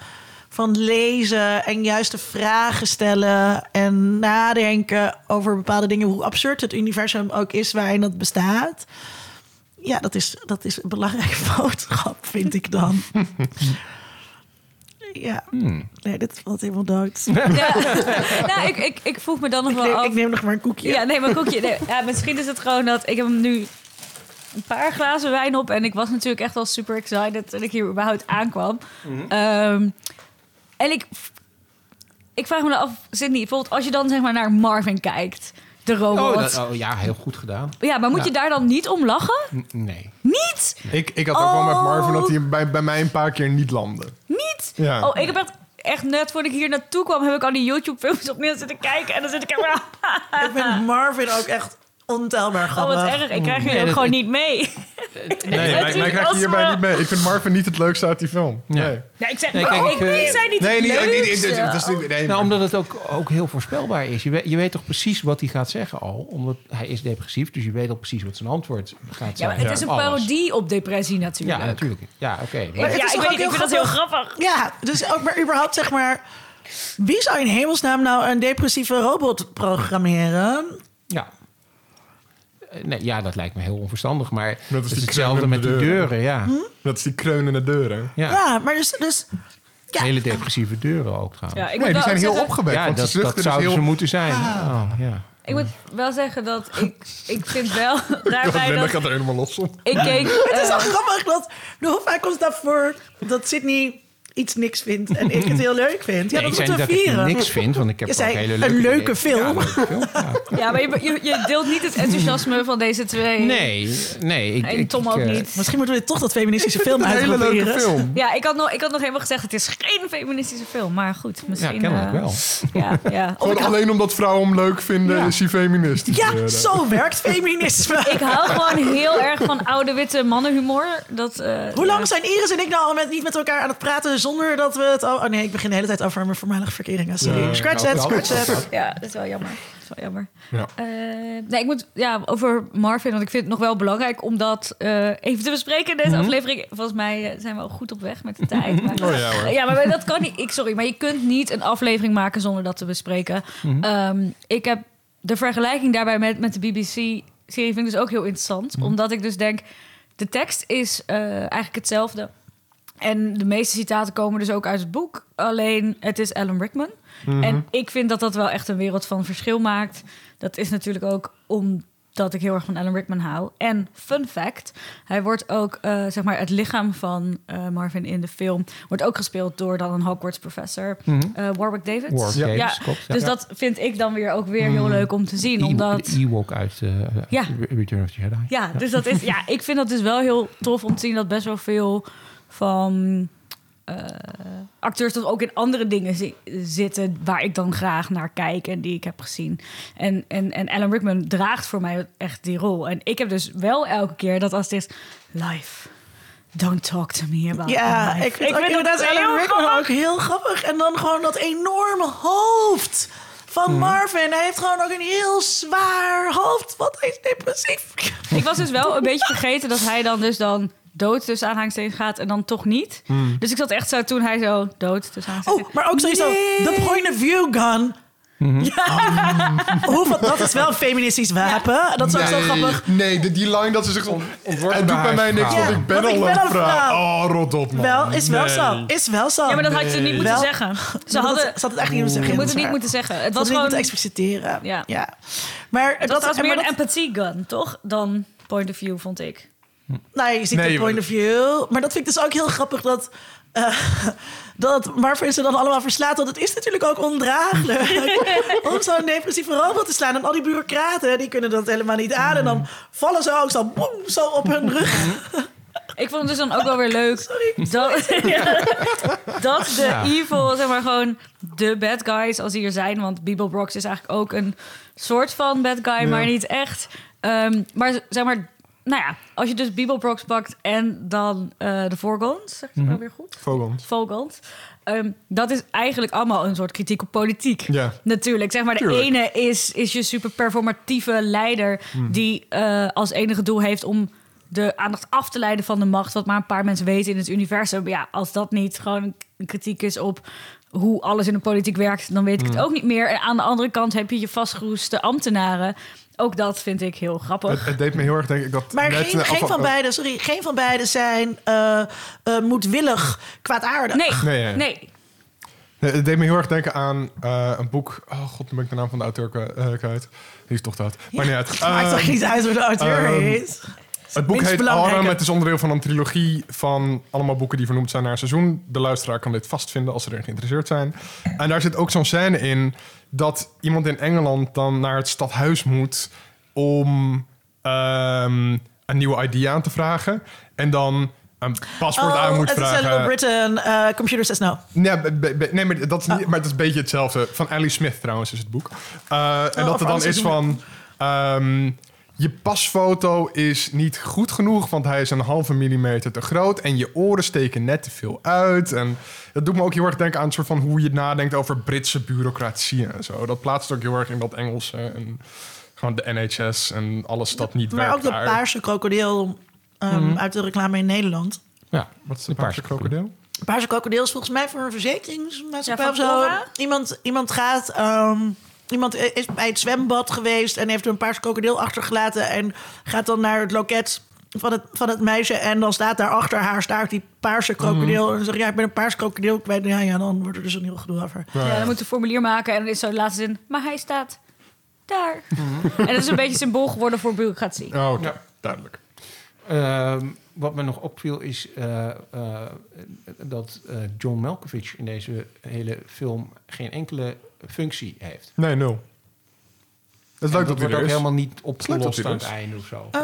van lezen en juiste vragen stellen... en nadenken over bepaalde dingen. Hoe absurd het universum ook is waarin dat bestaat. Ja, dat is, dat is een belangrijke boodschap, vind ik dan. Ja, nee, dit valt helemaal dood. Ja. nou, ik, ik, ik vroeg me dan nog Ik wel neem, af. ik neem nog maar een koekje. Ja, nee, maar koekje. Nee, ja, misschien is het gewoon dat ik heb hem nu een paar glazen wijn op. En ik was natuurlijk echt wel super excited toen ik hier überhaupt aankwam. Ehm, en ik, ik vraag me dan af, Sydney, bijvoorbeeld als je dan zeg maar naar Marvin kijkt, de robot. oh, dat- oh, ja, heel goed gedaan. Ja, maar moet Ja. je daar dan niet om lachen? N- nee. Niet! Ik, ik had ook wel met Oh. Marvin dat hij bij, bij mij een paar keer niet landde. Niet! Ja. Oh, ik heb echt, echt net voordat ik hier naartoe kwam, heb ik al die YouTube-films opnieuw zitten kijken. En dan zit ik er Ik vind Marvin ook echt ontelbaar Oh, grappig. wat erg. Ik krijg jullie Nee, ook gewoon niet mee. Nee, mij Natuurlijk krijg je hierbij niet mee. Ik vind Marvin niet het leukste uit die film. Ja. Nee. Ja, ik zei, Nee, kijk, oh, ik, zei niet Nee, niet- nee, Nou, omdat het ook, ook heel voorspelbaar is. Je weet, je weet toch precies wat hij gaat zeggen al. Omdat hij is depressief, dus je weet al precies wat zijn antwoord gaat Ja, maar zijn. het is een parodie op depressie natuurlijk. Ja, natuurlijk. Ja, oké. Ik, Maar- het ja, is ik, toch weet ik vind dat heel grappig? grappig. Ja, dus ook maar überhaupt zeg maar... Wie zou in hemelsnaam nou een depressieve robot programmeren? Ja. Eh, Nee, ja, dat lijkt me heel onverstandig. Maar is het is hetzelfde met die kreunende deuren. Ja, Dat is die kreunende deuren. ja. Ja, maar dus... dus ja. hele depressieve deuren ook trouwens. Ja, ik Nee, die zijn heel opgewekt. Ja, want dat, dat dus zouden heel... ze moeten zijn. Oh, ja. Ik moet wel zeggen dat ik, ik vind wel Dat daarbij Linda dat... gaat er helemaal los op. Ik keek... Het is eh, wel grappig dat... Hoe vaak komt het voor dat Sydney iets niks vindt en ik het heel leuk vind? Ja, Nee, dat moeten we dat ik vieren. niks vind, want ik heb Je ook zei hele een leuke leuke dingen. film. Ja, een leuke film. Ja. ja, maar je, je, deelt niet het enthousiasme van deze twee. Nee, nee. Ik, En ik, Tom ik, ook eh, niet. Misschien moeten we toch dat feministische film Een hele leuke uitproberen. film. Ja, ik had, nog, ik had nog helemaal gezegd, het is geen feministische film. Maar goed, Ja, misschien... kennelijk eh, wel. Ja, ja. Gewoon alleen omdat vrouwen hem leuk vinden, Ja. is hij feministisch. Ja, zo werkt feminisme. ik hou gewoon heel erg van oude witte mannenhumor. Dat, eh, Hoe ja. lang zijn Iris en ik nou al met, niet met elkaar aan het praten zonder dat we het... Oh, oh nee, ik begin de hele tijd over mijn voormalige verkeringen. Sorry. Ja, scratch nou, it, wel. scratch it. Ja, dat is wel jammer. Dat is wel jammer. Ja. Eh, nee, ik moet ja, over Marvin, want ik vind het nog wel belangrijk om dat eh, even te bespreken in deze aflevering. Volgens mij eh, zijn we al goed op weg met de tijd. Maar, Oh ja, hoor. ja, maar dat kan niet. Ik, sorry, maar je kunt niet een aflevering maken zonder dat te bespreken. Ehm, ik heb de vergelijking daarbij met, met de BBC-serie vind ik dus ook heel interessant. Omdat ik dus denk, de tekst is eh, eigenlijk hetzelfde. En de meeste citaten komen dus ook uit het boek. Alleen het is Alan Rickman. En ik vind dat dat wel echt een wereld van verschil maakt. Dat is natuurlijk ook omdat ik heel erg van Alan Rickman hou. En fun fact, hij wordt ook, eh, zeg maar, het lichaam van eh, Marvin in de film... wordt ook gespeeld door dan een Hogwarts-professor, eh, Warwick Davis. Warwick ja. Davis, klopt, ja. Dus dat vind ik dan weer ook weer heel leuk om te zien. E- Omdat... De Ewok uit Ja. Return of the Jedi. Ja, dus dat is, ja, ik vind dat dus wel heel tof om te zien dat best wel veel van eh, acteurs toch ook in andere dingen zi- zitten waar ik dan graag naar kijk en die ik heb gezien. En, en, en Alan Rickman draagt voor mij echt die rol. En ik heb dus wel elke keer dat als het is live. Don't talk to me about Ja, life. ik vind, ook dat inderdaad Alan Rickman grappig. ook heel grappig. En dan gewoon dat enorme hoofd van Marvin. Hij heeft gewoon ook een heel zwaar hoofd, want hij is depressief. Ik was dus wel een beetje vergeten dat hij dan dus dan dood tussen aanhalingstekens gaat en dan toch niet. Dus ik zat echt zo toen hij zo dood tussen aanhalingstekens. Oh, maar ook sowieso, Nee. de point of view gun. Ja. Hoeveel, dat is wel een feministisch wapen. Dat is ook zo grappig. Nee, de, die line dat ze zich... Het doet bij mij niks, Ja, want ik ben want ik al ben een vrouw. vrouw. Oh, rot op, man. Wel, is wel Nee. zo. Is wel zo. Ja, maar dat had je niet moeten Wel- zeggen. Ze Ze hadden, ze had het echt niet moeten zeggen. je moet het niet moeten zeggen. Het was gewoon... niet moeten expliciteren. Ja. Ja. Maar Dat, dat was meer maar een empathy gun, toch? Dan point of view, vond ik. Nou, je ziet Nee, de point of view. Maar dat vind ik dus ook heel grappig dat... eh, dat Marvin ze dan allemaal verslaat. Want het is natuurlijk ook ondraaglijk om zo'n depressieve robot te slaan. En al die bureaucraten, die kunnen dat helemaal niet aan. En dan vallen ze ook zo, boem, zo op hun rug. Ik vond het dus dan ook wel weer leuk dat, dat de Ja. evil, zeg maar gewoon de bad guys als die er zijn. Want Bibel Brox is eigenlijk ook een soort van bad guy, maar niet echt. Ehm, maar zeg maar, nou ja, als je dus Bibel Brox pakt en dan eh, de Vorgons, zeg ik het wel weer goed? Vogels. Vogels. Ehm, dat is eigenlijk allemaal een soort kritiek op politiek. Ja. Natuurlijk. Zeg maar, de Tuurlijk. ene is, is je super performatieve leider... die eh, als enige doel heeft om de aandacht af te leiden van de macht... wat maar een paar mensen weten in het universum. Ja, als dat niet gewoon een kritiek is op hoe alles in de politiek werkt... dan weet ik het ook niet meer. En aan de andere kant heb je je vastgeroeste ambtenaren. Ook dat vind ik heel grappig. Het, het deed me heel erg denk ik dat... Maar net, geen, eh, geen van beiden, sorry, geen van beiden zijn eh, eh, moedwillig kwaadaardig. Nee, Nee, ja. nee. Nee, Het deed me heel erg denken aan eh, een boek. Oh god, nu ben ik de naam van de auteur kwijt. Die is toch dat. Maar niet uit. Maakt toch Ehm, niet uit hoe de auteur ehm, is? Het boek heet. Arnhem. Het is onderdeel van een trilogie van allemaal boeken die vernoemd zijn naar een seizoen. De luisteraar kan dit vastvinden als ze erin geïnteresseerd zijn. En daar zit ook zo'n scène in dat iemand in Engeland dan naar het stadhuis moet om ehm, een nieuwe ID aan te vragen. En dan een paspoort aan moet Oh, het is vragen. Little Britain, eh, Computer Says No. Nee, nee maar, dat is Oh. maar is een beetje hetzelfde. Van Ali Smith trouwens is het boek. Uh, en dat over er dan is van... ehm, je pasfoto is niet goed genoeg, want hij is een halve millimeter te groot. En je oren steken net te veel uit. En dat doet me ook heel erg denken aan het soort van hoe je nadenkt over Britse bureaucratie en zo. Dat plaatst ook heel erg in dat Engelse en gewoon de NHS en alles dat niet Maar werkt ook de daar. paarse krokodil ehm, uit de reclame in Nederland. Ja, Wat is de de paarse krokodil? Paarse krokodil is volgens mij voor een verzekeringsmaatschappij Ja, of zo. Iemand, iemand gaat... ehm, iemand is bij het zwembad geweest en heeft een paarse krokodil achtergelaten... en gaat dan naar het loket van het, van het meisje... en dan staat daar achter haar staart die paarse krokodil. En dan zegt ja, ik ben een paarse krokodil kwijt. Ja, ja, dan wordt er dus een heel gedoe over. Ja, dan moet je een formulier maken en dan is zo de laatste zin. Maar hij staat daar. En dat is een beetje symbool geworden voor bureaucratie. Oh. Ja. Duidelijk. Ehm, wat me nog opviel is eh, eh, dat eh, John Malkovich in deze hele film geen enkele functie heeft. Nee, nul. Het is leuk dat, hij wordt ook is. helemaal niet opgelost dat aan het einde of zo. Eh,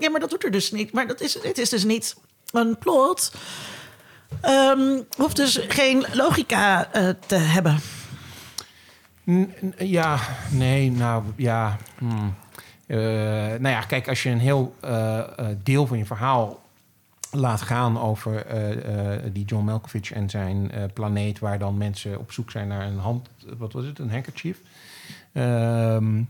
ja, maar dat doet er dus niet. Maar dat is, het is dus niet een plot. Ehm, hoeft dus geen logica te hebben. N- ja, nee, nou ja. hmm. Eh, nou ja, kijk, als je een heel eh, eh, deel van je verhaal laat gaan over eh, eh, die John Malkovich en zijn eh, planeet, waar dan mensen op zoek zijn naar een hand, wat was het, een handkerchief, Ehm,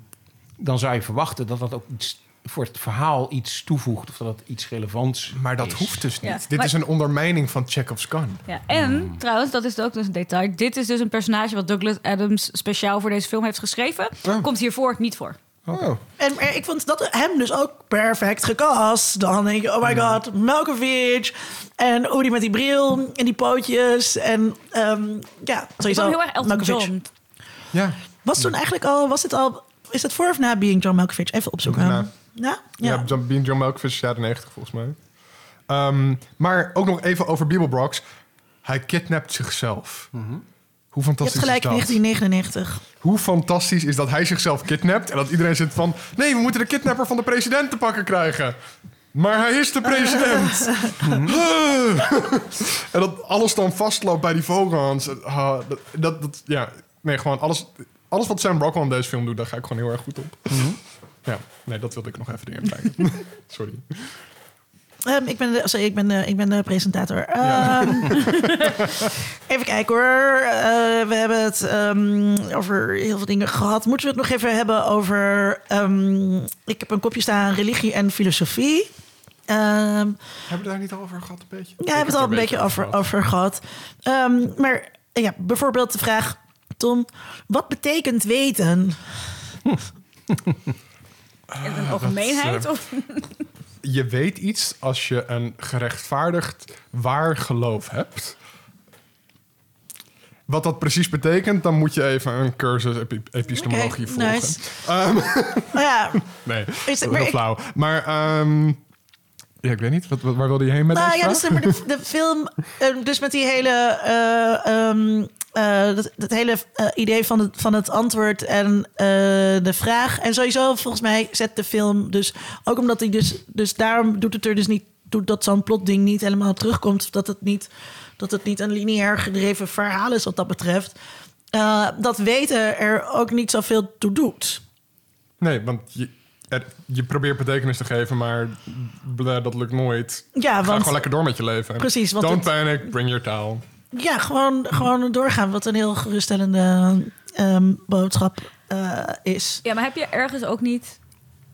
dan zou je verwachten dat dat ook iets voor het verhaal iets toevoegt of dat het iets relevants Maar dat is. hoeft dus niet. Ja, Dit maar- is een ondermijning van Chekhov's gun. Ja, en trouwens, dat is ook dus een detail. Dit is dus een personage wat Douglas Adams speciaal voor deze film heeft geschreven. Oh. Komt hiervoor niet voor. Oh. En maar ik vond dat hem dus ook perfect gecast. Dan denk je, oh my god, Malkovich. En Oedie met die bril en die pootjes. En ehm, ja, Ik sowieso vond heel erg Elton Malkovich. John. Ja. Was toen eigenlijk al, was het al, is het voor of na Being John Malkovich? Even opzoeken. Na. Ja? Ja, Ja. John, Being John Malkovich is jaren 90 volgens mij. Ehm, maar ook nog even over Bibelbrox. Hij kidnapt zichzelf. Hoe Je fantastisch hebt gelijk, is dat? 1999. Hoe fantastisch is dat hij zichzelf kidnapt... en dat iedereen zit van... nee, we moeten de kidnapper van de president te pakken krijgen. Maar hij is de president. en dat alles dan vastloopt bij die vogels. Ah, dat, dat, dat- ja, nee, gewoon alles, alles wat Sam Rockwell in deze film doet... daar ga ik gewoon heel erg goed op. Ja, nee, dat wilde ik nog even erin brengen. Sorry. Ehm, ik, ben de, sorry, ik, ben de, ik ben de presentator. Ja. Ehm, even kijken hoor. Eh, we hebben het ehm, over heel veel dingen gehad. Moeten we het nog even hebben over... ehm, ik heb een kopje staan religie en filosofie. Ehm, Hebben we daar niet al over gehad, een beetje? ja, we hebben het al een beetje over, over gehad. Ehm, maar ja, bijvoorbeeld de vraag... Tom, wat betekent weten? In een algemeenheid? eh, Of? Je weet iets als je een gerechtvaardigd waar geloof hebt. Wat dat precies betekent, dan moet je even een cursus epi- epistemologie Oké, volgen. nice. Ehm, Nou ja, nee, Is het- dat is heel flauw. Maar ehm, ja, ik weet niet. Wat, wat- waar wilde je heen met Nou ja, dus, maar de, de film, eh, dus met die hele, eh, dat, dat hele idee van het, van het antwoord en de vraag. En sowieso, volgens mij zet de film dus, ook omdat hij dus, dus daarom doet het er dus niet, doet dat zo'n plotding niet helemaal terugkomt. Dat het niet, dat het niet een lineair gedreven verhaal is wat dat betreft. Dat weten er ook niet zoveel toe doet. Nee, want je, er- je probeert betekenis te geven, maar dat lukt nooit. Ja, Ga want gewoon lekker door met je leven. Precies, want Don't het- panic, bring your towel. Ja, gewoon, gewoon doorgaan. Wat een heel geruststellende ehm, boodschap eh, is. Ja, maar heb je ergens ook niet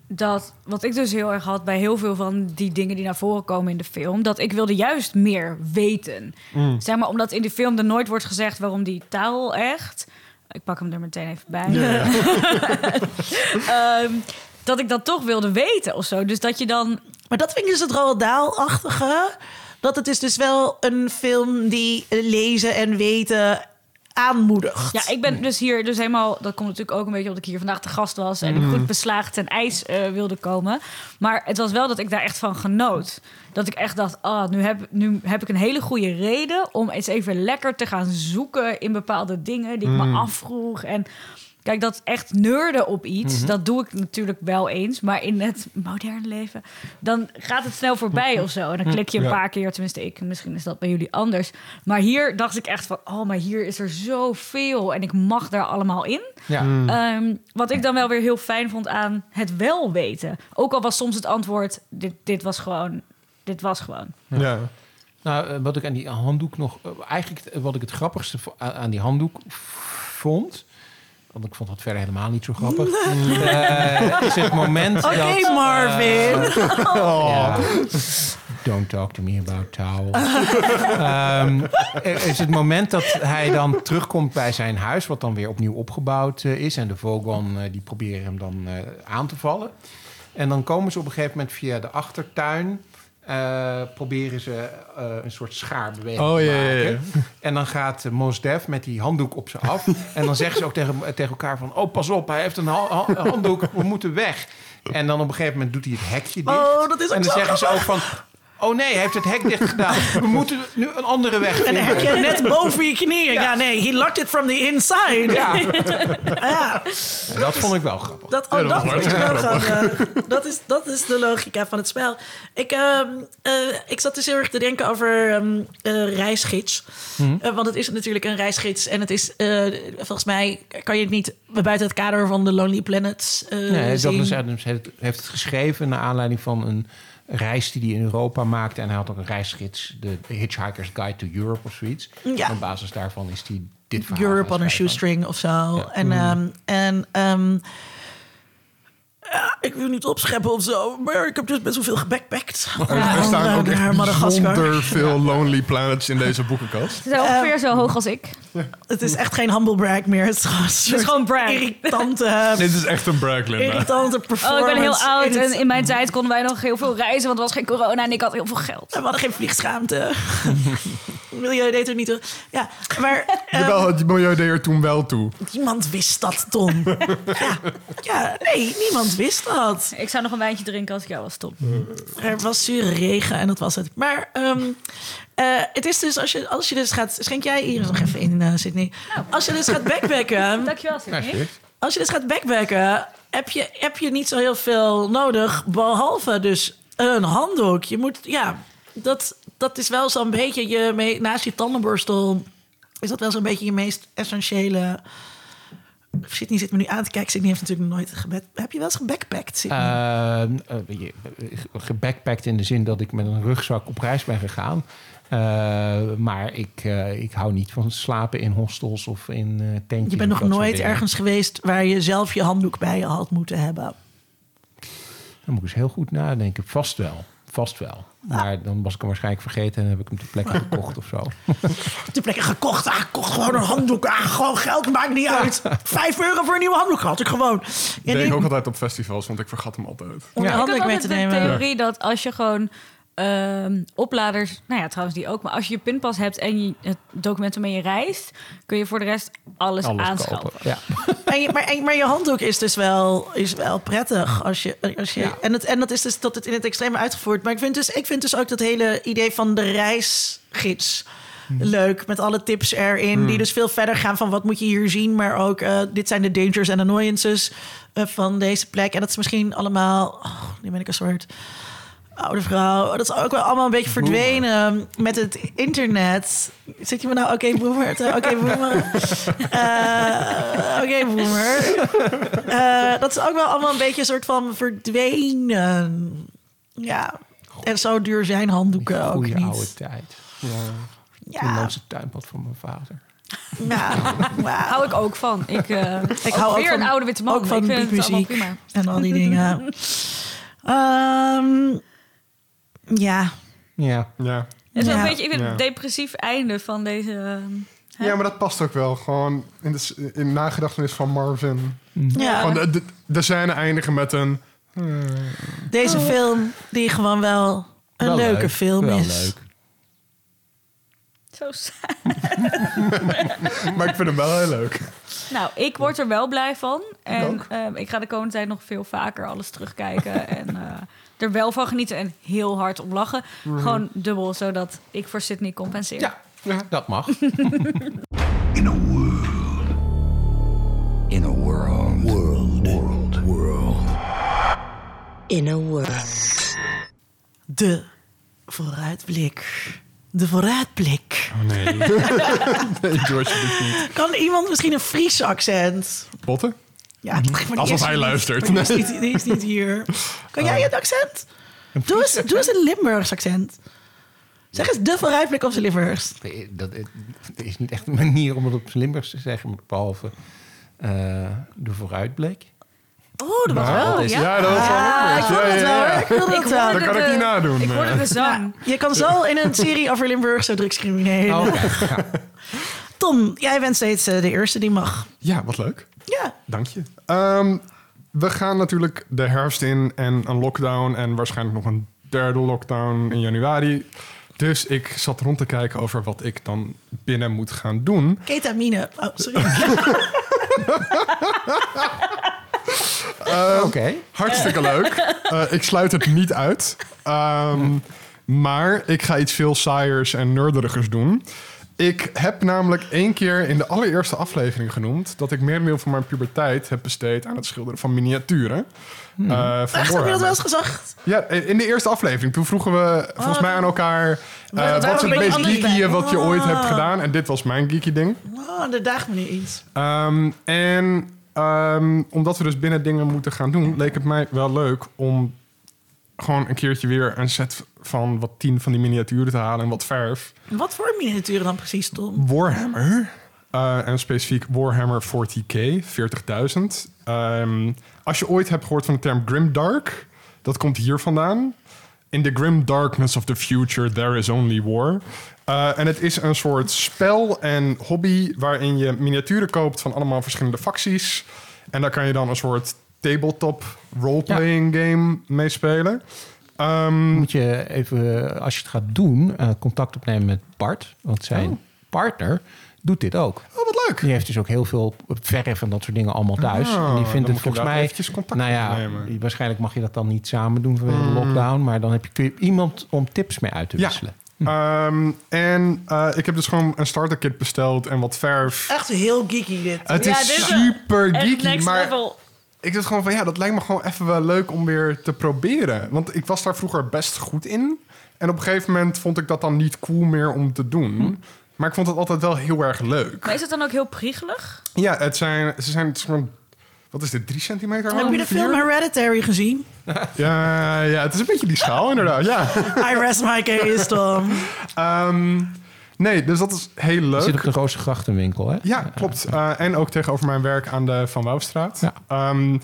dat, wat ik dus heel erg had bij heel veel van die dingen die naar voren komen in de film, dat ik wilde juist meer weten. Mm. Zeg maar, omdat in die film er nooit wordt gezegd waarom die taal echt. Ik pak hem er meteen even bij. Ehm, dat ik dat toch wilde weten of zo. Dus dat je dan. Maar dat vind ik dus het Roald Dahl-achtige. Dat het is dus wel een film die lezen en weten aanmoedigt. Ja, ik ben dus hier dus helemaal... Dat komt natuurlijk ook een beetje omdat ik hier vandaag te gast was... en Mhm. goed beslaagd ten ijs eh, wilde komen. Maar het was wel dat ik daar echt van genoot. Dat ik echt dacht, ah, nu, heb, nu heb ik een hele goede reden... om eens even lekker te gaan zoeken in bepaalde dingen... die ik Mhm. me afvroeg. En Kijk, dat echt neurden op iets, Mhm. dat doe ik natuurlijk wel eens. Maar in het moderne leven, dan gaat het snel voorbij of zo. En dan klik je een Ja. paar keer, tenminste ik. Misschien is dat bij jullie anders. Maar hier dacht ik echt van, oh, maar hier is er zoveel. En ik mag daar allemaal in. Ja. Ehm, wat ik dan wel weer heel fijn vond aan het wel weten. Ook al was soms het antwoord, dit, dit was gewoon, dit was gewoon. Ja. Nou, eh, wat ik aan die handdoek nog... eh, Eigenlijk eh, wat ik het grappigste aan die handdoek vond... Want ik vond dat verder helemaal niet zo grappig. eh, is het moment Oké, dat... Marvin. Ja. Don't talk to me about towel. Ehm, is het moment dat hij dan terugkomt bij zijn huis, wat dan weer opnieuw opgebouwd eh, is. En de Vogon eh, die proberen hem dan eh, aan te vallen. En dan komen ze op een gegeven moment via de achtertuin. Eh, proberen ze eh, een soort schaarbeweging Oh, te maken. En dan gaat uh, Mos Def met die handdoek op ze af. en dan zeggen ze ook tegen, tegen elkaar van... oh, pas op, hij heeft een ha- ha- handdoek, we moeten weg. En dan op een gegeven moment doet hij het hekje dicht. Oh, dat is ook En dan zo zeggen ze ook van... Oh nee, hij heeft het hek dicht gedaan. We moeten nu een andere weg En vinden. heb je net boven je knieën. Ja, nee, he locked it from the inside. Ja, Ja, en dat vond ik wel grappig. dat, oh, Ja, dat dat, was is wel hartstikke grappig. dat, is, dat is de logica van het spel. Ik, ehm, eh, ik zat dus heel erg te denken over ehm, eh, reisgids. Eh, want het is natuurlijk een reisgids. En het is, eh, volgens mij kan je het niet buiten het kader van de Lonely Planet eh Nee, zien. Douglas Adams heeft, heeft het geschreven... naar aanleiding van een reis die hij in Europa maakte. En hij had ook een reisgids, de Hitchhiker's Guide to Europe of zoiets. Ja. Op basis daarvan is hij dit verhaal Europe on a shoestring of zo. En, ehm, en ehm, ja, ik wil niet opscheppen of zo, maar ik heb dus best wel veel gebackpackt. Er staan ook naar echt Madagaskar. bijzonder veel Lonely Planets in deze boekenkast. Het is ongeveer zo hoog als ik. Het is echt geen humble brag meer. Het is gewoon, een soort gewoon brag. irritante, Dit is echt een brag, Linda. irritante Oh, performance. ik ben heel oud het- en in mijn tijd konden wij nog heel veel reizen, want er was geen corona en ik had heel veel geld. We hadden geen vliegschaamte. Milieu deed er niet toe. Ja, maar ehm, Jawel, het milieu deed er toen wel toe. niemand wist dat, Tom. ja, ja, nee, niemand wist dat. Ik zou nog een wijntje drinken als ik jou was, Tom. Er was zure regen en dat was het. Maar ehm, eh, het is dus als je, als je dus gaat... Schenk jij Iris nog even in, eh, Sydney? Als je dus gaat backpacken... Dankjewel, Sydney. Als je dus gaat backpacken... Heb je, heb je niet zo heel veel nodig... behalve dus een handdoek. Je moet... Ja, dat, dat is wel zo'n beetje je... me- naast je tandenborstel... is dat wel zo'n beetje je meest essentiële... Sydney zit me nu aan te kijken. Sydney heeft natuurlijk nooit gebed. Heb je wel eens gebackpackt? Uh, uh, je- gebackpackt in de zin dat ik met een rugzak op reis ben gegaan. Uh, maar ik, uh, ik hou niet van slapen in hostels of in uh, tentjes. je bent nog nooit ergens geweest... waar je zelf je handdoek bij je had moeten hebben. Dan moet ik eens heel goed nadenken. Vast wel. Vast wel. Maar dan was ik hem waarschijnlijk vergeten en heb ik hem ter plekke gekocht of zo. De plekken gekocht. Ah, ik kocht gewoon een handdoek. Ah, gewoon geld maakt niet uit. Vijf euro voor een nieuwe handdoek had ik gewoon. Ik deed ik ook altijd op festivals, want ik vergat hem altijd. om Ja. Ik mee altijd te de theorie dat als je gewoon ehm, opladers... Nou ja, trouwens die ook. Maar als je je pinpas hebt en je het document waarmee je reist... kun je voor de rest alles, Alles aanschaffen. kopen. Ja. En je, maar, en- maar je handdoek is dus wel, is wel prettig. Als je, als je, Ja. en, het, en dat is dus dat het in het extreme uitgevoerd. Maar ik vind dus, ik vind dus ook dat hele idee van de reisgids leuk. Met alle tips erin. Die dus veel verder gaan van wat moet je hier zien. Maar ook eh, dit zijn de dangers en annoyances eh, van deze plek. En dat is misschien allemaal... Oh, nu ben ik een soort oude vrouw. Dat is ook wel allemaal een beetje verdwenen met het internet. Zit je me nou, oké, boomer? te- Oké, boomer. Eh, oké, boomer. Eh, dat is ook wel allemaal een beetje een soort van verdwenen. Ja, en zo duur zijn handdoeken ook Goeie niet. oude tijd. Ja. Ja, tuinpad van mijn vader. ja. Hou ik ook van. Ik, eh, Ik hou ook weer van- een oude witte man. ook van ik vind het allemaal beatmuziek. prima. En al die dingen. Ehm, ja, Ja. Ja. Het is wel Ja. een beetje ik vind Ja. het depressief einde van deze... ja, maar dat past ook wel. Gewoon in de, in nagedachtenis van Marvin. ja. Gewoon de, de, de scène eindigen met een... deze film die gewoon wel een Wel leuke leuk. film Wel is. leuk. Zo saai. Maar ik vind hem wel heel leuk. Nou, ik word er wel blij van. En ook. ehm, ik ga de komende tijd nog veel vaker alles terugkijken. en eh, er wel van genieten en heel hard om lachen. Mhm. Gewoon dubbel, zodat ik voor Sydney compenseer. Ja, ja dat mag. in a world. In a world. World. World. World. In a world. De vooruitblik. De vooruitblik. Oh nee. George. Kan iemand misschien een Fries accent? Potten? Ja, maar die Alsof hij luistert. Die is, niet, die is niet hier. Kan jij het accent? Doe eens, doe eens een Limburgs accent. Zeg eens de vooruitblik op zijn Limburgs. Nee, Dat, is niet echt een manier om het op zijn Limburgs te zeggen, behalve eh, de vooruitblik. Oh, dat was wel. Oh, ja. Ja, dat was wel Ah, ik wil Ja, het ja, wel. ja. Ik het wel. Dat kan ik niet nadoen. Ik hoorde de zang. Je kan zo in een serie over Limburgse drugscriminelen. Oh, ja. Tom, jij bent steeds eh, de eerste die mag. Ja, wat leuk. Ja. Dank je. Ehm, we gaan natuurlijk de herfst in en een lockdown en waarschijnlijk nog een derde lockdown in januari. Dus ik zat rond te kijken over wat ik dan binnen moet gaan doen. Ketamine. Oh, sorry. Oké. Hartstikke leuk. Eh, ik sluit het niet uit. Ehm, maar ik ga iets veel saaiers en nerderigers doen. Ik heb namelijk één keer in de allereerste aflevering genoemd... dat ik merendeel van mijn puberteit heb besteed aan het schilderen van miniaturen. Hmm. Van Echt, heb je dat wel eens gezegd? Ja, in de eerste aflevering. Toen vroegen we volgens mij aan elkaar... eh, wat is het meest geeky wat je ooit hebt Ah. gedaan? En dit was mijn geeky ding. Oh, dat daagt me nu iets. Ehm, en ehm, omdat we dus binnen dingen moeten gaan doen... leek het mij wel leuk om gewoon een keertje weer een set van wat tien van die miniaturen te halen en wat verf. Wat voor miniaturen dan precies, Tom? Warhammer. eh, en specifiek Warhammer 40k, 40.000. Ehm, als je ooit hebt gehoord van de term Grimdark, dat komt hier vandaan. In the grim darkness of the future, there is only war. Eh, en het is een soort spel en hobby waarin je miniaturen koopt van allemaal verschillende facties. En daar kan je dan een soort tabletop role-playing game mee spelen. Ehm, Moet je even, als je het gaat doen, eh, contact opnemen met Bart. Want zijn partner doet dit ook. oh, wat leuk. Die heeft dus ook heel veel verf en dat soort dingen allemaal thuis. Ah, en die vindt het volgens mij... eventjes contact nou ja, opnemen. waarschijnlijk mag je dat dan niet samen doen vanwege de lockdown. Maar dan heb je, kun je iemand om tips mee uit te Ja. wisselen. Ehm, en eh, ik heb dus gewoon een starter kit besteld en wat verf. Echt heel geeky dit. Het Ja, is dit super geeky, next maar level. Ik dacht gewoon van ja, dat lijkt me gewoon even wel leuk om weer te proberen. Want ik was daar vroeger best goed in. En op een gegeven moment vond ik dat dan niet cool meer om te doen. Maar ik vond het altijd wel heel erg leuk. Maar is het dan ook heel priegelig? Ja, het zijn, ze zijn het is gewoon, wat is dit, drie centimeter Heb je de film? Hereditary gezien? Ja, ja, het is een beetje die schaal inderdaad, ja. I rest my case, Tom. Ehm, nee, dus dat is heel Je leuk. zit op de Roze Grachtenwinkel, hè? Ja, klopt. Eh, en ook tegenover mijn werk aan de Van Wouwstraat. Ja. Ehm,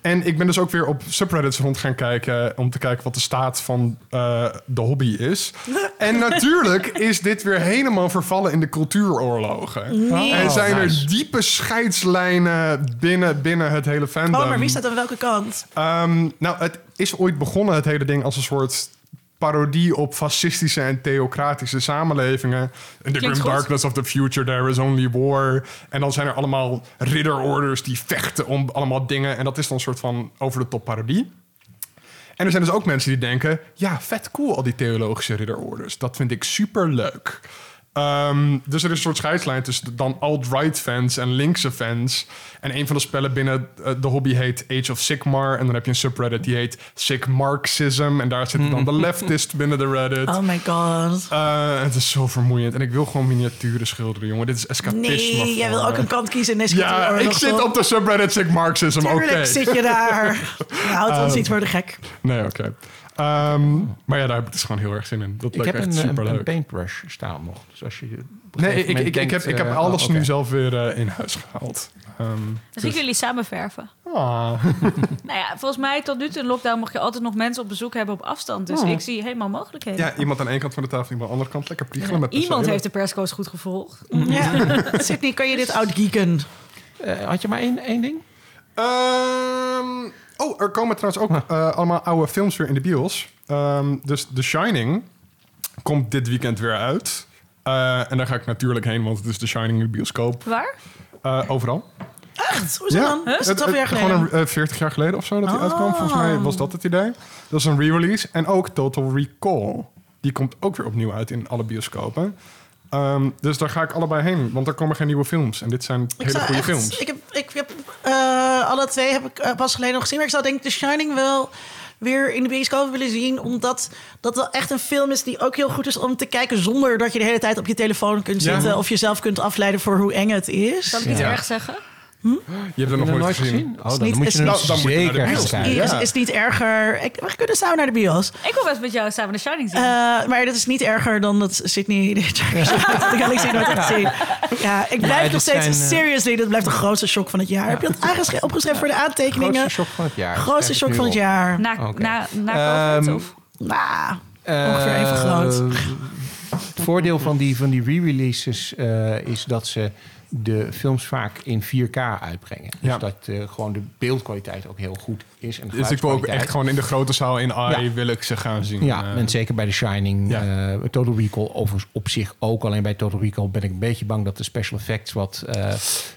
en ik ben dus ook weer op subreddits rond gaan kijken... om te kijken wat de staat van eh, de hobby is. en natuurlijk is dit weer helemaal vervallen in de cultuuroorlogen. Nee. En zijn er nice. diepe scheidslijnen binnen, binnen het hele fandom. Oh, maar wie staat aan welke kant? Ehm, nou, het is ooit begonnen, het hele ding, als een soort parodie op fascistische en theocratische samenlevingen. In the Klinkt grim goed. darkness of the future, there is only war. En dan zijn er allemaal ridderorders die vechten om allemaal dingen. En dat is dan een soort van over-de-top parodie. En er zijn dus ook mensen die denken... ja, vet cool, al die theologische ridderorders. Dat vind ik super leuk. Dus er is een soort scheidslijn tussen dan alt-right fans en linkse fans. En een van de spellen binnen eh, de hobby heet Age of Sigmar. En dan heb je een subreddit die heet Sigmarxism. En daar zitten dan de leftist binnen de Reddit. Oh my god. Eh, het is zo vermoeiend. En ik wil gewoon miniaturen schilderen, jongen. Dit is escapisme. Nee, jij wil ook een kant kiezen in deze Ja, ik zit op de subreddit Sigmarxism, oké. Tuurlijk zit je daar. Je houdt ons niet voor de gek. Nee, oké. Ehm, maar ja, daar heb ik dus gewoon heel erg zin in. Dat Ik lijkt heb echt een, super een, paintbrush staan nog. Dus als je Nee, ik, ik, heb, ik heb eh, alles oh, nu zelf weer eh, in huis gehaald. Ehm, Dan zie ik jullie samen verven. ah. Nou ja, volgens mij tot nu toe in lockdown mag je altijd nog mensen op bezoek hebben op afstand. Dus ik zie helemaal mogelijkheden. Ja, iemand aan één kant van de tafel, iemand aan de andere kant. Lekker priegelen met Iemand percelen. heeft de perscoach goed gevolgd. Ja. Sydney, kan je dit outgeeken? Eh, had je maar één, één ding? Ehm, oh, er komen trouwens ook eh, allemaal oude films weer in de bios. Ehm, dus The Shining komt dit weekend weer uit. Eh, en daar ga ik natuurlijk heen, want het is The Shining in de bioscoop. Waar? Eh, overal. Echt? Hoe is dat dan? Is het Het- het-? Gewoon een, eh, 40 jaar geleden of zo dat hij Oh. uitkwam. Volgens mij was dat het idee. Dat is een re-release. En ook Total Recall. Die komt ook weer opnieuw uit in alle bioscopen. Ehm, dus daar ga ik allebei heen, want er komen geen nieuwe films. En dit zijn Ik hele goede echt- films. Ik heb, ik heb eh, alle twee heb ik eh, pas geleden nog gezien. Maar ik zou denk ik The Shining wel weer in de bioscoop willen zien. Omdat dat wel echt een film is die ook heel goed is om te kijken... zonder dat je de hele tijd op je telefoon kunt Ja. zitten... of jezelf kunt afleiden voor hoe eng het is. Zal ik iets Ja. erg zeggen? Je hebt er nog nooit gezien. Oh, dan niet- moet is je dan moet je naar de zeker bios. gaan Is. Ja. is niet erger... Ik, we kunnen samen naar de bios. Ik wil best met jou samen The Shining zien. Eh, maar dat is niet erger dan dat Sydney de Galaxy nooit heeft gezien. Ja, ik blijf dit nog steeds... zijn, eh, seriously, dat blijft de grootste shock van het jaar. Heb je dat aangeschreven, opgeschreven voor de aantekeningen? Grootste shock van het jaar. Grootste shock van het jaar. na oké. na, na COVID Ehm, of... Nou, Ongeveer even groot. Het voordeel van die, van die re-releases eh, is dat ze de films vaak in 4K uitbrengen. Dus Ja. dat eh, gewoon de beeldkwaliteit ook heel goed is. En de Dus ik wil ook echt gewoon in de grote zaal in AI Ja. wil ik ze gaan zien. Ja, Eh, en zeker bij The Shining, Ja. eh, Total Recall overigens op zich ook. Alleen bij Total Recall ben ik een beetje bang dat de special effects wat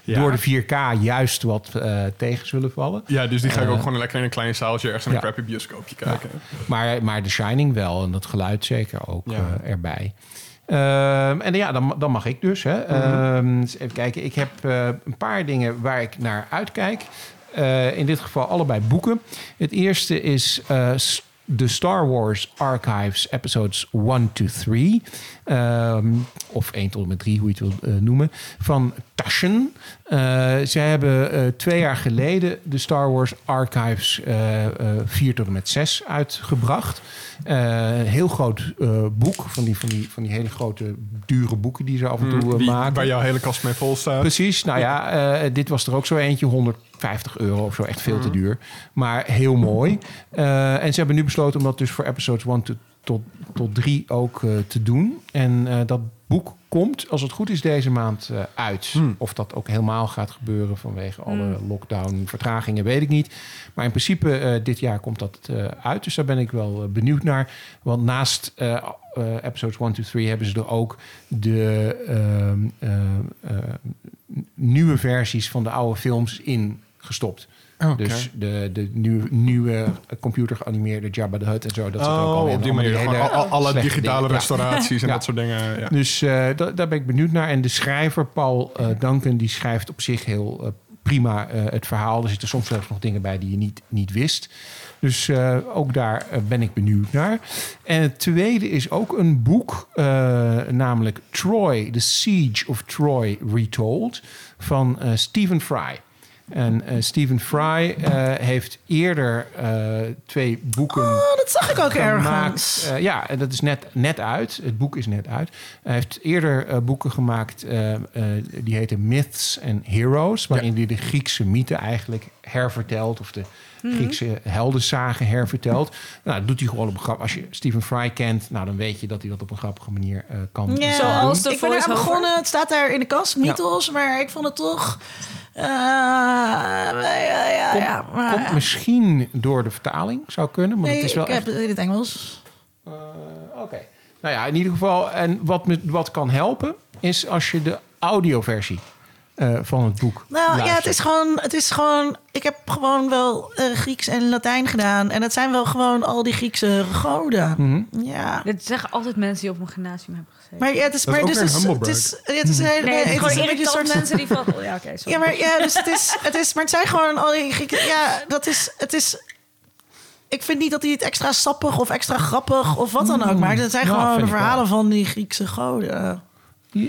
door de 4K juist wat tegen zullen vallen. ja, dus die ga ik ook gewoon lekker in een klein zaaltje ergens in een crappy bioscoopje kijken. Maar, maar The Shining wel en dat geluid zeker ook erbij. Ehm, en ja, dan, dan mag ik dus. Hè. Ehm, eens even kijken. Ik heb eh, een paar dingen waar ik naar uitkijk. Eh, in dit geval allebei boeken. Het eerste is eh, de Star Wars Archives episodes 1 to 3. Ehm, of 1 tot en met 3, hoe je het wil eh, noemen. Van Taschen. Eh, zij hebben eh, twee jaar geleden de Star Wars Archives eh, eh, 4 tot en met 6 uitgebracht. Een heel groot boek. Van die, van, die, van die hele grote, dure boeken die ze af en toe eh, Die, maken. waar jouw hele kast mee vol staat. Precies, nou ja, dit was er ook zo eentje, 150 euro of zo, echt veel te Mhm. duur. Maar heel mooi. Eh, en ze hebben nu besloten om dat dus voor episodes 1 tot, tot, tot 3 ook eh, te doen. En eh, dat boek komt, als het goed is, deze maand eh, uit. Hmm. Of dat ook helemaal gaat gebeuren vanwege alle lockdown-vertragingen, weet ik niet. Maar in principe, eh, dit jaar komt dat eh, uit. Dus daar ben ik wel benieuwd naar. Want naast eh, eh, episodes 1 to 3 hebben ze er ook de ehm, eh, eh, nieuwe versies van de oude films in gestopt. Dus de, de nieuwe, nieuwe computer geanimeerde Jabba the Hutt en zo. Dat ook Oh, al in. op die manier. hele al- alle digitale dingen. Ja. restauraties en Ja. dat soort dingen. Ja. Dus eh, da- daar ben ik benieuwd naar. En de schrijver, Paul eh, Duncan, die schrijft op zich heel eh, prima het verhaal. Er zitten soms zelfs nog dingen bij die je niet, niet wist. Dus ook daar ben ik benieuwd naar. En het tweede is ook een boek, namelijk Troy, The Siege of Troy Retold, van Stephen Fry. En eh, Stephen Fry eh, heeft eerder eh, twee boeken oh, dat zag ik ook ergens. gemaakt. Eh, ja, en dat is net, net uit. Het boek is net uit. Hij heeft eerder eh, boeken gemaakt, eh, eh, die heten Myths and Heroes, waarin hij de Griekse mythe eigenlijk hervertelt, of de Griekse heldenzagen hervertelt. Nou, dat doet hij gewoon op een grap. Als je Stephen Fry kent, nou, dan weet je dat hij dat op een grappige manier eh, kan Ja, Zoals de ik ben voice-over. begonnen. Het staat daar in de kast, mythos. Maar ik vond het toch... eh, ja, ja, Komt, ja, maar- komt misschien door de vertaling, zou kunnen, maar Nee, het is wel ik echt heb het in het Engels. Eh, Oké. Nou ja, in ieder geval. En wat, me, wat kan helpen, is als je de audioversie eh, van het boek. Nou ja, het is gewoon, het is gewoon. Ik heb gewoon wel eh, Grieks en Latijn gedaan. En het zijn wel gewoon al die Griekse goden. Mhm. Ja. Dit zeggen altijd mensen die op een gymnasium hebben gezeten. Maar ja, het is Dat maar dus het een is, het is, ja, het is een hele. nee, het is gewoon irritant soort. mensen die van... oh, Ja, oké. Ja, maar ja, dus het is, het is, maar het zijn gewoon al die Grieken. Ja, dat is, het is. Ik vind niet dat hij het extra sappig of extra grappig of wat dan ook maakt. Het zijn gewoon de verhalen van die Griekse goden.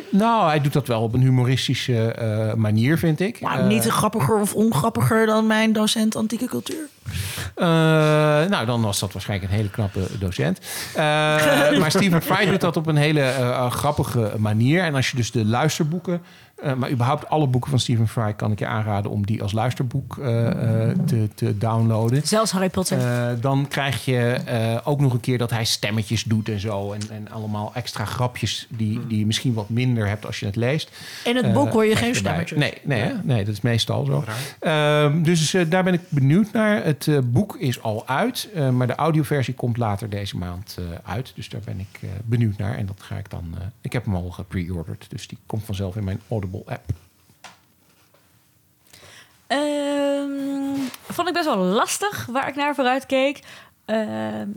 Nou, hij doet dat wel op een humoristische eh, manier, vind ik. Eh, niet grappiger of ongrappiger dan mijn docent antieke cultuur. Eh, nou, dan was dat waarschijnlijk een hele knappe docent. Eh, maar Stephen Fry doet dat op een hele eh, grappige manier. En als je dus de luisterboeken, eh, maar überhaupt alle boeken van Stephen Fry, kan ik je aanraden om die als luisterboek eh, eh, te, te downloaden. Zelfs Harry Potter. Eh, dan krijg je eh, ook nog een keer dat hij stemmetjes doet en zo. En, en allemaal extra grapjes die, die je misschien wat minder hebt als je het leest. In het boek hoor je geen stemmetjes. Nee, nee, nee, dat is meestal zo. Ehm, dus eh, daar ben ik benieuwd naar. Het eh, boek is al uit, eh, maar de audioversie komt later deze maand eh, uit. Dus daar ben ik eh, benieuwd naar. En dat ga ik dan. eh, ik heb hem al gepre-orderd, dus die komt vanzelf in mijn App. Ehm, vond ik best wel lastig waar ik naar vooruit keek. Ehm,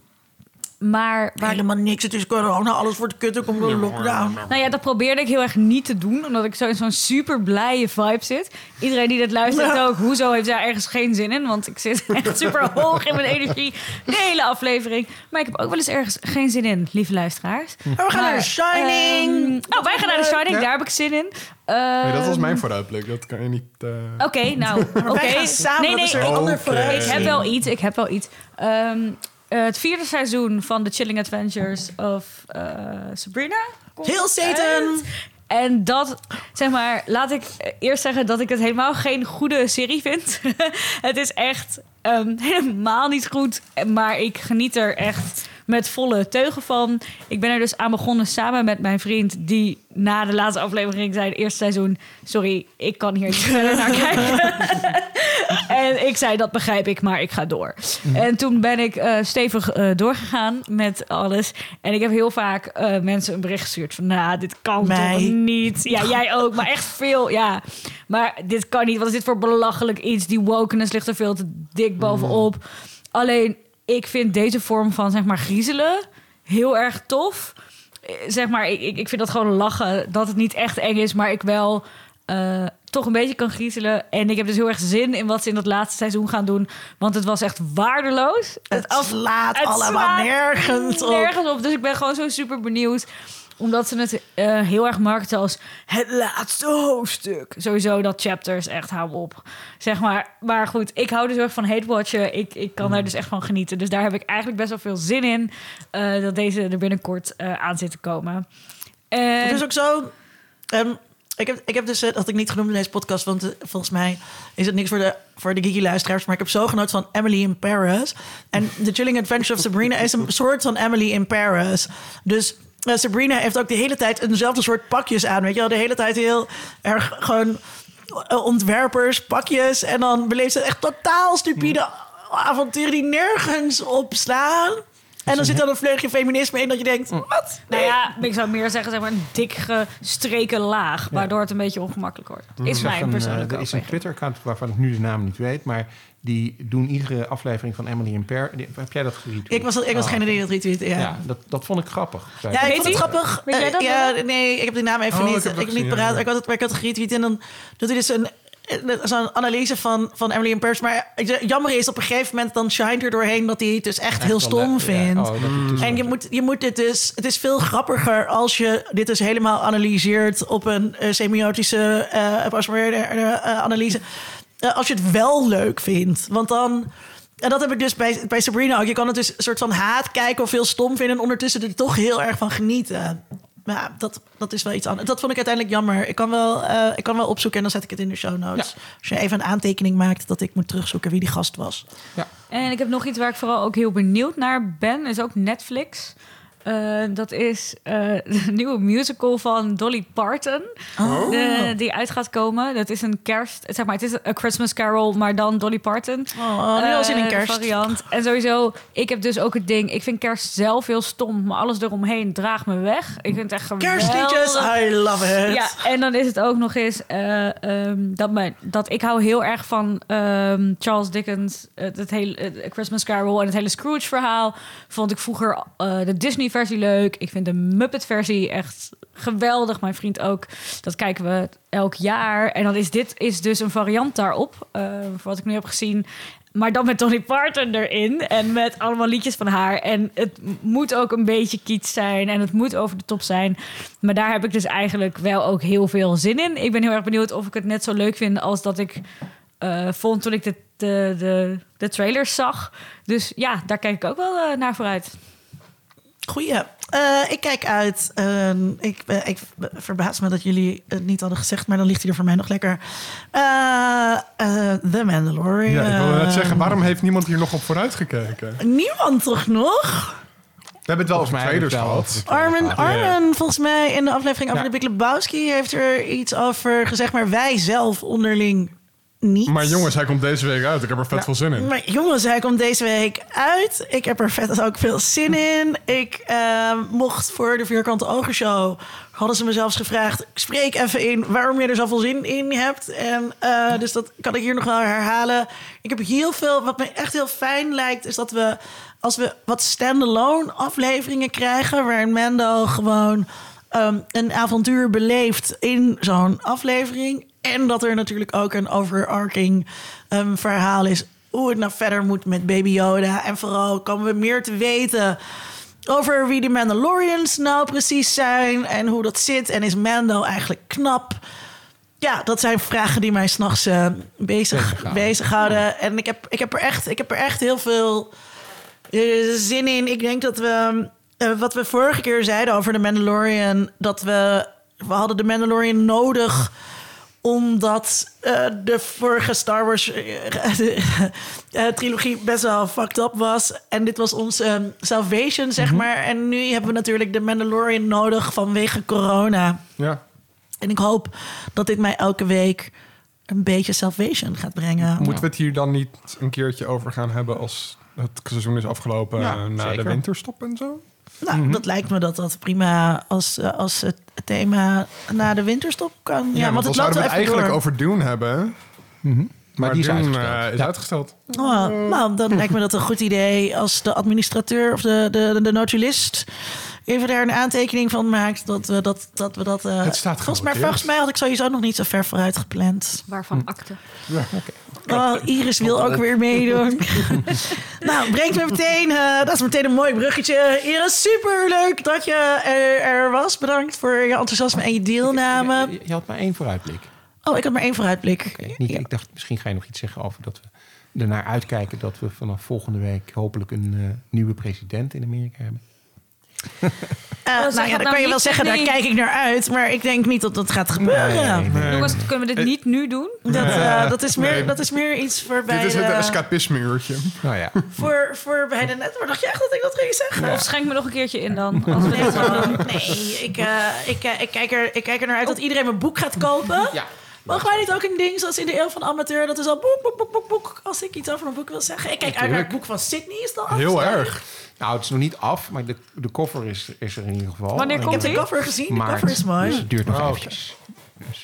maar waar Helemaal niks. Het is corona. Alles wordt kut. Er komt een lockdown. Nou ja, dat probeerde ik heel erg niet te doen. Omdat ik zo in zo'n super blije vibe zit. Iedereen die dit luistert Ja. ook. Hoezo heeft daar ergens geen zin in? Want ik zit echt super hoog in mijn energie. De hele aflevering. Maar ik heb ook wel eens ergens geen zin in, lieve luisteraars. Maar we gaan naar The Shining. ehm, oh, wij gaan naar The Shining. Ja. Daar heb ik zin in. Nee, dat was Ehm, mijn vooruitblik. Dat kan je niet... eh, Oké, nou, oké. samen, Nee, dat nee, ik- een ander Oké. vooruit. Ik heb wel iets, ik heb wel iets. Ehm, eh, het vierde seizoen van The Chilling Adventures of eh, Sabrina. Heel Satan. En dat, zeg maar, laat ik eerst zeggen dat ik het helemaal geen goede serie vind. het is echt ehm, helemaal niet goed, maar ik geniet er echt met volle teugen van. Ik ben er dus aan begonnen samen met mijn vriend, die na de laatste aflevering zei, het eerste seizoen, sorry, ik kan hier niet verder naar kijken. En ik zei, dat begrijp ik, maar ik ga door. En toen ben ik eh, stevig eh, doorgegaan met alles. En ik heb heel vaak eh, mensen een bericht gestuurd van... nou, dit kan Mij. toch niet? Ja, jij ook, maar echt veel, ja. Maar dit kan niet, wat is dit voor belachelijk iets? Die wokeness ligt er veel te dik bovenop. Alleen, ik vind deze vorm van, zeg maar, griezelen heel erg tof. Zeg maar, ik, ik, vind dat gewoon lachen. Dat het niet echt eng is, maar ik wel toch een beetje kan griezelen. En ik heb dus heel erg zin in wat ze in dat laatste seizoen gaan doen. Want het was echt waardeloos. Het af- slaat het allemaal slaat nergens op. nergens op. Dus ik ben gewoon zo super benieuwd. Omdat ze het eh, heel erg markten als het laatste hoofdstuk. Sowieso dat chapters echt hou op. Zeg maar. Maar goed, ik hou dus heel erg van hate watchen. Ik, ik kan daar dus echt van genieten. Dus daar heb ik eigenlijk best wel veel zin in. eh, dat deze er binnenkort eh, aan zit te komen. En, Het is ook zo. ehm, ik, heb, ik heb dus, eh, dat had ik niet genoemd in deze podcast, want eh, volgens mij is het niks voor de, voor de geeky luisteraars. Maar ik heb zo genoten van Emily in Paris. En The Chilling Adventure of Sabrina is een soort van Emily in Paris. Dus eh, Sabrina heeft ook de hele tijd eenzelfde soort pakjes aan. Weet je wel, de hele tijd heel erg gewoon ontwerpers, pakjes. En dan beleeft ze echt totaal stupide avonturen die nergens op slaan. En dan zit er een vleugje feminisme in dat je denkt, wat? nou ja, ik zou meer zeggen, zeg maar, een dik gestreken laag. Waardoor het een beetje ongemakkelijk wordt. Is Ik zag mijn een, eh, persoonlijke Er is een overweging. Twitter-account waarvan ik nu de naam niet weet, maar die doen iedere aflevering van Emily in Per. Heb jij dat retweet? Ik was, ik was Oh, degene die dat retweette, ja. Ja, dat, dat vond ik grappig. Ja, ik. vond het grappig. Weet jij Eh, dat ja, nee, ik heb die naam even Oh, ik niet, heb dat ik niet gezien, paraat. ja. Ik had het, maar ik had het geretweet en dan doet hij dus een eh, zo'n analyse van, van Emily in Paris. Maar jammer is, op een gegeven moment dan shine er doorheen dat hij het dus echt, heel stom ja. vindt. Oh, dus En je moet, je moet dit dus... Het is veel grappiger als je dit dus helemaal analyseert... op een eh, semiotische eh eh, analyse. Eh, als je het wel leuk vindt. Want dan... En dat heb ik dus bij, bij Sabrina ook. Je kan het dus een soort van haat kijken of heel stom vinden... en ondertussen er toch heel erg van genieten. Maar ja, dat, dat is wel iets anders. Dat vond ik uiteindelijk jammer. Ik kan wel, eh, ik kan wel opzoeken en dan zet ik het in de show notes. Als je even een aantekening maakt... dat ik moet terugzoeken wie die gast was. En ik heb nog iets waar ik vooral ook heel benieuwd naar ben. Is ook Netflix. Eh, dat is eh, de nieuwe musical van Dolly Parton. Oh. De- die uit gaat komen. Dat is een kerst... Zeg maar, het is een Christmas Carol, maar dan Dolly Parton. Oh, nu al zin in Eh, kerst. variant. En sowieso, ik heb dus ook het ding... Ik vind kerst zelf heel stom, maar alles eromheen draagt me weg. Ik vind het echt geweldig. Kerstliedjes, I love it. Ja, en dan is het ook nog eens eh, ehm, dat, mijn, dat ik hou heel erg van ehm, Charles Dickens, het, het hele Christmas Carol en het hele Scrooge-verhaal. Vond ik vroeger eh, de Disney-versie leuk. Ik vind de Muppet-versie echt geweldig. Mijn vriend ook. Dat kijken we elk jaar. En dan is dit is dus een variant daarop, eh, voor wat ik nu heb gezien. Maar dan met Dolly Parton erin. En met allemaal liedjes van haar. En het moet ook een beetje kiets zijn. En het moet over de top zijn. Maar daar heb ik dus eigenlijk wel ook heel veel zin in. Ik ben heel erg benieuwd of ik het net zo leuk vind als dat ik eh, vond toen ik de, de, de, de trailers zag. Dus ja, daar kijk ik ook wel eh, naar vooruit. Goeie. Eh, ik kijk uit. eh, ik, eh, ik verbaas me dat jullie het niet hadden gezegd, maar dan ligt hij er voor mij nog lekker. Eh, eh, The Mandalorian. Ja, ik wilde net zeggen, waarom heeft niemand hier nog op vooruit gekeken? Niemand toch nog? We hebben het wel over Volgens trailers wel gehad. over de Armin, volgens mij in de aflevering over Ja. de Big Lebowski heeft er iets over gezegd, maar wij zelf onderling niet. Maar jongens, hij komt deze week uit. Ik heb er vet veel zin in. Maar jongens, hij komt deze week uit. Ik heb er vet ook veel zin in. Ik eh, mocht voor de Vierkante Ogen Show... hadden ze me zelfs gevraagd... spreek even in waarom je er zoveel zin in hebt. En eh, dus dat kan ik hier nog wel herhalen. Ik heb heel veel... Wat me echt heel fijn lijkt... is dat we als we wat standalone afleveringen krijgen... waarin Mendo gewoon ehm, een avontuur beleeft in zo'n aflevering... en dat er natuurlijk ook een overarching ehm, verhaal is... hoe het nou verder moet met Baby Yoda. En vooral komen we meer te weten over wie de Mandalorians nou precies zijn... en hoe dat zit. En is Mando eigenlijk knap... Ja, dat zijn vragen die mij s'nachts eh bezig, Bezighouden. En ik heb, ik, heb er echt, ik heb er echt heel veel eh, zin in. Ik denk dat we, eh, wat we vorige keer zeiden over de Mandalorian, dat we, we hadden de Mandalorian nodig omdat eh, de vorige Star Wars eh, trilogie best wel fucked up was. En dit was onze eh, salvation, zeg maar. En nu hebben we natuurlijk de Mandalorian nodig vanwege corona. Ja. En ik hoop dat dit mij elke week een beetje salvation gaat brengen. Moeten we het hier dan niet een keertje over gaan hebben als het seizoen is afgelopen Ja, na zeker. de winterstop en zo? Nou, dat lijkt me dat dat prima als, eh, als het thema na de winterstop kan. Ja, want het loopt zouden we het eigenlijk door. over Dune hebben. Maar, die is Dune, uitgesteld. eh, is Ja. uitgesteld. Oh, nou, dan lijkt me dat een goed idee als de administrateur of de, de, de notulist even daar een aantekening van maakt. Dat we dat. dat, we dat eh, Het staat volgens, mij, volgens mij had ik sowieso nog niet zo ver vooruit gepland. Waarvan akte. Oh, Iris wil ook weer meedoen. nou, brengt me meteen. eh, dat is meteen een mooi bruggetje. Iris, super leuk dat je er, er was. Bedankt voor je enthousiasme en je deelname. Je, je had maar één vooruitblik. Oh, ik had maar één vooruitblik. Oké, niet, Ja. Ik dacht, misschien ga je nog iets zeggen over dat we ernaar uitkijken... dat we vanaf volgende week hopelijk een eh, nieuwe president in Amerika hebben. Eh, zeg nou ja, dan kan je nou wel zeggen, daar kijk ik naar uit. Maar ik denk niet dat dat gaat gebeuren. Nee. Jongens, kunnen we dit niet nu doen? Dat, eh, dat, is meer, Nee. dat is meer iets voor bij, Dit is het de, escapisme-uurtje. Nou ja, voor, voor bij de netwerk. Dacht je echt dat ik dat ging zeggen? Of schenk me nog een keertje in dan. Als we Nee, eh, eh, ik, kijk er, ik kijk er naar uit dat iedereen mijn boek gaat kopen. ja. Mogen wij niet ook een ding zoals in de eeuw van de amateur? Dat is al boek, boek, boek, boek, boek. Als ik iets over een boek wil zeggen. Ik kijk uit naar het boek van Sydney. Is dat Heel erg. Nou, het is nog niet af, maar de, de cover is, is er in ieder geval. Wanneer En- Ik heb komt de die? cover gezien. De cover is mooi. Dus het duurt nog Oh, eventjes.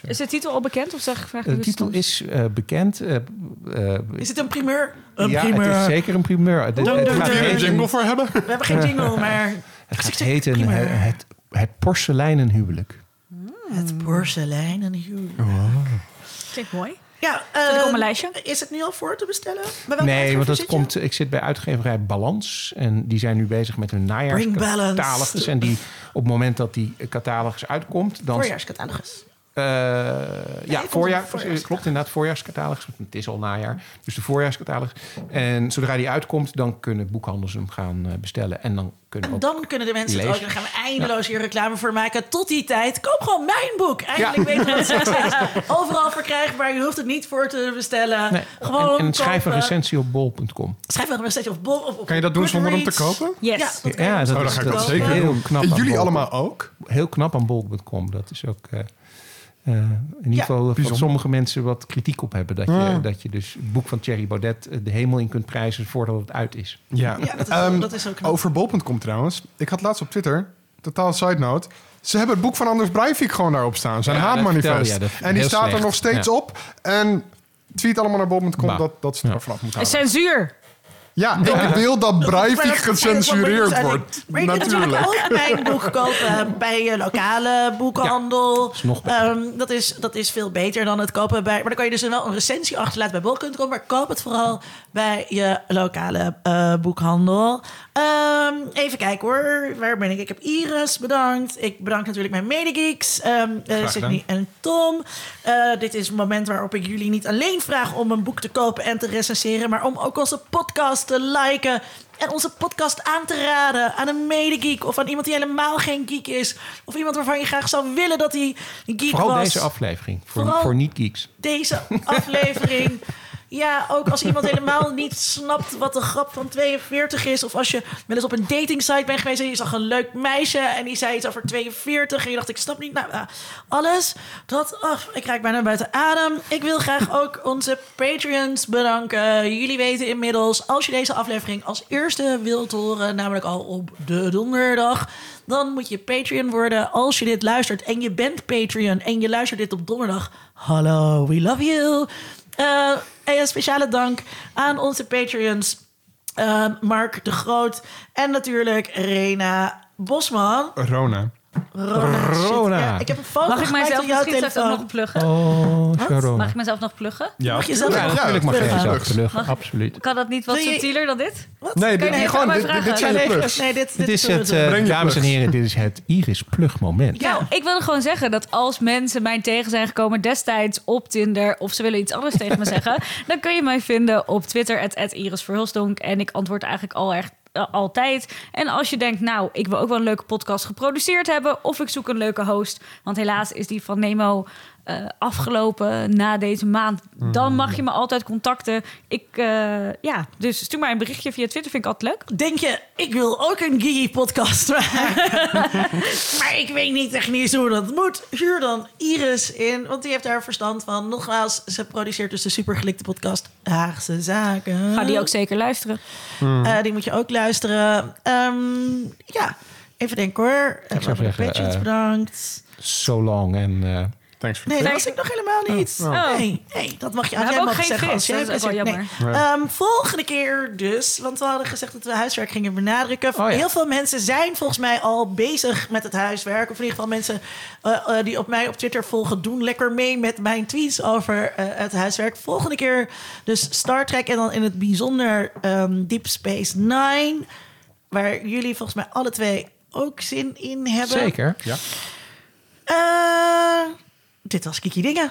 Is de titel al bekend of zeg vraag De dus titel soms? is eh, bekend. eh, eh, Is het een primeur? Een ja, primeur. het is zeker een primeur. Kun je er een dun. heten- jingle voor hebben? We hebben geen jingle, maar het gaat heten het, het porseleinen huwelijk. Het porselein en huwelijk. Klinkt mooi. Ja, Zet ik op eh, mijn lijstje? Is het nu al voor te bestellen? Bij welke Nee, want dat komt. Ik zit bij uitgeverij Balans. En die zijn nu bezig met hun Bring balance. najaarscatalogus. En die op het moment dat die catalogus uitkomt, dan. Voorjaarscatalogus. Eh, ja, voorjaar. Klopt inderdaad, voorjaarscatalogus. Het is al najaar. Dus de voorjaarscatalogus. En zodra die uitkomt, dan kunnen boekhandels hem gaan eh, bestellen. En dan kunnen En ook. dan kunnen de mensen het ook. Lezen. En dan gaan we eindeloos hier reclame voor maken. Tot die tijd, koop gewoon mijn boek. Eigenlijk weten we dat het. Overal verkrijgbaar. Je hoeft het niet voor te bestellen. Nee, Gewoon en, en schrijf een recensie op bol.com. Schrijf een recensie op bol. Of op Kan je dat doen zonder hem te kopen? Yes. Ja, dat Ja, dat Oh, is- ga ik dat zeker heel doen. knap En jullie allemaal ook? Heel knap aan bol.com. Dat is ook. eh, eh, in ieder Ja, geval van sommige mensen wat kritiek op hebben. Dat, je, dat je dus het boek van Thierry Baudet eh, de hemel in kunt prijzen voordat het uit is. Ja, Ja, dat is, Ehm, dat is ook. Over bol.com trouwens. Ik had laatst op Twitter, totaal side note... Ze hebben het boek van Anders Breivik gewoon daarop staan. Zijn haatmanifest. en die staat er nog steeds Ja. op. En tweet allemaal naar bol.com dat, dat ze er vanaf moeten houden. Censuur. Ja, ik wil dat Breivik gecensureerd dat- wordt. Maar je kunt natuurlijk ook mijn boek kopen bij je lokale boekhandel. is nog. Ehm, dat, is, dat is veel beter dan het kopen bij... Maar dan kan je dus wel een recensie achterlaten bij bol.com. Maar koop het vooral bij je lokale eh, boekhandel. Ehm, even kijken hoor. Waar ben ik? Ik heb Iris bedankt. Ik bedank natuurlijk mijn medegeeks. gedaan. Sydney en Tom. Eh, dit is het moment waarop ik jullie niet alleen vraag om een boek te kopen en te recenseren, maar om ook onze podcast te liken en onze podcast aan te raden aan een medegeek of aan iemand die helemaal geen geek is of iemand waarvan je graag zou willen dat hij een geek Vooral was. deze aflevering. Voor, Vooral- voor niet-geeks. Deze aflevering. Ja, ook als iemand helemaal niet snapt wat de grap van 42 is. Of als je wel eens op een datingsite bent geweest en je zag een leuk meisje en die zei iets over 42. En je dacht, ik snap niet. Nou, nou, alles. Dat, oh, ik raak bijna buiten adem. Ik wil graag ook onze Patreons bedanken. Jullie weten inmiddels, als je deze aflevering als eerste wilt horen, namelijk al op de donderdag. Dan moet je Patreon worden als je dit luistert en je bent Patreon en je luistert dit op donderdag. Hallo, we love you. Eh, en een speciale dank aan onze Patreons. eh, Mark de Groot en natuurlijk Rena Bosman. Rona. Rona. Ja, ik heb een foto Mag ik mijzelf misschien straks ook nog pluggen? Oh. Mag ik mezelf nog pluggen? Ja, Mag je zelf Ja, nog natuurlijk mag je jezelf pluggen. Absoluut. Kan dat niet wat je- subtieler dan dit? Wat? Nee, Kan dit, je- gewoon, dit, vragen? dit zijn de Nee, plugs. nee, dit, Dit is het, je dames en heren, dit is het Iris Plug moment. Ja. Nou, ik wil gewoon zeggen dat als mensen mij tegen zijn gekomen destijds op Tinder... of ze willen iets anders tegen me zeggen... dan kun je mij vinden op Twitter, at, Iris Verhulstonk. En ik antwoord eigenlijk al echt eh, altijd. En als je denkt, nou, ik wil ook wel een leuke podcast geproduceerd hebben... of ik zoek een leuke host, want helaas is die van Nemo... eh, afgelopen na deze maand, dan mag je me altijd contacten. Ik, eh, ja, dus stuur mij een berichtje via Twitter, vind ik altijd leuk. Denk je, ik wil ook een Gigi podcast maken. maar ik weet niet technisch hoe dat moet. Huur dan Iris in, want die heeft daar verstand van. Nogmaals, ze produceert dus de supergelikte podcast Haagse Zaken. Ga die ook zeker luisteren. Eh, die moet je ook luisteren. Ehm, ja, even denken hoor. Ik zou zeggen, bedankt. So long en eh, Thanks Nee, dat was ik nog helemaal niet. Oh. Nee, nee, dat mag je aan jij mag geen zeggen. als vis, jij dat is wel jammer. Nee. Ehm, volgende keer dus, want we hadden gezegd dat we huiswerk gingen benadrukken. Oh ja. Heel veel mensen zijn volgens mij al bezig met het huiswerk. Of in ieder geval mensen eh, eh, die op mij op Twitter volgen, doen lekker mee met mijn tweets over eh, het huiswerk. Volgende keer dus Star Trek en dan in het bijzonder ehm, Deep Space Nine. Waar jullie volgens mij alle twee ook zin in hebben. zeker. Ja. Eh, dit was Kiki Dingen.